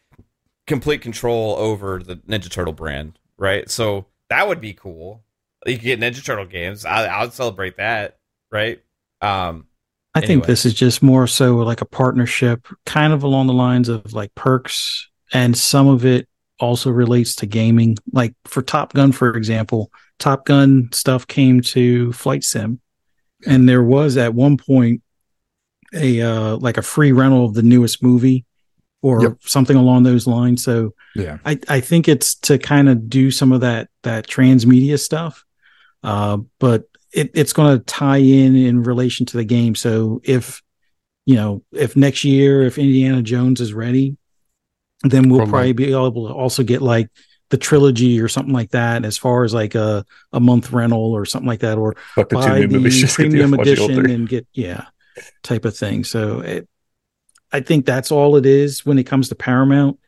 complete control over the Ninja Turtle brand, right? So that would be cool. You could get Ninja Turtle games. I, I would celebrate that, right? Um, I think this is just more so like a partnership, kind of along the lines of like perks, and some of it also relates to gaming. Like for Top Gun, for example, Top Gun stuff came to Flight Sim, and there was at one point a uh, like a free rental of the newest movie or Yep. something along those lines. So Yeah, I, I think it's to kind of do some of that that transmedia stuff, uh, but it, it's going to tie in in relation to the game. So if you know if next year if Indiana Jones is ready, then we'll like- probably be able to also get like the trilogy or something like that as far as like a a month rental or something like that or Fuck the two buy new the premium edition and get yeah type of thing so it i think that's all it is when it comes to paramount.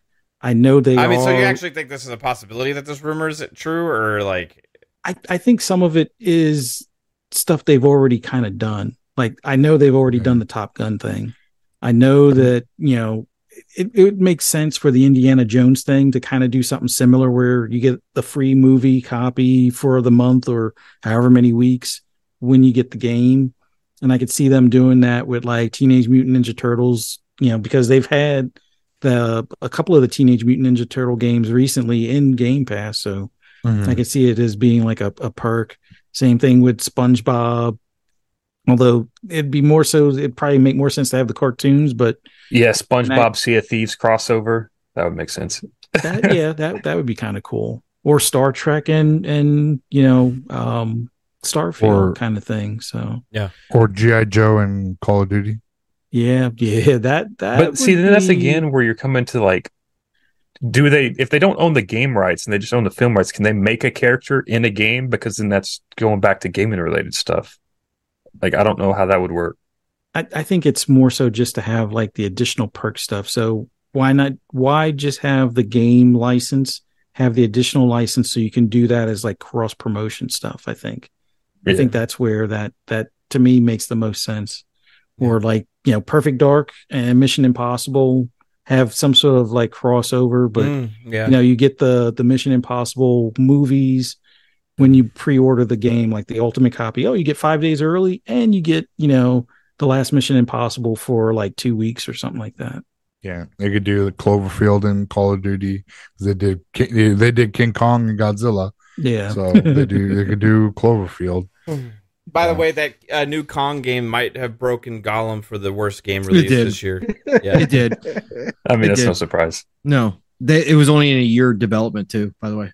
I know they I mean, so you actually think this is a possibility that this rumor is true, or like, I, I think some of it is stuff they've already kind of done. Like i know they've already done the top gun thing. I know that you know it, it would make sense for the indiana jones thing to kind of do something similar where you get the free movie copy for the month or however many weeks when you get the game. And i could see them doing that with like teenage mutant ninja turtles you know because they've had the a couple of the teenage mutant ninja turtle games recently in game pass so Mhm. I can see it as being like a, a perk. Same thing with SpongeBob. Although it'd be more so, it'd probably make more sense to have the cartoons, but Yeah, SpongeBob Sea of Thieves crossover. That would make sense. that, yeah, that that would be kind of cool. Or Star Trek and and you know, um, Starfield Or- kind of thing. So yeah, or GI Joe and Call of Duty. Yeah, yeah, that that. but see, would then that's again where you're coming to like, do they if they don't own the game rights and they just own the film rights, can they make a character in a game? Because then that's going back to gaming related stuff. Like I don't know how that would work. I, I think it's more so just to have like the additional perk stuff. So why not? Why just have the game license? Have the additional license so you can do that as like cross promotion stuff. I think. I think that's where that that to me makes the most sense. Or like you know, Perfect Dark and Mission Impossible have some sort of like crossover, but mm, yeah, you know, you get the the Mission Impossible movies when you pre-order the game, like the ultimate copy. Oh, you get five days early, and you get you know the last Mission Impossible for like two weeks or something like that. Yeah, they could do the Cloverfield and Call of Duty. They did they did King Kong and Godzilla, Yeah. so they do they could do Cloverfield. By the way, that uh, new Kong game might have broken Gollum for the worst game release this year. Yeah, It did. I mean, It that's no surprise. No, they, it was only in a year development too. By the way,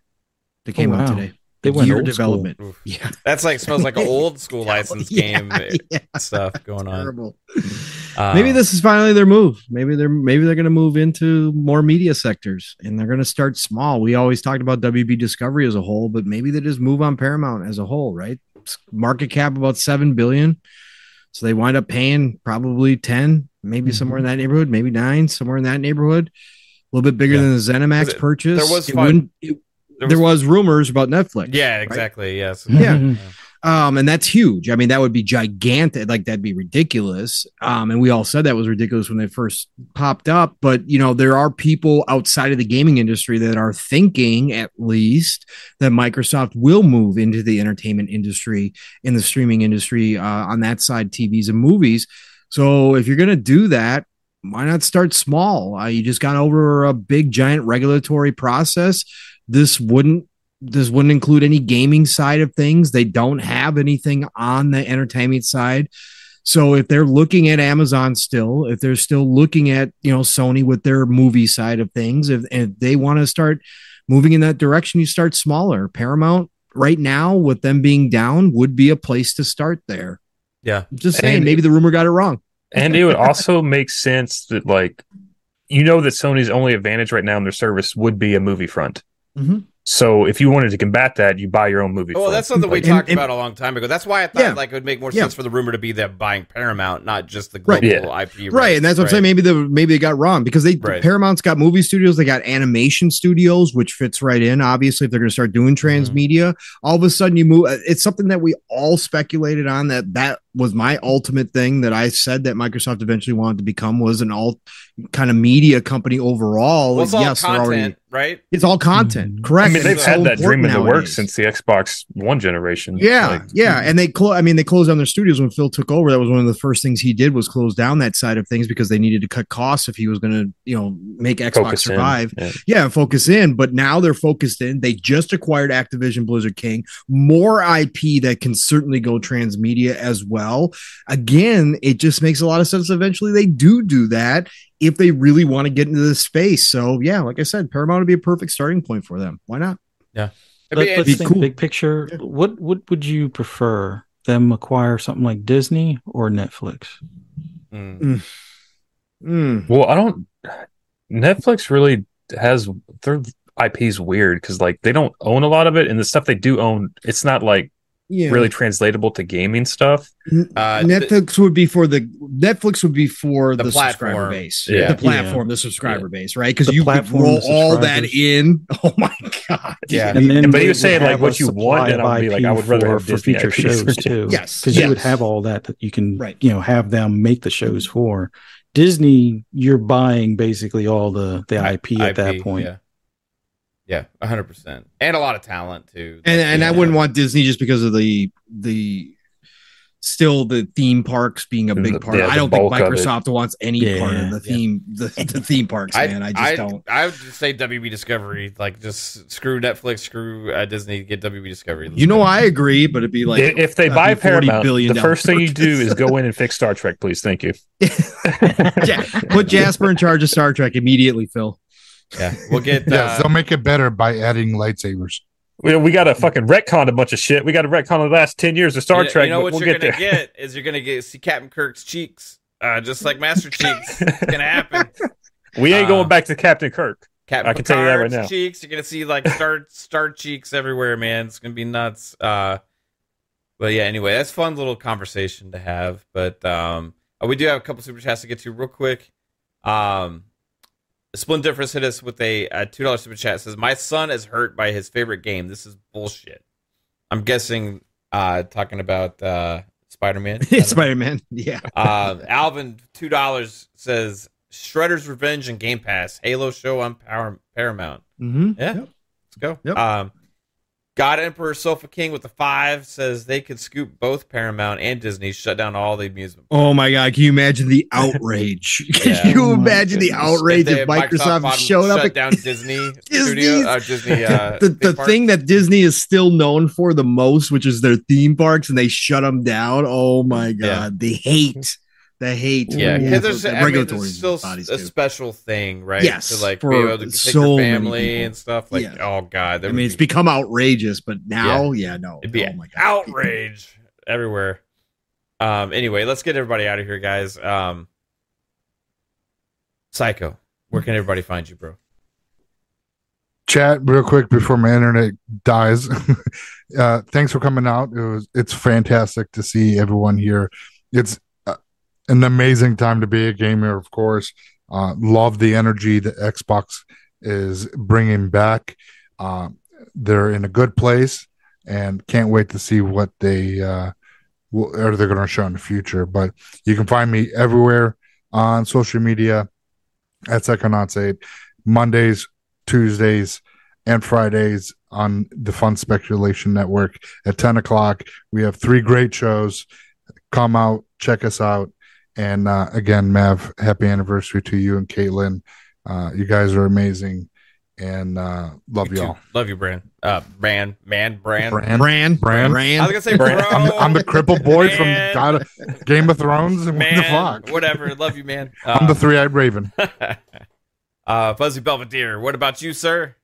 they came out wow. today. They went year old school. development. Oof. Yeah, that's like smells like an old school license Yeah, game yeah. stuff going on. terrible. Uh, maybe this is finally their move. Maybe they're maybe they're going to move into more media sectors and they're going to start small. We always talked about WB Discovery as a whole, but maybe they just move on Paramount as a whole, right? Market cap about 7 billion. So they wind up paying probably 10, maybe Mm-hmm. somewhere in that neighborhood, maybe 9, somewhere in that neighborhood. A little bit bigger Yeah. than the ZeniMax it- purchase. there was It fun- wouldn't- it- there there was- was rumors about Netflix. Yeah, right? exactly. Yes. Yeah. Um, and that's huge. I mean, that would be gigantic. Like that'd be ridiculous. Um, and we all said that was ridiculous when they first popped up. But you know, there are people outside of the gaming industry that are thinking, at least, that Microsoft will move into the entertainment industry, in the streaming industry, uh, on that side, TVs and movies. So if you're gonna do that, why not start small? Uh, you just got over a big giant regulatory process. This wouldn't this wouldn't include any gaming side of things. They don't have anything on the entertainment side. So if they're looking at Amazon still, if they're still looking at, you know, Sony with their movie side of things, if, if they want to start moving in that direction, you start smaller. Paramount right now with them being down would be a place to start there. Yeah. I'm just saying And- maybe the rumor got it wrong. and it would also make sense that like you know that Sony's only advantage right now in their service would be a movie front. Mhm. So if you wanted to combat that, you buy your own movie. Well, front. that's something we And- talked and- about a long time ago. That's why I thought Yeah. like it would make more Yeah. sense for the rumor to be that buying Paramount, not just the Right. global IP. right and that's what i'm saying maybe the maybe they got wrong because they Right. paramount's got movie studios they got animation studios which fits right in obviously if they're going to start doing mm-hmm. transmedia all of a sudden you move uh, it's something that we all speculated on that that was my ultimate thing that i said that microsoft eventually wanted to become was an all kind of media company overall Well, it's all yes they're content, already right? it's all content Mhm. correct I mean, they've it's had so that dream in the works since the Xbox One generation. Yeah, Like, yeah, and they close. I mean, they closed down their studios when Phil took over. That was one of the first things he did was close down that side of things because they needed to cut costs if he was going to, you know, make Xbox focus in. survive. Yeah. Yeah, focus in. But now they're focused in. They just acquired Activision Blizzard King, more IP that can certainly go transmedia as well. Again, it just makes a lot of sense. Eventually, they do do that if they really want to get into this space. So yeah, like I said, Paramount would be a perfect starting point for them. Why not? It'd Let, us think cool. big picture. Yeah. What what would you prefer? Them acquire something like Disney or Netflix? Mm. Mm. Well, I don't. Netflix really has their IP's weird because like they don't own a lot of it, and the stuff they do own, it's not like Yeah. really translatable to gaming stuff. Uh, Netflix would be for the Netflix would be for The the, subscriber base, Yeah. the platform, the subscriber base, right? Because you could platform, roll all that in. Oh my god! Yeah. And then but he they was saying, like, what you want, supply and I would be like, I would rather for, have for Disney future IPs. shows too. Yes, because you would have all that that you can, Right. you know, have them make the shows for. Disney, you're buying basically all the the IP at that point. Yeah, yeah, hundred percent, and a lot of talent too. And and I wouldn't want Disney just because of the the still the theme parks being a big part. yeah, I don't think bulk of it. Microsoft wants any Yeah, part of the yeah. theme the, the theme parks, man. I just I'd, don't. I would just say WB Discovery. Like, just screw Netflix, screw uh, Disney, get WB Discovery. Let's You know. I agree, but it'd be like if they buy be 40 Paramount, billion the first thing you do is go in and fix Star Trek, please. Thank you. Ja- put Jasper in charge of Star Trek immediately, Phil. Yeah, we'll get. Yes, Uh, they'll make it better by adding lightsabers. We, we got to fucking retcon a bunch of shit. We got to retcon of the last ten years of Star you, Trek. You know what we'll you're get gonna there. get is you're gonna get see Captain Kirk's cheeks, uh, just like Master Cheeks. it's gonna happen. We ain't Uh, going back to Captain Kirk. Captain I can tell you that right now. Cheeks, you're gonna see like star star cheeks everywhere, man. It's gonna be nuts. Uh, but yeah, anyway, that's a fun little conversation to have. But um, uh, we do have a couple super chats to get to real quick. Um, Splendiferous hit us with a, a two dollar super chat. It says my son is hurt by his favorite game. This is bullshit. I'm guessing uh, talking about uh, Spider Man. Spider Man. Yeah. Uh, Alvin, two dollars says Shredder's Revenge and Game Pass Halo show on Power, Paramount. Mm-hmm. Yeah, Yep. let's go. Yep. Um, God Emperor Sofa King with the five says they could scoop both Paramount and Disney, shut down all the amusement. Oh my god! Can you imagine the outrage? Can Yeah. you Oh my imagine the outrage they- if Microsoft bought- showed up? shut down Disney Studio, uh, Disney. Uh, the the thing that Disney is still known for the most, which is their theme parks, and they shut them down. Oh my god! The hate, the hate. Yeah, because there's, the I mean, regulatory there's still a too. special thing, right? Yes, to like for be able to take so your family and stuff. Like, Yeah. oh god, I mean, it's be- become outrageous, but now, yeah, no, It'd be oh my god, outrage everywhere. Um. Anyway, let's get everybody out of here, guys. Um. Psycho, where can everybody find you, bro? Chat real quick before my internet dies. uh, thanks for coming out. It was it's fantastic to see everyone here. It's an amazing time to be a gamer, of course. Uh, love the energy that Xbox is bringing back. Uh, they're in a good place, and can't wait to see what they uh, will, or they're going to show in the future. But you can find me everywhere on social media at Psychonauts 8. Mondays, Tuesdays, and Fridays on the Fun Speculation Network at 10 o'clock. We have three great shows. Come out, check us out. And uh, again, Mav, happy anniversary to you and Kaitlin. Uh, you guys are amazing and uh, love you y'all. Love you, Brand. Uh, Brand, man, Brand. Brand. Brand, Brand. brand, I was gonna say, Brand. bro. I'm, the, I'm the crippled boy from God of, Game of Thrones and what the man, fuck. whatever. Love you, man. I'm the Uh, three eyed raven. uh, Fuzzy Belvedere. What about you, sir?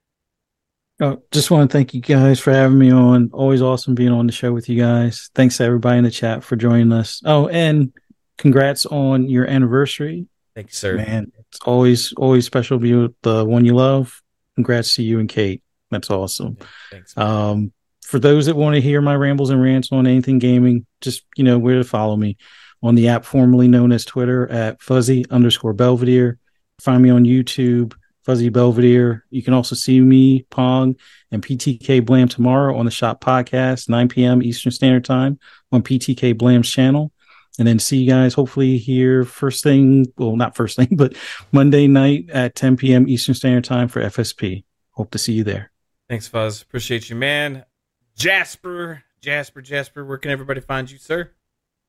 Oh, just want to thank you guys for having me on. Always awesome being on the show with you guys. Thanks to everybody in the chat for joining us. Oh, and congrats on your anniversary. Thank you, sir. Man, It's always always special to be with the one you love. Congrats to you and Kate. That's awesome. Thanks. man. Um, for those that want to hear my rambles and rants on anything gaming, just you know where to follow me on the app formerly known as Twitter at fuzzy underscore Belvedere. Find me on YouTube, Fuzzy Belvedere. You can also see me, Pong, and PTK Blam tomorrow on the Shop Podcast, 9 p.m. Eastern Standard Time on PTK Blam's channel. And then see you guys hopefully here first thing, well, not first thing, but Monday night at 10 p.m. Eastern Standard Time for FSP. Hope to see you there. Thanks, Fuzz. Appreciate you, man. Jasper, Jasper, Jasper. Where can everybody find you, sir?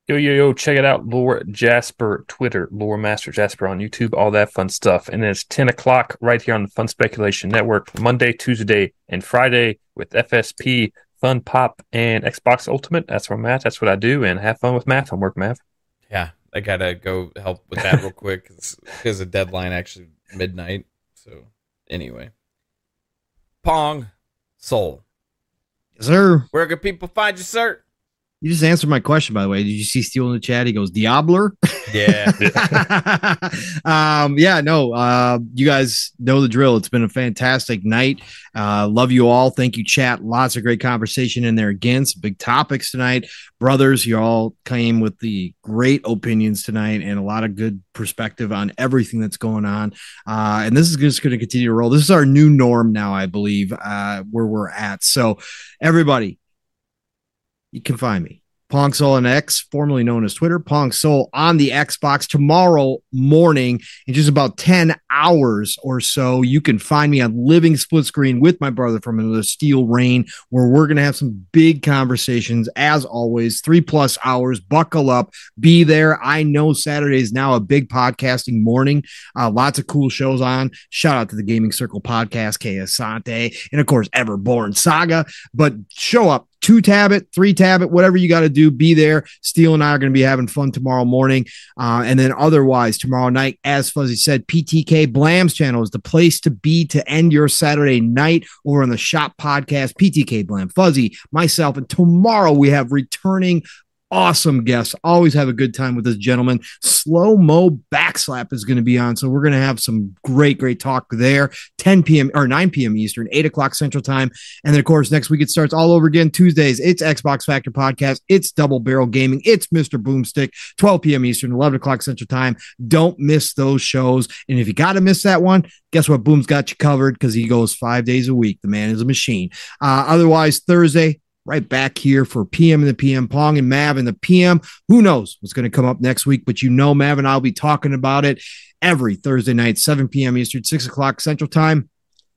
Yo, yo, yo, check it out. Lore Jasper, Twitter, Lore Master Jasper on YouTube, all that fun stuff. And then it's 10 o'clock right here on the Fun Speculation Network, Monday, Tuesday, and Friday with FSP, Fun Pop, and Xbox Ultimate. That's where I'm at. That's what I do. And have fun with math homework, Mav. Yeah, I gotta go help with that real quick because the deadline actually midnight. So anyway, Pong, Soul. Sir, Where can people find you, sir? You just answered my question, by the way. Did you see Steel in the chat? He goes, Diabler. Yeah, um, yeah, no, uh, you guys know the drill. It's been a fantastic night. Uh, love you all. Thank you, chat. Lots of great conversation in there again. Some big topics tonight. Brothers, you all came with the great opinions tonight and a lot of good perspective on everything that's going on. Uh, and this is just going to continue to roll. This is our new norm now, I believe, uh, where we're at. So, everybody, you can find me. Pong Soul on X, formerly known as Twitter, Pong Soul on the Xbox tomorrow morning in just about 10 hours or so. You can find me on Living Split Screen with my brother from another Steel Rain, where we're going to have some big conversations as always. Three plus hours. Buckle up, be there. I know Saturday is now a big podcasting morning. Uh, lots of cool shows on. Shout out to the Gaming Circle podcast, KSante, and of course, Everborn Saga. But show up two tab it, three tab it, whatever you got to do, be there. Steele and I are going to be having fun tomorrow morning. Uh, and then otherwise, tomorrow night, as Fuzzy said, PTK Blam's channel is the place to be to end your Saturday night over on the Shop Podcast, PTK Blam, Fuzzy, myself. And tomorrow we have returning awesome guests. Always have a good time with this gentleman. Slow Mo Backslap is going to be on. So we're going to have some great, great talk there. 10 p.m. or 9 p.m. Eastern, 8 o'clock Central Time. And then, of course, next week it starts all over again. Tuesdays, it's Xbox Factor Podcast. It's Double Barrel Gaming. It's Mr. Boomstick, 12 p.m. Eastern, 11 o'clock Central Time. Don't miss those shows. And if you got to miss that one, guess what? Boom's got you covered because he goes five days a week. The man is a machine. Uh, otherwise, Thursday, right back here for PM and the PM, Pong and Mav and the PM. Who knows what's going to come up next week? But you know, Mav and I'll be talking about it every Thursday night, 7 p.m. Eastern, 6 o'clock Central Time.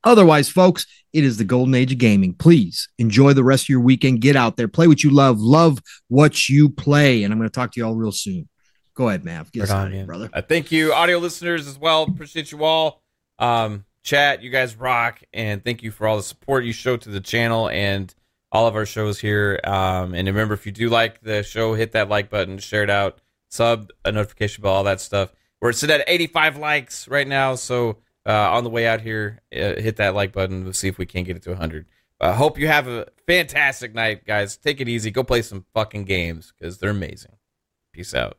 Otherwise, folks, it is the golden age of gaming. Please enjoy the rest of your weekend. Get out there, play what you love, love what you play. And I'm going to talk to you all real soon. Go ahead, Mav. Get Right us on, started, man. brother. Uh, thank you, audio listeners, as well. Appreciate you all. Um, chat, you guys rock, and thank you for all the support you show to the channel and all of our shows here. Um, and remember, if you do like the show, hit that like button, share it out, sub, a notification bell, all that stuff. We're sitting at 85 likes right now, so uh, on the way out here, uh, hit that like button. We'll see if we can't get it to 100. I hope you have a fantastic night, guys. Take it easy. Go play some fucking games because they're amazing. Peace out.